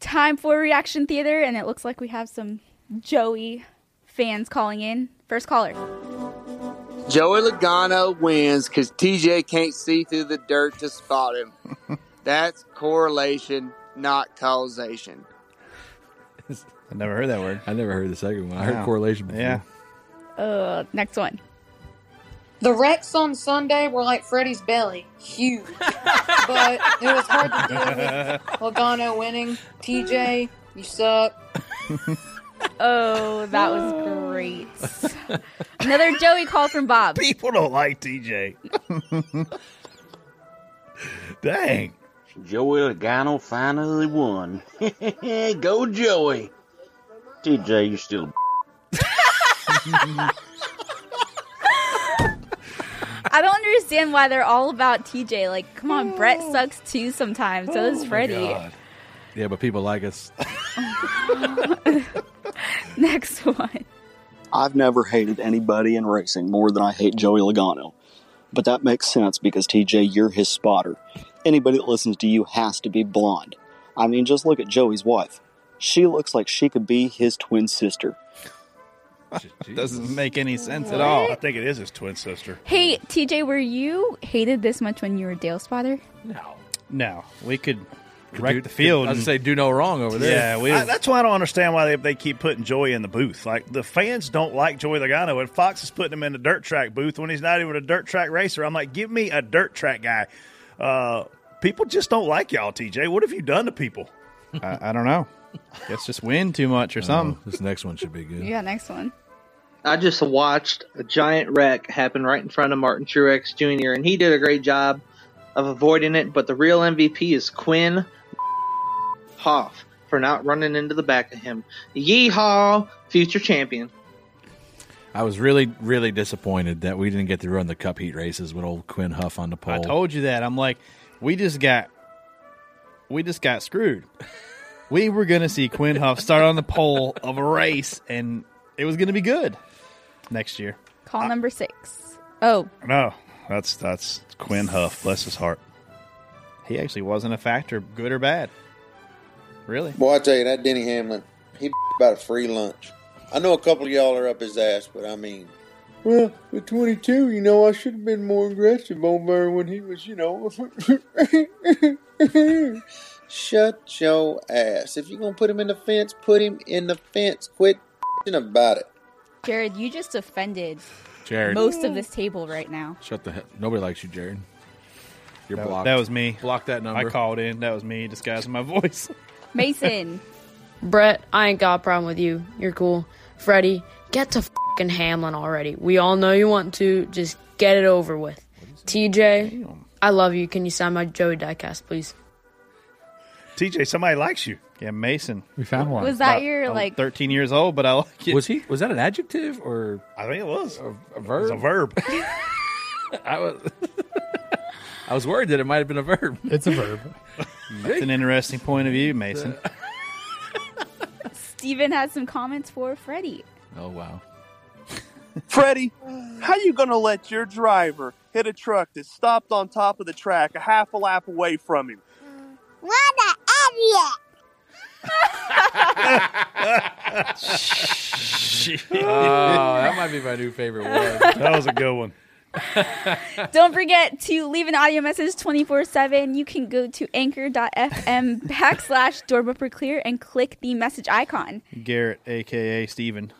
Time for reaction theater, and it looks like we have some Joey fans calling in. First caller. Joey Logano wins because TJ can't see through the dirt to spot him. That's correlation, not causation. I never heard that word. I never heard the second one. I heard correlation before. Yeah. Uh, next one. The wrecks on Sunday were like Freddie's belly, huge. but it was hard to deal with. Logano winning. TJ, you suck. Oh, that was great. Another Joey call from Bob. People don't like TJ. Dang. Joey Logano finally won. Go Joey. TJ, you're still. I don't understand why they're all about TJ. Like, come on, Brett oh. sucks too sometimes. So does oh Freddie. Yeah, but people like us. Next one. I've never hated anybody in racing more than I hate Joey Logano. But that makes sense because TJ, you're his spotter. Anybody that listens to you has to be blonde. I mean, just look at Joey's wife. She looks like she could be his twin sister. Doesn't make any sense at all. I think it is his twin sister. Hey, TJ, were you hated this much when you were Dale's father? No. No, we could Could wreck do- the field. I was and- say, do no wrong over there. Yeah, we. I- that's why I don't understand why they, they keep putting Joy in the booth. Like the fans don't like Joey Logano, and Fox is putting him in the dirt track booth when he's not even a dirt track racer. I'm like, give me a dirt track guy. Uh, people just don't like y'all, TJ. What have you done to people? I, I don't know. Guess just win too much or oh, something. This next one should be good. Yeah, next one. I just watched a giant wreck happen right in front of Martin Truex Jr. and he did a great job of avoiding it. But the real MVP is Quin Houff for not running into the back of him. Yeehaw, future champion. I was really, really disappointed that we didn't get to run the Cup Heat races with old Quin Houff on the pole. I told you that. I'm like, we just got, we just got screwed. We were gonna see Quin Houff start on the pole of a race, and it was gonna be good next year. Call number six. Oh, No, that's that's Quin Houff. Bless his heart. He actually wasn't a factor, good or bad. Really? Boy, I tell you, that Denny Hamlin, he about a free lunch. I know a couple of y'all are up his ass, but I mean. Well, at 22, you know, I should have been more aggressive on over when he was, you know. Shut your ass. If you're going to put him in the fence, put him in the fence. Quit about it. Jared, you just offended Jared. most of this table right now. Shut the hell. Nobody likes you, Jared. You're That, blocked. that was me. Block that number. I called in. That was me disguising my voice. Mason. Brett, I ain't got a problem with you. You're cool. Freddie, get to fucking Hamlin already. We all know you want to. Just get it over with. TJ, I love you. Can you sign my Joey diecast, please? TJ, somebody likes you. Yeah, Mason. We found one. Was that your, like- 13 years old, but I like it. Was he? Was that an adjective or I think it was a, a verb? It's a verb. I was. I was worried that it might have been a verb. It's a verb. That's an interesting point of view, Mason. Steven has some comments for Freddie. Oh wow. Freddie, how you gonna let your driver hit a truck that stopped on top of the track a half a lap away from him? What an Oh, that might be my new favorite word. That was a good one. Don't forget to leave an audio message 24 7. You can go to anchor.fm backslash door bumper clear and click the message icon. Garrett, aka Steven.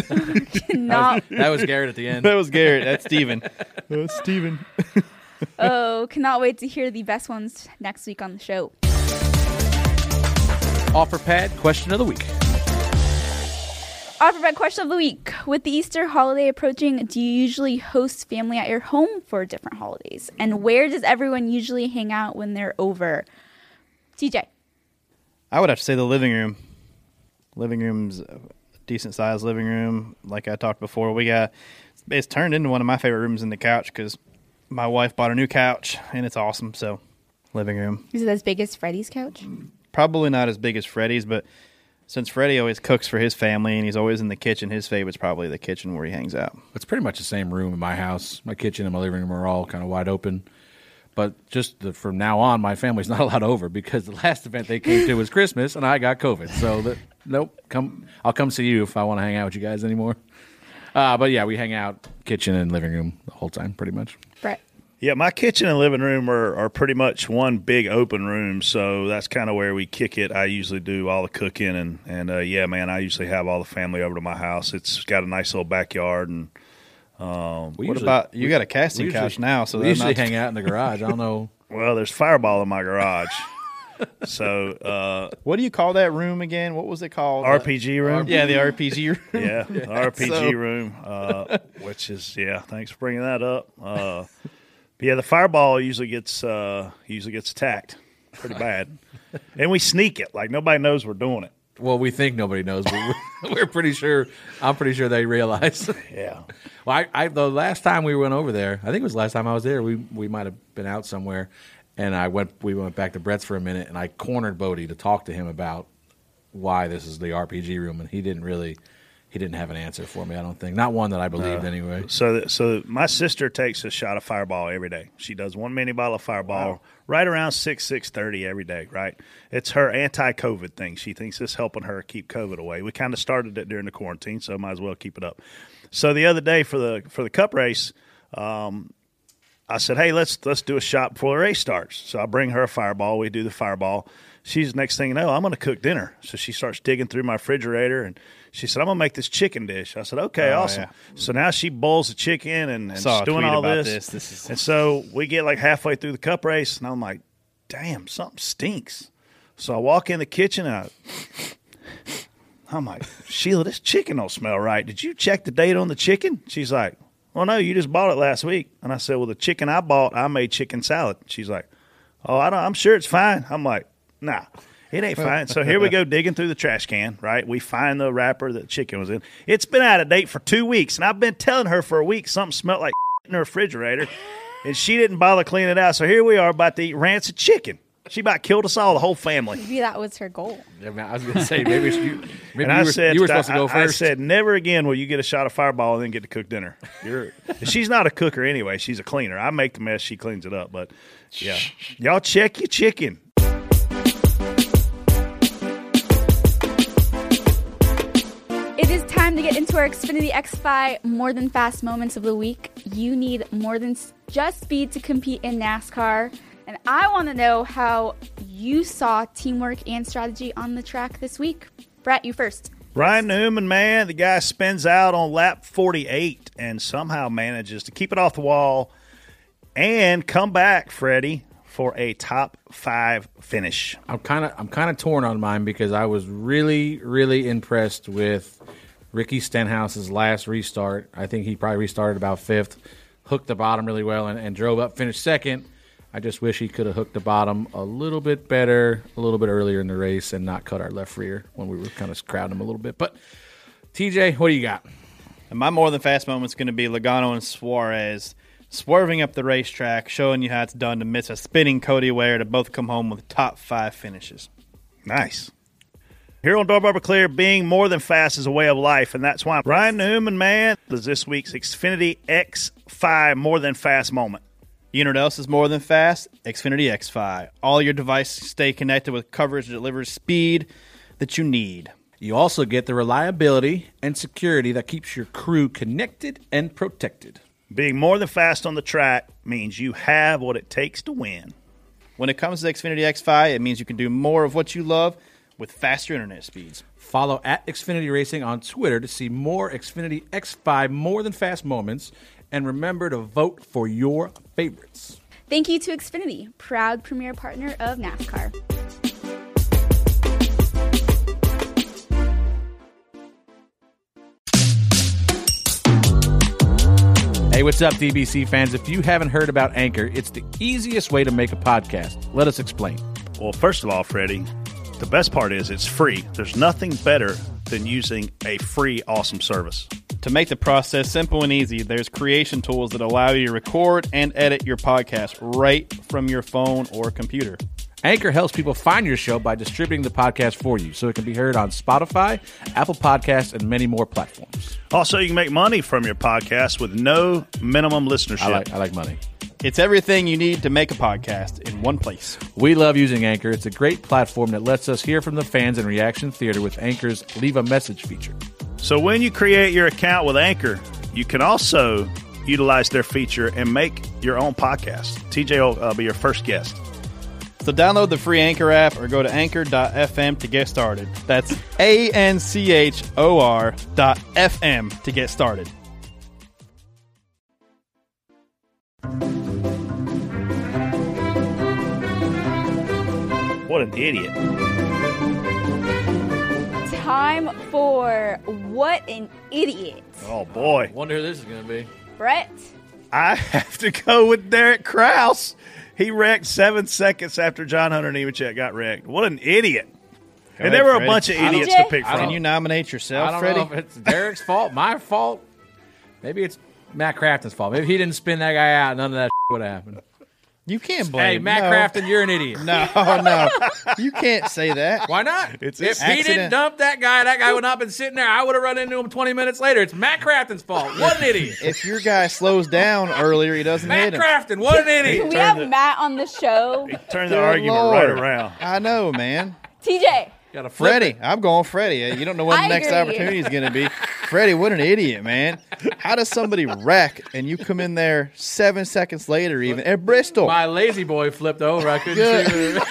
Not- That was Garrett at the end. That was Garrett. That's Steven. That's Steven. oh, cannot wait to hear the best ones next week on the show. Offerpad question of the week. Offerpad question of the week. With the Easter holiday approaching, do you usually host family at your home for different holidays? And where does everyone usually hang out when they're over? TJ. I would have to say the living room. Living room's a decent sized living room. Like I talked before, we got it's turned into one of my favorite rooms in the couch because my wife bought a new couch and it's awesome. So, living room Is it as big as Freddie's couch? Probably not as big as Freddie's, but since Freddie always cooks for his family and he's always in the kitchen, his favorite's probably the kitchen where he hangs out. It's pretty much the same room in my house. My kitchen and my living room are all kind of wide open. But just the, from now on, my family's not allowed over because the last event they came to was Christmas, and I got COVID. So that, nope, come. I'll come see you if I want to hang out with you guys anymore. Uh, but yeah, we hang out kitchen and living room the whole time, pretty much. Brett. Yeah, my kitchen and living room are, are pretty much one big open room, so that's kind of where we kick it. I usually do all the cooking, and and uh, yeah, man, I usually have all the family over to my house. It's got a nice little backyard, and um, What about- you got a casting we couch now, so we that's usually not- hang out in the garage. I don't know. Well, there's Fireball in my garage, so uh, What do you call that room again? What was it called? RPG room. Yeah, the RPG room. yeah, the RPG So- room, uh, which is yeah. Thanks for bringing that up. Uh, but yeah, the fireball usually gets uh, usually gets attacked pretty bad, and we sneak it like nobody knows we're doing it. Well, we think nobody knows, but we're, pretty sure. I'm pretty sure they realize. Yeah. Well, I, I the last time we went over there, I think it was the last time I was there. We we might have been out somewhere, and I went. We went back to Brett's for a minute, and I cornered Bodie to talk to him about why this is the RPG room, and he didn't really. He didn't have an answer for me. I don't think. Not one that I believed Uh, anyway. So, so my sister takes a shot of Fireball every day. She does one mini bottle of Fireball right around six six thirty every day. Right, it's her anti-COVID thing. She thinks it's helping her keep COVID away. We kind of started it during the quarantine, so might as well keep it up. So the other day for the for the cup race, um, I said, "Hey, let's let's do a shot before the race starts." So I bring her a Fireball. We do the Fireball. She's next thing you know, I'm going to cook dinner. So she starts digging through my refrigerator and she said, "I'm going to make this chicken dish." I said, "Okay, Oh, awesome." yeah. So now she boils the chicken and, and a doing all this. this. This is- And so we get like halfway through the cup race, and I'm like, "Damn, something stinks." So I walk in the kitchen and I. I'm like, Sheila, this chicken don't smell right. Did you check the date on the chicken? She's like, Well, no, you just bought it last week. And I said, Well, the chicken I bought, I made chicken salad. She's like, Oh, I don't, I'm sure it's fine. I'm like, Nah, it ain't fine. So here we go digging through the trash can, right? We find the wrapper that chicken was in. It's been out of date for two weeks, and I've been telling her for a week something smelled like in her refrigerator, and she didn't bother cleaning it out. So here we are about to eat rancid chicken. She about killed us all, the whole family. Maybe that was her goal. Yeah, man, I was going to say maybe you, maybe and you, I were, said, you were supposed to go first. I said, never again will you get a shot of Fireball and then get to cook dinner. You're, she's not a cooker anyway. She's a cleaner. I make the mess. She cleans it up. But yeah, y'all check your chicken. To get into our Xfinity X5 more than fast moments of the week. You need more than just speed to compete in NASCAR. And I want to know how you saw teamwork and strategy on the track this week. Brett, you first. Ryan Newman, man, the guy spins out on lap 48 and somehow manages to keep it off the wall and come back, Freddie, for a top five finish. I'm kind of I'm kind of torn on mine because I was really really impressed with Ricky Stenhouse's last restart. I think he probably restarted about fifth, hooked the bottom really well, and, and drove up, finished second. I just wish he could have hooked the bottom a little bit better, a little bit earlier in the race, and not cut our left rear when we were kind of crowding him a little bit. But TJ, what do you got? And my more than fast moment's going to be Logano and Suarez swerving up the racetrack, showing you how it's done to miss a spinning Cody Ware to both come home with top five finishes. Nice. Here on Door Bumper Clear, being more than fast is a way of life, and that's why Ryan Newman, man, is this week's Xfinity X5 more than fast moment. You know what else is more than fast? Xfinity X5. All your devices stay connected with coverage that delivers speed that you need. You also get the reliability and security that keeps your crew connected and protected. Being more than fast on the track means you have what it takes to win. When it comes to Xfinity X5, it means you can do more of what you love with faster internet speeds. Follow at Xfinity Racing on Twitter to see more Xfinity X5 more than fast moments. And remember to vote for your favorites. Thank you to Xfinity, proud premier partner of NASCAR. Hey, what's up, DBC fans? If you haven't heard about Anchor, it's the easiest way to make a podcast. Let us explain. Well, first of all, Freddie, the best part is it's free. There's nothing better than using a free, awesome service. To make the process simple and easy, there's creation tools that allow you to record and edit your podcast right from your phone or computer. Anchor helps people find your show by distributing the podcast for you so it can be heard on Spotify, Apple Podcasts, and many more platforms. Also, you can make money from your podcast with no minimum listenership. I like, I like money. It's everything you need to make a podcast in one place. We love using Anchor. It's a great platform that lets us hear from the fans in Reaction Theater with Anchor's Leave a Message feature. So when you create your account with Anchor, you can also utilize their feature and make your own podcast. TJ will uh, be your first guest. So download the free Anchor app or go to anchor.fm to get started. That's A N C H O R dot FM to get started. What an idiot. Time for What an Idiot. Oh, boy. Wonder who this is going to be. Brett, I have to go with Derek Kraus. He wrecked seven seconds after John Hunter Nemechek got wrecked. What an idiot. and ahead, there were a bunch of idiots to pick from. Can you nominate yourself, I don't Freddie? know if it's Derek's fault, my fault. Maybe it's Matt Crafton's fault. Maybe he didn't spin that guy out. None of that would have happened. You can't blame. Hey, Matt no. Crafton, you're an idiot. No, no, you can't say that. Why not? It's if an he didn't dump that guy, that guy would not have been sitting there. I would have run into him 20 minutes later. It's Matt Crafton's fault. What an idiot. If your guy slows down earlier, he doesn't Matt hit him. Crafton, what an idiot. can we have Matt on the show? Turn Good the argument Lord. right around. I know, man. TJ, Got a Freddie, I'm going Freddie. You don't know what I the next agree. opportunity is going to be. Freddie, what an idiot, man. How does somebody wreck and you come in there seven seconds later, even at Bristol? My lazy boy flipped over. I couldn't see.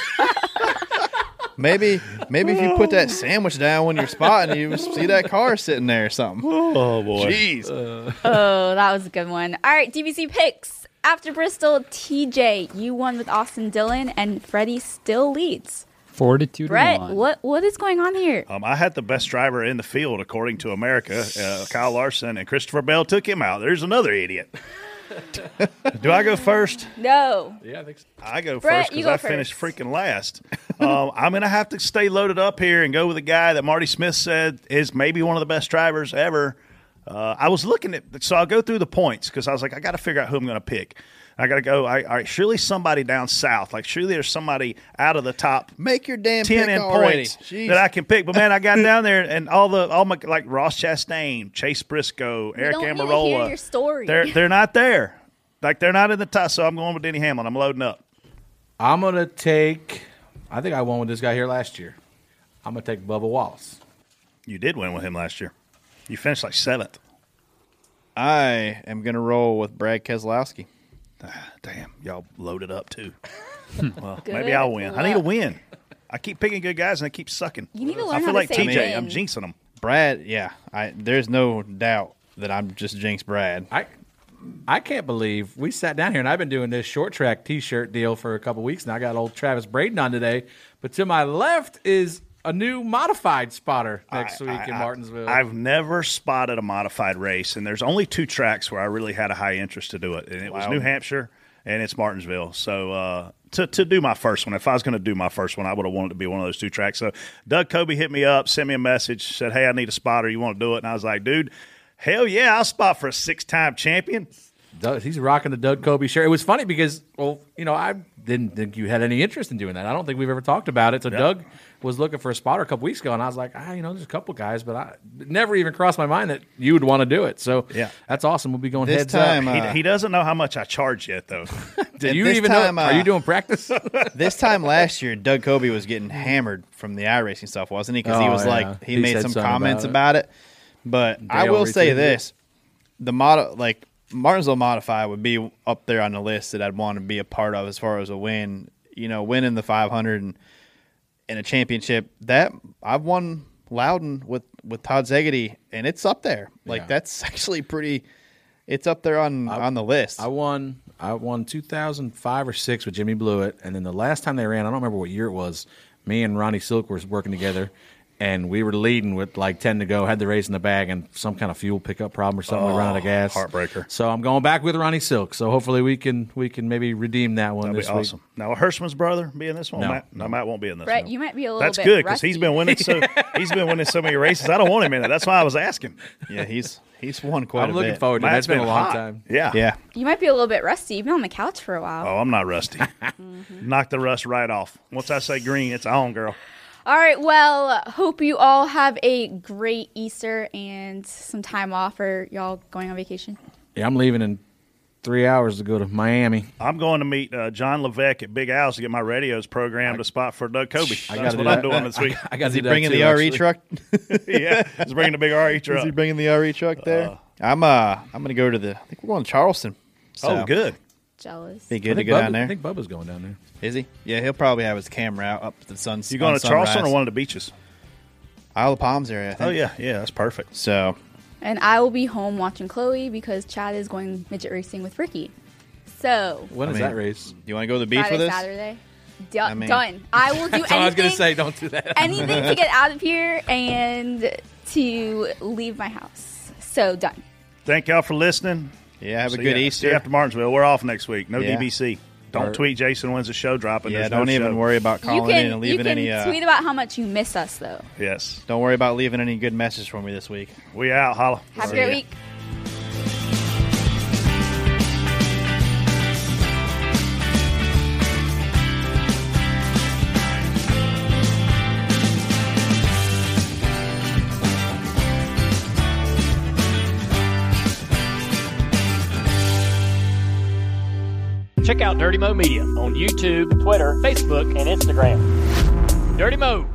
Maybe, maybe if you put that sandwich down when you're spotting, you see that car sitting there or something. Oh, boy. Jeez. Uh, oh, that was a good one. All right, DBC picks. After Bristol, TJ, you won with Austin Dillon, and Freddie still leads. Forty-two to Brett, one. what what is going on here? Um, I had the best driver in the field, according to America, uh, Kyle Larson, and Christopher Bell took him out. There's another idiot. Do I go first? No. Yeah, I think so. I go Brett, first because go I finished freaking last. um, I'm going to have to stay loaded up here and go with a guy that Marty Smith said is maybe one of the best drivers ever. Uh, I was looking at, so I'll go through the points because I was like, I got to figure out who I'm going to pick. I got to go. I, all right, surely somebody down south, like surely there's somebody out of the top Make your damn ten pick in points that I can pick. But man, I got down there and all the all my like Ross Chastain, Chase Briscoe, Aric don't need to Almirola. hear your story. They're they're not there. Like they're not in the top. So I'm going with Denny Hamlin. I'm loading up. I'm going to take, I think I won with this guy here last year. I'm going to take Bubba Wallace. You did win with him last year. You finished like seventh. I am going to roll with Brad Keselowski. Ah, damn, y'all loaded up too. well, Good maybe I'll win. I need a luck. win. I keep picking good guys and I keep sucking. You need to learn I learn feel how like to say TJ. I'm jinxing them. Brad, yeah, I there's no doubt that I'm just jinx Brad. I I can't believe we sat down here and I've been doing this short track T-shirt deal for a couple weeks now. I got old Travis Braden on today, but to my left is a new modified spotter next week in Martinsville. I've never spotted a modified race, and there's only two tracks where I really had a high interest to do it, and it was New Hampshire and it's Martinsville. So uh, to to do my first one, if I was going to do my first one, I would have wanted to be one of those two tracks. So Doug Coby hit me up, sent me a message, said, "Hey, I need a spotter. You want to do it?" And I was like, "Dude, hell yeah, I'll spot for a six time champion." Doug- he's rocking the Doug Coby shirt. It was funny because, well, you know, I didn't think you had any interest in doing that. I don't think we've ever talked about it. So Doug was looking for a spotter a couple weeks ago, and I was like, ah, you know, there's a couple guys, but I never even crossed my mind that you would want to do it. So Yeah. that's awesome. We'll be going This heads time, up. uh, he, he doesn't know how much I charge yet, though. Do you even time, know? uh, Are you doing practice? this time last year, Doug Coby was getting hammered from the iRacing stuff, wasn't he? Because he Oh, was yeah. like he, He made some comments about it. about it. But I will say retweeted it. this: the model, like Martinsville Modify would be up there on the list that I'd want to be a part of as far as a win. You know, winning the 500 and in a championship. That I've won Loudon with with Todd Szegedy, and it's up there. Like Yeah. that's actually pretty. It's up there on on the list. I won. I won 2005 or six with Jimmy Blewett, and then the last time they ran, I don't remember what year it was. Me and Ronnie Silk were working together, and we were leading with like ten to go. Had the race in the bag, and some kind of fuel pickup problem or something. we ran out of gas. Oh, heartbreaker. So I'm going back with Ronnie Silk. So hopefully we can we can maybe redeem that one That'd be this awesome. Now, will Hirschman's brother be in this one? No. Matt, no, Matt won't be in this Brett, one. you might be a little That's bit good because he's rusty. been winning so he's been winning so many races. I don't want him in it. That's why I was asking. Yeah, he's he's won quite I'm a bit. I'm looking forward to it. Matt's It's been a long hot. time. Yeah. Yeah. You might be a little bit rusty. You've been on the couch for a while. Oh, I'm not rusty. Mm-hmm. Knock the rust right off. Once I say green, it's on, girl. All right. Well, hope you all have a great Easter and some time off. Or y'all going on vacation? Yeah, I'm leaving in three hours to go to Miami. I'm going to meet uh, John Levesque at Big Al's to get my radios programmed to spot for Doug Coby. I That's what do I'm that. doing this week. I got Is he bringing the RE truck? yeah, he's bringing the big RE truck. Is he bringing the RE truck there? I'm uh I'm gonna go to the. I think we're going to Charleston. Oh, good. Jealous. Be I good to think go Bubba- down there. I think Bubba's going down there. Is he? Yeah, he'll probably have his camera out up to the sun. You going on to Charleston sunrise. or one of the beaches? Isle of Palms area? I think. Oh yeah, yeah, that's perfect. So And I will be home watching Chloe because Chad is going midget racing with Ricky. So When I is mean, that race? You want to go to the beach Friday, with us? Saturday. Do- I mean- done. I will do That's all I was going to say. Don't do that. anything to get out of here and to leave my house. So done. Thank y'all for listening. Yeah, have a See good ya- Easter. See you after Martinsville. We're off next week. No Yeah. DBC. Don't Or- tweet Jason when's the show dropping. Yeah, There's don't no even show. worry about You calling in can and you leaving can any. Uh, tweet about how much you miss us though. Yes. don't worry about leaving any good message for me this week. We out. Holla. Have a great ya. week. Check out Dirty Mo Media on YouTube, Twitter, Facebook, and Instagram. Dirty Mo.